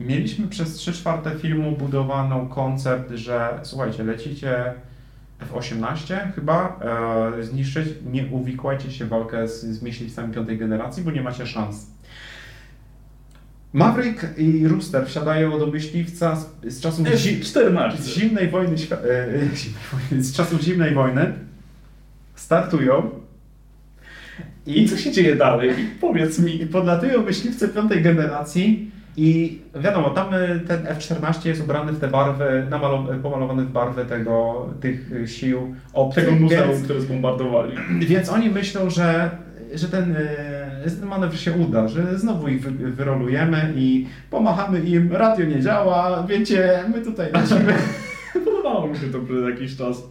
mieliśmy przez 3 czwarte filmu budowaną koncept, że słuchajcie, lecicie F-18 chyba e, zniszczyć, nie uwikłajcie się w walkę z, z myśliwcami piątej generacji, bo nie macie szans. Maverick i Rooster wsiadają do myśliwca z, z czasów zi- F14. z zimnej wojny, świ- e, e, zimnej wojny, z czasów zimnej wojny startują I co się dzieje dalej? Powiedz mi. i podlatują myśliwce piątej generacji i wiadomo, tam y, ten F-14 jest ubrany w te barwy, namalo- pomalowany w barwy tego, tych y, sił obcych, Tego muzeum, więc, które zbombardowali. więc oni myślą, że, że ten, y, że ten manewr się uda, że znowu ich wy, wyrolujemy i pomachamy im, radio nie działa, wiecie, my tutaj lecimy. Podobało mi się to przez jakiś czas.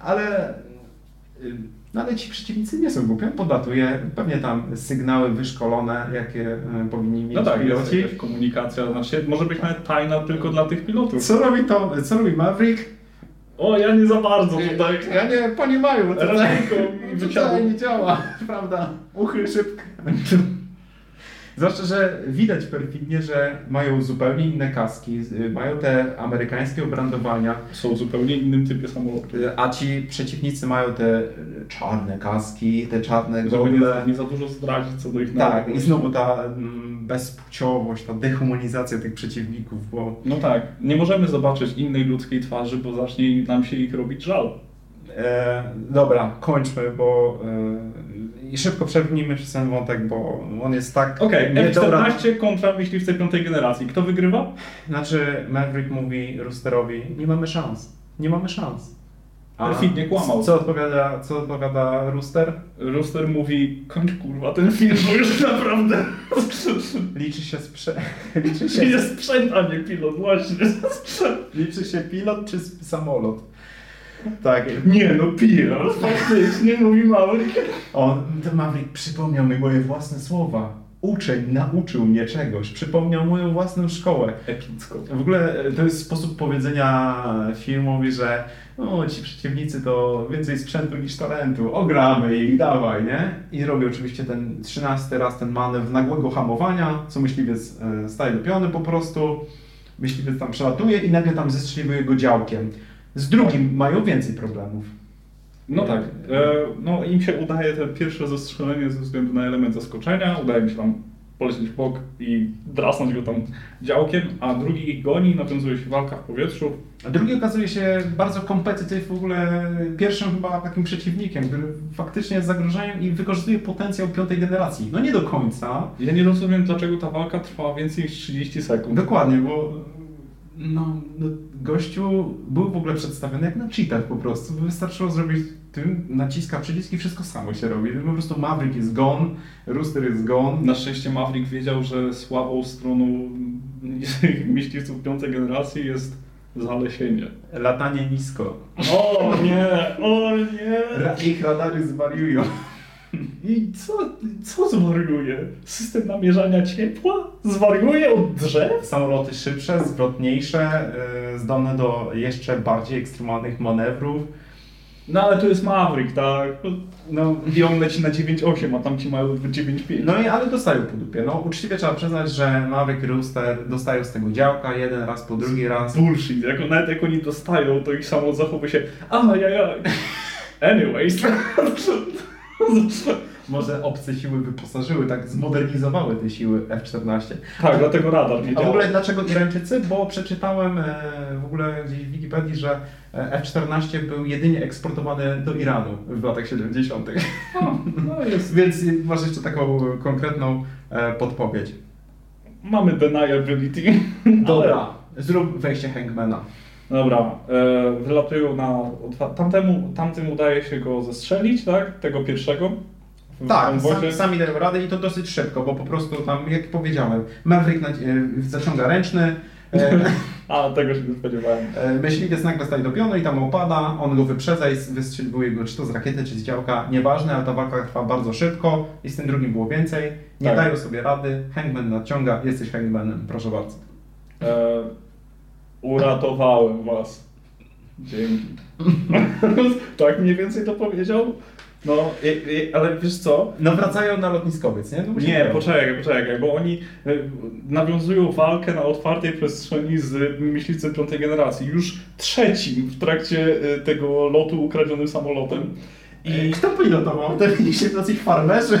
ale, no ale ci przeciwnicy nie są głupie, podlatuje, pewnie tam sygnały wyszkolone, jakie y, powinni mieć No tak, jest piloci. jakaś komunikacja, znaczy może być nawet tajna tylko dla tych pilotów. Co robi to, co robi Maverick? O, ja nie za bardzo tutaj. Ja nie, panie Maju, tutaj, tutaj nie działa, prawda? Uchyl szybko. Zwłaszcza, że widać perfidnie, że mają zupełnie inne kaski, y, mają te amerykańskie obrandowania, Są zupełnie innym typie samolotu. y, a ci przeciwnicy mają te y, czarne kaski, te czarne gogle. nie, nie za dużo zdradzić co do ich Tak, i znowu ta mm, bezpłciowość, ta dehumanizacja tych przeciwników, bo No tak, nie możemy zobaczyć innej ludzkiej twarzy, bo zacznie nam się ich robić żal. e, dobra, kończmy, bo e, i szybko przewinijmy przez ten wątek, bo on jest tak Okej, niedora- F-14 kontra myśliwce piątej generacji. Kto wygrywa? Znaczy Maverick mówi Roosterowi, nie mamy szans, nie mamy szans. Perfidnie kłamał. Co odpowiada, co odpowiada Rooster? Rooster mówi, kończ kurwa ten film, bo już naprawdę Liczy się, sprze- liczy się, sprzęt, a nie pilot, właśnie. liczy się pilot czy samolot. Tak, Nie no, pilot, faktycznie, mówi Maverick. On, ten Maverick przypomniał mi moje własne słowa. Uczeń nauczył mnie czegoś, przypomniał moją własną szkołę. Epicko. W ogóle e, to jest sposób powiedzenia filmowi, że no, ci przeciwnicy to więcej sprzętu niż talentu, ogramy ich, dawaj, nie? I robi oczywiście ten trzynasty raz ten manewr nagłego hamowania, co myśliwiec e, staje do piony po prostu, myśliwiec tam przelatuje i nagle tam zestrzeliwuje go działkiem. Z drugim mają więcej problemów. No tak, e, no im się udaje te pierwsze zastrzelenie ze względu na element zaskoczenia, udaje mi się tam polecieć w bok i drasnąć go tam działkiem, a drugi ich goni, nawiązuje się walka w powietrzu. A drugi okazuje się bardzo kompetytyw, w ogóle pierwszym chyba takim przeciwnikiem, który faktycznie jest zagrożeniem i wykorzystuje potencjał piątej generacji. No nie do końca. Ja nie rozumiem, dlaczego ta walka trwa więcej niż 30 sekund. Dokładnie, bo no, no, gościu był w ogóle przedstawiony jak na cheatach po prostu. Wystarczyło zrobić tym, naciska przycisk i wszystko samo się robi. Po prostu Maverick jest gone, Rooster jest gone. Na szczęście Maverick wiedział, że słabą stroną myśliwców piątej generacji jest zalesienie. Latanie nisko. O nie, o nie! Ich radary zwariują. I co, co zwariuje? System namierzania ciepła? Zwariuje od drzew? Samoloty szybsze, zwrotniejsze, yy, zdolne do jeszcze bardziej ekstremalnych manewrów. No ale to jest Maverick, tak? No, I on leci na 9.8, a tamci mają 9.5. No i ale dostają po dupie. No uczciwie trzeba przyznać, że Maverick i Rooster dostają z tego działka jeden raz po drugi raz. Bullshit, jak, nawet jak oni dostają, to ich samo zachowuje się ajajaj. Anyways. Może obce siły wyposażyły, tak zmodernizowały te siły F-14. tak, dlatego radar nie A w ogóle dlaczego Irańczycy? Bo przeczytałem e, w ogóle gdzieś w Wikipedii, że e, F-14 był jedynie eksportowany do Iranu w latach 70. No jest. Więc masz jeszcze taką konkretną e, podpowiedź. Mamy deniability. Dobra, zrób wejście Hangmana. Dobra, e, wylatują na... Tamtemu, tamtym udaje się go zestrzelić, tak? Tego pierwszego. Tak, sam, sami dają radę i to dosyć szybko, bo po prostu tam, jak powiedziałem, Maverick na, e, zaciąga ręczny, e, A, tego się nie spodziewałem. e, myśliwiec nagle staje do pionu i tam opada, on go wyprzedza i wystrzeliwuje go czy to z rakiety, czy z działka, nieważne, ale ta walka trwa bardzo szybko i z tym drugim było więcej, nie Tak. dają sobie rady, Hangman nadciąga, jesteś Hangmanem, proszę bardzo. E, uratowałem was. Dzięki. tak mniej więcej to powiedział? No, i- i- ale wiesz co? No wracają na lotniskowiec, nie? No Nie, poczekaj, poczekaj, bo oni e, nawiązują walkę na otwartej przestrzeni z myśliwcem piątej generacji. Już trzecim w trakcie e, tego lotu ukradzionym samolotem. I kto pilotował? Te byliście tacy farmerzy?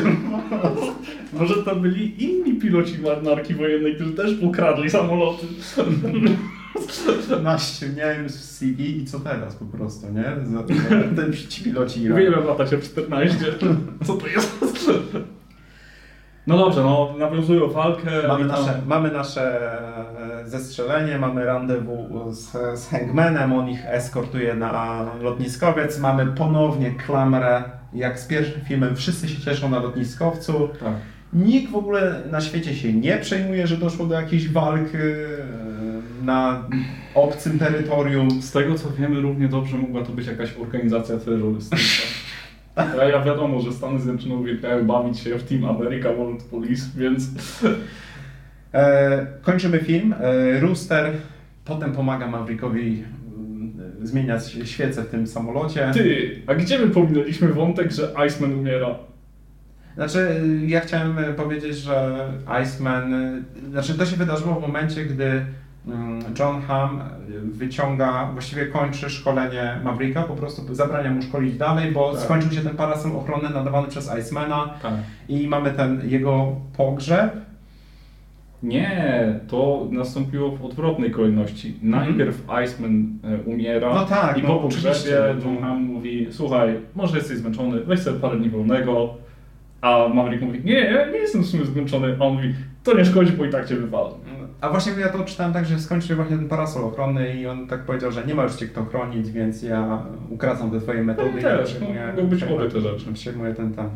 Może to byli inni piloci marynarki wojennej, którzy też pokradli samoloty. Naściemniałem z CV i co teraz po prostu, nie? Za, za, ten ci piloci. Uwielbiam latać F-14. Co to jest? No dobrze, no nawiązują walkę. Mamy tam- nasze, mamy nasze e, zestrzelenie, mamy rendezvous z, z Hangmanem, on ich eskortuje na lotniskowiec, mamy ponownie klamrę, jak z pierwszym filmem, wszyscy się cieszą na lotniskowcu. Tak. Nikt w ogóle na świecie się nie przejmuje, że doszło do jakiejś walki na obcym terytorium. Z tego co wiemy, równie dobrze mogła to być jakaś organizacja terrorystyczna. Ja, ja wiadomo, że Stany Zjednoczone uwielbiają bawić się w Team America World Police, więc E, kończymy film. E, Rooster potem pomaga Maverickowi mm, zmieniać świece w tym samolocie. ty, a gdzie my pominęliśmy wątek, że Iceman umiera? Znaczy, ja chciałem powiedzieć, że Iceman, y, znaczy to się wydarzyło w momencie, gdy John Hamm y, wyciąga, właściwie kończy szkolenie Mavericka, po prostu zabrania mu szkolić dalej, bo Tak. skończył się ten parasol ochronny nadawany przez Icemana Tak. i mamy ten jego pogrzeb. Nie, to nastąpiło w odwrotnej kolejności. Najpierw Iceman e, umiera No tak, i no po pogrzebie oczywiście. John Hamm mówi słuchaj, może jesteś zmęczony, weź sobie parę dni wolnego, a Maverick mówi nie, ja nie jestem w sumie zmęczony, a on mówi to nie szkodzi, bo i tak cię wywalę. A właśnie ja to czytałem tak, że skończył właśnie ten parasol ochronny i on tak powiedział, że nie ma już cię kto chronić, więc ja ukradzam te twoje metody No i też, przyjmuję- no, mogą być obie te rzeczy. Przyjmuję ten tam.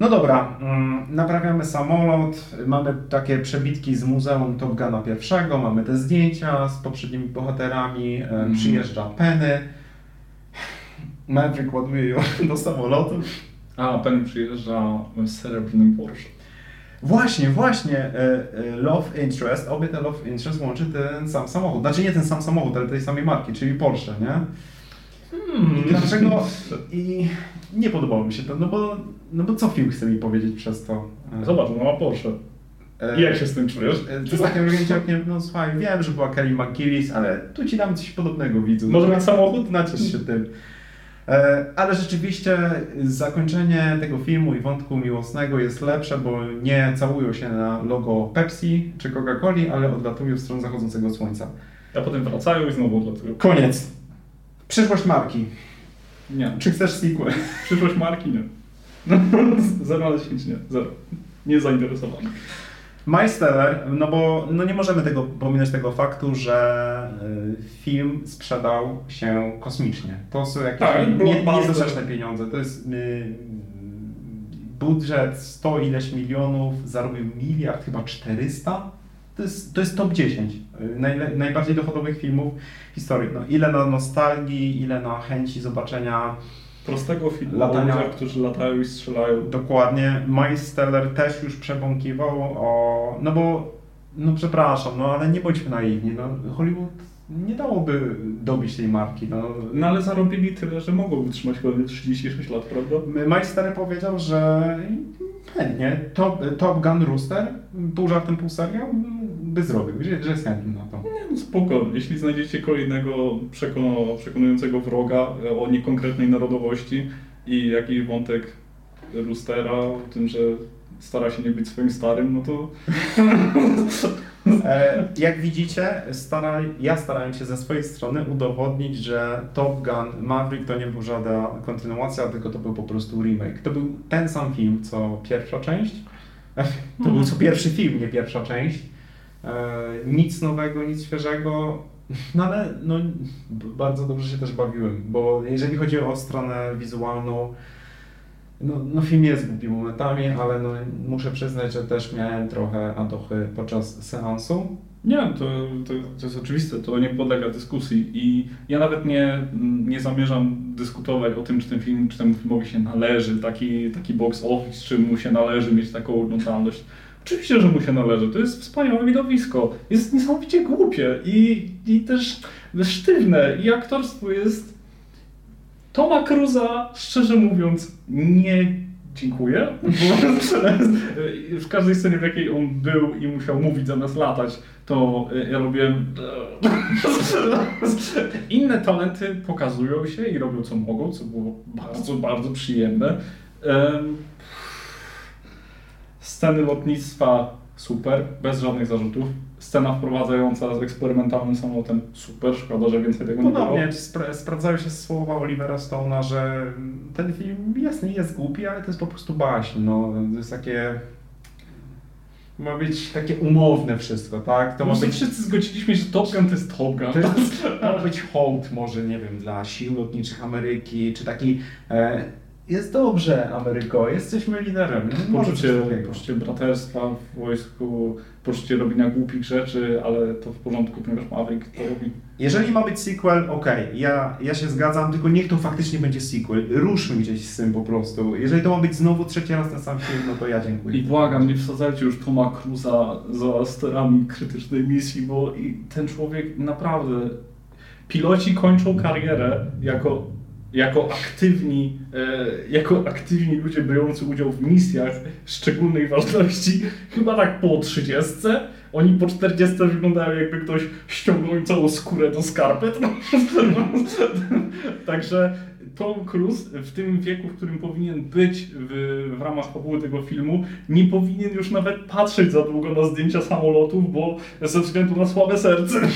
No dobra, mm, naprawiamy samolot, mamy takie przebitki z Muzeum Top Guna pierwszego, mamy te zdjęcia z poprzednimi bohaterami, Mhm. przyjeżdża Penny, Maverick ładuje ją do samolotu. A, ten przyjeżdża z srebrnym Porsche. Właśnie, właśnie, e, e, Love Interest, obie te Love Interest łączy ten sam samochód. Znaczy nie ten sam samochód, ale tej samej marki, czyli Porsche, nie? Hmm. I dlaczego? I nie podobało mi się to, no bo, no bo co film chce mi powiedzieć przez to? E, Zobacz, ona ma Porsche. I jak się z tym czujesz? To takie mrugnięcie okiem, no słuchaj, wiem, że była Kelly McGillis, ale tu ci dam coś podobnego, widzu. Może mieć samochód? Naciesz się tym. E, Ale rzeczywiście zakończenie tego filmu i wątku miłosnego jest lepsze, bo nie całują się na logo Pepsi czy Coca-Coli, ale odlatują w stronę zachodzącego słońca. A potem wracają i znowu odlatują. Koniec. Przyszłość marki. Nie. Czy chcesz sequel? Przyszłość marki nie. 0 na 10 nie. 0. Nie zainteresowany. Miles Teller, no bo no nie możemy tego pominąć tego faktu, że y, film sprzedał się kosmicznie. To są jakieś Tak, nie, nie, pieniądze. To jest y, budżet 100 ileś milionów, zarobił miliard, chyba 400. To jest, to jest top 10 y, najle, najbardziej dochodowych filmów w historii. No, ile na nostalgii, ile na chęci zobaczenia Prostego filmu Latania. o ludziach, którzy latają i strzelają. Dokładnie. Miles też już przebąkiwał o... No bo, no przepraszam, no ale nie bądźmy naiwni, no Hollywood nie dałoby dobić tej marki, no. No ale zarobili tyle, że mogą utrzymać kolejne 36 lat, prawda? Teller powiedział, że chętnie Top, Top Gun Rooster, pół żartem, pół serio, by zrobił, że, że jest chętny na to. Nie, no spoko. Jeśli znajdziecie kolejnego przekon- przekonującego wroga e, o niekonkretnej narodowości i jakiś wątek Roostera o tym, że stara się nie być swoim starym, no to E, jak widzicie, stara, ja starałem się ze swojej strony udowodnić, że Top Gun Maverick to nie był żadna kontynuacja, tylko to był po prostu remake. To był ten sam film, co pierwsza część. To był co pierwszy film, nie pierwsza część. E, nic nowego, nic świeżego. No ale no, bardzo dobrze się też bawiłem, bo jeżeli chodzi o stronę wizualną, no, no film jest głupi momentami, ale no, muszę przyznać, że też miałem trochę adochy podczas seansu. Nie, to, to, to jest oczywiste, to nie podlega dyskusji i ja nawet nie, nie zamierzam dyskutować o tym, czy ten film, czy temu filmowi się należy taki, taki box office, czy mu się należy mieć taką oglądalność. Oczywiście, że mu się należy, to jest wspaniałe widowisko, jest niesamowicie głupie i, i też sztywne i aktorstwo jest Toma Cruza, szczerze mówiąc, nie dziękuję. W każdej scenie, w jakiej on był i musiał mówić zamiast latać, to ja robię. Inne talenty pokazują się i robią co mogą, co było bardzo, bardzo przyjemne. Sceny lotnictwa super, bez żadnych zarzutów. Scena wprowadzająca z eksperymentalnym samolotem super, szkoda, że więcej tego nie było. Ponownie spra sprawdzają się słowa Olivera Stone'a, że ten film jasny jest głupi, ale to jest po prostu baśń. No, to jest takie ma być takie umowne wszystko, tak? To ma być... wszyscy zgodziliśmy się, że Top Gun to jest Top Gun. To jest, ma być hołd może, nie wiem, dla sił lotniczych Ameryki, czy taki... E, jest dobrze, Ameryko, jesteśmy liderem. Poczucie, poczucie braterstwa w wojsku, poczucie robienia głupich rzeczy, ale to w porządku, ponieważ Maverick to robi. Jeżeli ma być sequel, okej, okay. ja, ja się zgadzam, tylko niech to faktycznie będzie sequel. Ruszmy gdzieś z tym po prostu. Jeżeli to ma być znowu trzeci raz ten sam film, no to ja dziękuję. I błagam, nie wsadzajcie już Toma Cruza za sterami krytycznej misji, bo ten człowiek naprawdę... Piloci kończą karierę jako jako aktywni, e, jako aktywni ludzie biorący udział w misjach szczególnej ważności, chyba tak po 30. Oni po 40 wyglądają jakby ktoś ściągnął całą skórę do skarpet. Także Tom Cruise w tym wieku, w którym powinien być w, w ramach fabuły tego filmu, nie powinien już nawet patrzeć za długo na zdjęcia samolotów, bo ze względu na słabe serce.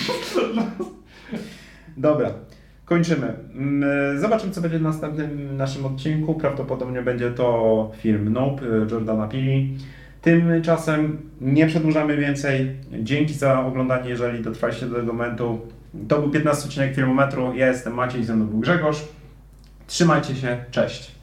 Dobra. Kończymy. Mm, zobaczymy, co będzie w następnym naszym odcinku. Prawdopodobnie będzie to film Nope Jordana Peele. Tymczasem nie przedłużamy więcej. Dzięki za oglądanie, jeżeli dotrwaliście do tego momentu. To był 15 odcinek Filmometru. Ja jestem Maciej, ze mną był Grzegorz. Trzymajcie się, cześć.